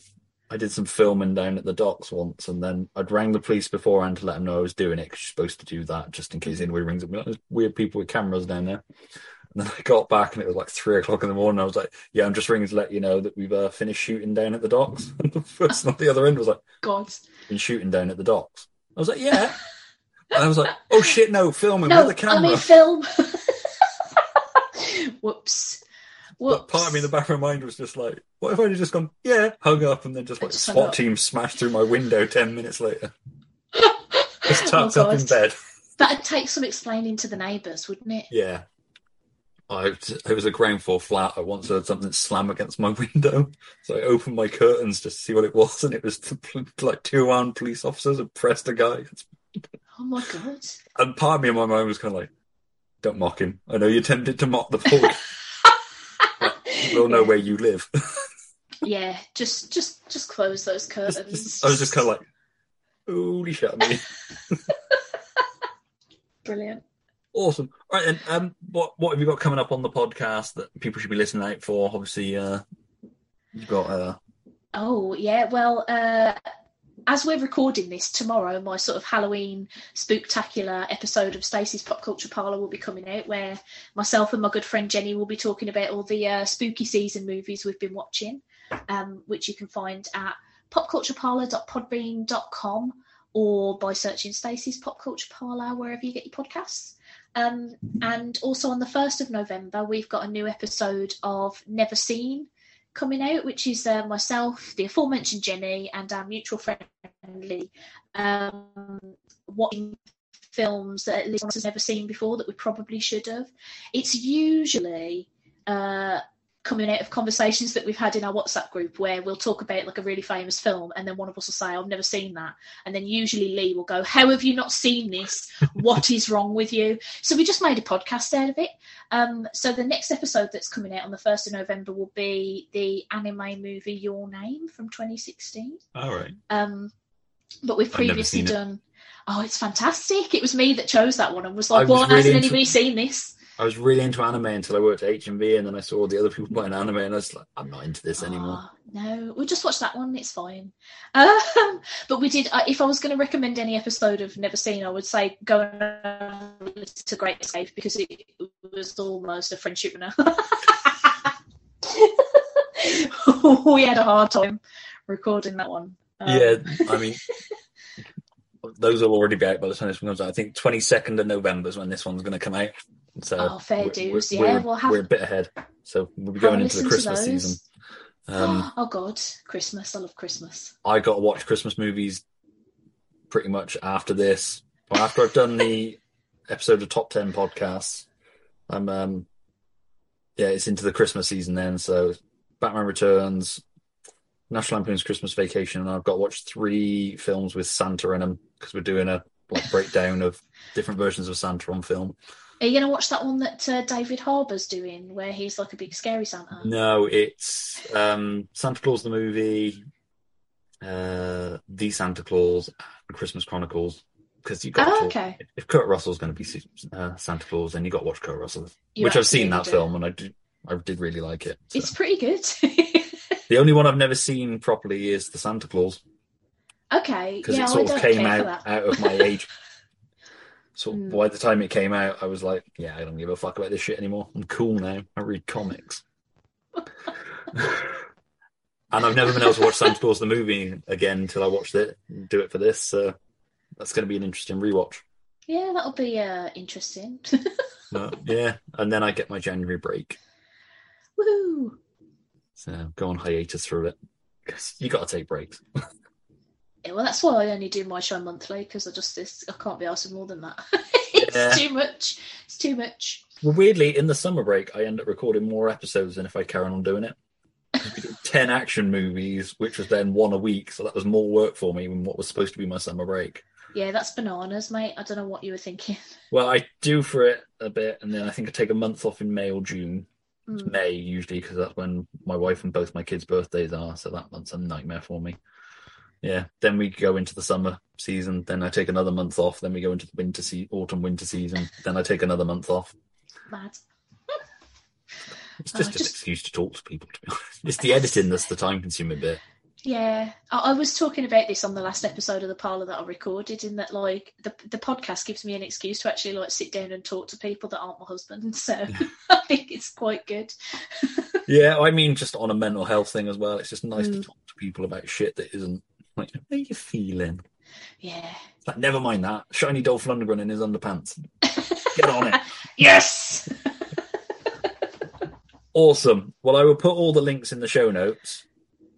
I did some filming down at the docks once, and then I'd rang the police beforehand to let them know I was doing it because you're supposed to do that just in case anybody rings up. Weird people with cameras down there. And then I got back and it was like three o'clock in the morning. I was like, "Yeah, I'm just ringing to let you know that we've uh, finished shooting down at the docks." And the person on the other end was like, God. "Been shooting down at the docks." I was like, "Yeah." And I was like, "Oh shit, no, filming No, with the camera. I camera." mean film. Whoops. Whoops. But part of me in the back of my mind was just like, what if I'd just gone, yeah, hung up, and then just like Just SWAT team smashed through my window ten minutes later. Just Oh, tucked up in bed. That'd take some explaining to the neighbours, wouldn't it? Yeah. I, it was a ground floor flat. I once heard something slam against my window. So I opened my curtains just to see what it was, and it was like two armed police officers had pressed a guy. Oh my god. And part of me in my mind was kind of like, don't mock him. I know you're tempted to mock the police. We'll know where you live. Yeah, just just just close those curtains. Just- I was just kind of like, holy shit, me. brilliant. Awesome. All right, and um, what what have you got coming up on the podcast that people should be listening out for? Obviously, uh, you've got uh, Oh yeah, well, uh, as we're recording this tomorrow, my sort of Halloween spooktacular episode of Stacey's Pop Culture Parlor will be coming out, where myself and my good friend Jenny will be talking about all the uh, spooky season movies we've been watching, um, which you can find at popcultureparlor.podbean.com or by searching Stacey's Pop Culture Parlor wherever you get your podcasts. Um, and also on the 1st of November, we've got a new episode of Never Seen coming out, which is uh, myself, the aforementioned Jenny, and our mutual friend Lee, um, watching films that at least has never seen before that we probably should have. It's usually uh, coming out of conversations that we've had in our WhatsApp group where we'll talk about like a really famous film and then one of us will say, I've never seen that. And then usually Lee will go, How have you not seen this? What is wrong with you? So we just made a podcast out of it. Um, so the next episode that's coming out on the 1st of November will be the anime movie Your Name from 2016. All right. Um, but we've previously seen it. done. Oh, it's fantastic! It was me that chose that one and was like, I was "Why really hasn't anybody seen this?" I was really into anime until I worked at HMV, and then I saw all the other people playing anime, and I was like, I'm not into this anymore. Oh, no, we'll just watch that one. It's fine. Um, but we did. Uh, if I was going to recommend any episode of Never Seen, I would say go and listen to Great Escape because it was almost a friendship we had a hard time recording that one. Um, yeah, I mean, those will already be out by the time this one comes out. I think 22nd of November is when this one's going to come out. So Oh, fair we're, dues. We're, Yeah, we're, we'll have- we're a bit ahead. So we'll be going into the Christmas season. Um, oh God, Christmas! I love Christmas. I got to watch Christmas movies pretty much after this. After I've done the episode of Top 10 podcasts, I'm, um, yeah, it's into the Christmas season then. So Batman Returns, National Lampoon's Christmas Vacation, and I've got to watch three films with Santa in them because we're doing a like, breakdown of different versions of Santa on film. Are you going to watch that one that uh, David Harbour's doing, where he's like a big scary Santa? No, it's um, Santa Claus the movie, uh, The Santa Claus, and Christmas Chronicles. Because you got Oh, to, okay. if, Kurt Russell's going to be uh, Santa Claus, then you got to watch Kurt Russell, You which I've seen that do. film and I did, I did really like it. So. It's pretty good. The only one I've never seen properly is the Santa Claus okay, because yeah, it I sort don't of came out out of my age. So Mm. by the time it came out, I was like, yeah, I don't give a fuck about this shit anymore. I'm cool now. I read comics. and I've never been able to watch Santa Claus the movie again until I watched it. Do it for this. So that's going to be an interesting rewatch. Yeah, that'll be uh, interesting. But, yeah, and then I get my January break. Woo! So go on hiatus for through it. 'Cause you got to take breaks. Yeah, well, that's why I only do my show monthly because I just this I can't be asked for more than that. it's Yeah. too much. It's too much. Well, weirdly, in the summer break, I end up recording more episodes than if I carry on doing it. We did 10 action movies, which was then one a week. So that was more work for me than what was supposed to be my summer break. Yeah, that's bananas, mate. I don't know what you were thinking. Well, I do for it a bit, and then I think I take a month off in May or June. It's Mm. May usually because that's when my wife and both my kids' birthdays are. So that month's a nightmare for me. Yeah. Then we go into the summer season. Then I take another month off. Then we go into the winter se- autumn winter season. Then I take another month off. Mad. It's Oh, just an excuse to talk to people. To be honest, it's the editing that's the time-consuming bit. Yeah, I, I was talking about this on the last episode of the parlor that I recorded. In that, like, the the podcast gives me an excuse to actually like sit down and talk to people that aren't my husband. So I think it's quite good. Yeah, I mean, just on a mental health thing as well. It's just nice to Mm. talk to people about shit that isn't like, how are you feeling? Yeah. It's like, never mind that. Shiny Dolph Lundgren in his underpants. Get on it. Yes. Awesome. Well, I will put all the links in the show notes,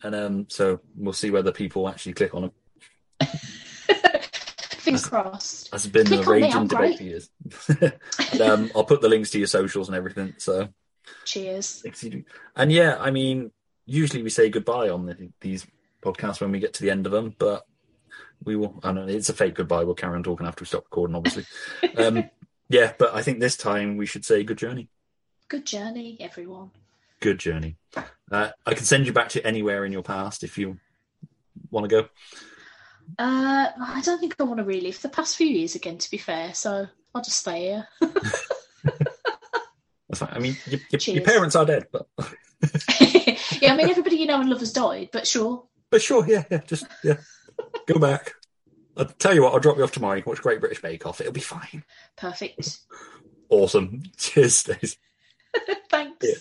and um, so we'll see whether people actually click on them. Fingers crossed. That's been Click me, raging debate for years. And, um, I'll put the links to your socials and everything. So, Cheers. and yeah, I mean, usually we say goodbye on the, these podcasts when we get to the end of them, but we will. I don't know. It's a fake goodbye. We'll carry on talking after we stop recording, obviously. um, yeah, but I think this time we should say good journey. Good journey, everyone. Good journey. Uh, I can send you back to anywhere in your past if you want to go. Uh, I don't think I want to relive the past few years again. To be fair, so I'll just stay here. That's fine. I mean, your, your, your parents are dead, but yeah, I mean everybody you know and love has died, but sure. But sure, yeah, yeah, just yeah, go back. I'll tell you what, I'll drop you off tomorrow. You can watch Great British Bake Off. It'll be fine. Perfect. Awesome. Cheers, Stacey. Thanks. Yeah.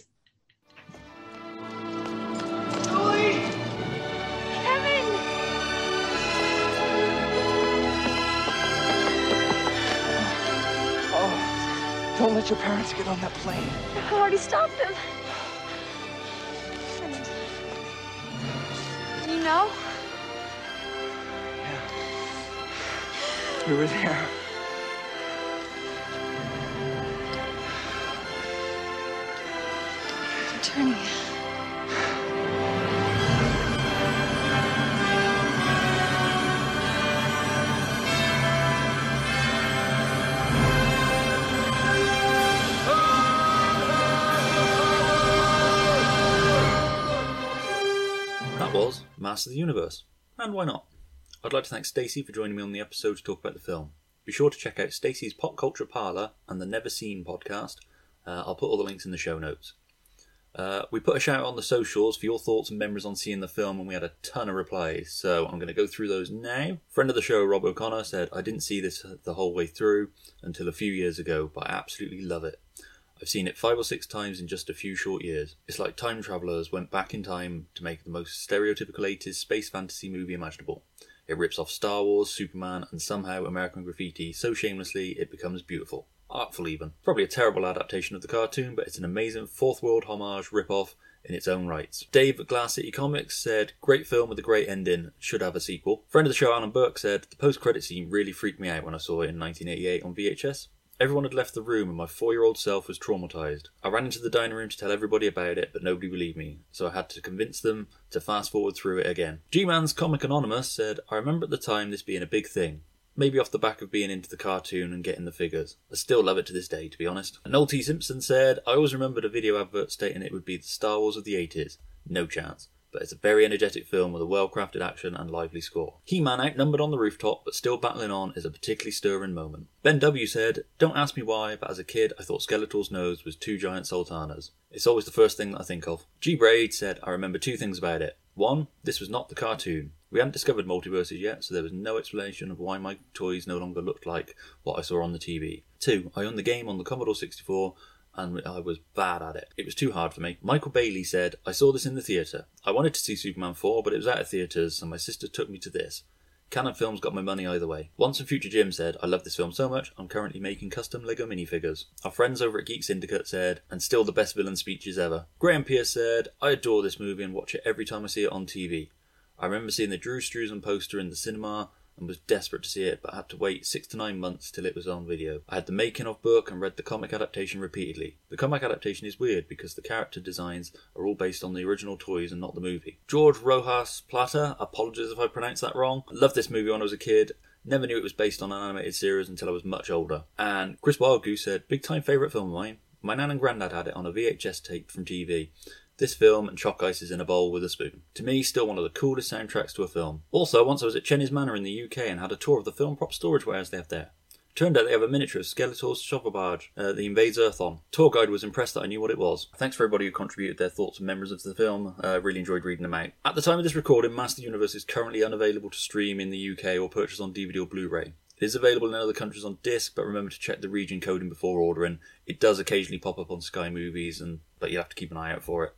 Oh, don't let your parents get on that plane. I already stopped him. You know? We were there. They're turning. That was Master of the Universe. And why not? I'd like to thank Stacey for joining me on the episode to talk about the film. Be sure to check out Stacey's Pop Culture Parlor and the Never Seen podcast. Uh, I'll put all the links in the show notes. Uh, we put a shout out on the socials for your thoughts and memories on seeing the film, and we had a ton of replies. So I'm going to go through those now. Friend of the show, Rob O'Connor, said, I didn't see this the whole way through until a few years ago, but I absolutely love it. I've seen it five or six times in just a few short years. It's like time travelers went back in time to make the most stereotypical 80s space fantasy movie imaginable. It rips off Star Wars, Superman, and somehow American Graffiti so shamelessly it becomes beautiful. Artful, even. Probably a terrible adaptation of the cartoon, but it's an amazing fourth world homage rip-off in its own rights. Dave at Glass City Comics said, Great film with a great ending, should have a sequel. Friend of the show, Alan Burke, said, The post credit scene really freaked me out when I saw it in 1988 on VHS. Everyone had left the room and my four year old self was traumatised. I ran into the dining room to tell everybody about it, but nobody believed me, so I had to convince them to fast forward through it again. G Man's Comic Anonymous said, I remember at the time this being a big thing. Maybe off the back of being into the cartoon and getting the figures. I still love it to this day, to be honest. T. Simpson said, I always remembered a video advert stating it would be the Star Wars of the 80s. No chance but it's a very energetic film with a well crafted action and lively score. He Man outnumbered on the rooftop, but still battling on is a particularly stirring moment. Ben W said, Don't ask me why, but as a kid I thought Skeletor's nose was two giant sultanas. It's always the first thing that I think of. G Braid said, I remember two things about it. One, this was not the cartoon. We hadn't discovered multiverses yet, so there was no explanation of why my toys no longer looked like what I saw on the TV. Two, I owned the game on the Commodore 64 and I was bad at it. It was too hard for me. Michael Bailey said, I saw this in the theatre. I wanted to see Superman 4, but it was out of theatres, and my sister took me to this. Cannon Films got my money either way. Once and Future Jim said, I love this film so much, I'm currently making custom Lego minifigures. Our friends over at Geek Syndicate said, and still the best villain speeches ever. Graham Pierce said, I adore this movie and watch it every time I see it on TV. I remember seeing the Drew Struzan poster in the cinema and was desperate to see it, but had to wait six to nine months till it was on video. I had the making of book and read the comic adaptation repeatedly. The comic adaptation is weird because the character designs are all based on the original toys and not the movie. George Rojas Plata, apologies if I pronounced that wrong. Loved this movie when I was a kid. Never knew it was based on an animated series until I was much older. And Chris Wildgoose said, Big time favourite film of mine. My nan and granddad had it on a VHS tape from TV. This film and chalk ice is in a bowl with a spoon. To me, still one of the coolest soundtracks to a film. Also, once I was at Cheney's Manor in the UK and had a tour of the film prop storage warehouse they have there. Turned out they have a miniature of Skeletor's shovel barge uh, that invades Earth on. Tour guide was impressed that I knew what it was. Thanks for everybody who contributed their thoughts and memories of the film. I uh, really enjoyed reading them out. At the time of this recording, Master Universe is currently unavailable to stream in the UK or purchase on DVD or Blu-ray. It is available in other countries on disc, but remember to check the region coding before ordering. It does occasionally pop up on Sky Movies, and but you have to keep an eye out for it.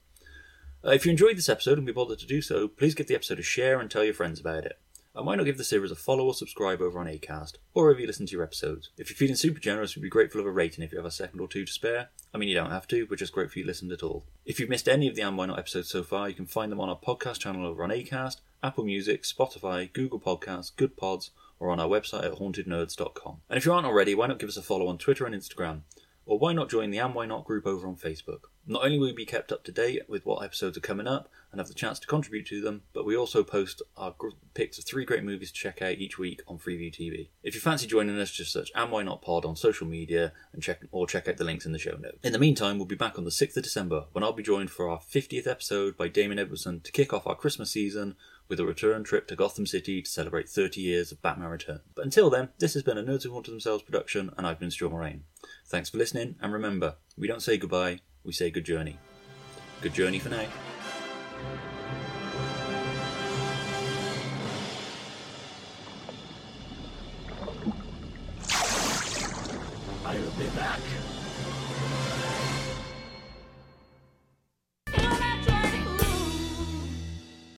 Uh, if you enjoyed this episode and be bothered to do so, please give the episode a share and tell your friends about it. And why not give the series a follow or subscribe over on Acast, or wherever you listen to your episodes. If you're feeling super generous, we'd be grateful of a rating if you have a second or two to spare. I mean, you don't have to, but just great for you listened at all. If you've missed any of the And Why Not episodes so far, you can find them on our podcast channel over on Acast, Apple Music, Spotify, Google Podcasts, Good Pods, or on our website at hauntednerds.com. And if you aren't already, why not give us a follow on Twitter and Instagram? Or why not join the And Why Not group over on Facebook? Not only will you be kept up to date with what episodes are coming up and have the chance to contribute to them, but we also post our picks of three great movies to check out each week on Freeview TV. If you fancy joining us, just search And Why Not Pod on social media and check or check out the links in the show notes. In the meantime, we'll be back on the 6th of December when I'll be joined for our 50th episode by Damon Edwardson to kick off our Christmas season with a return trip to Gotham City to celebrate 30 years of Batman Return. But until then, this has been a Nerds Who Haunted Themselves production, and I've been Stuart Moraine. Thanks for listening, and remember, we don't say goodbye, we say good journey. Good journey for now. I'll be back.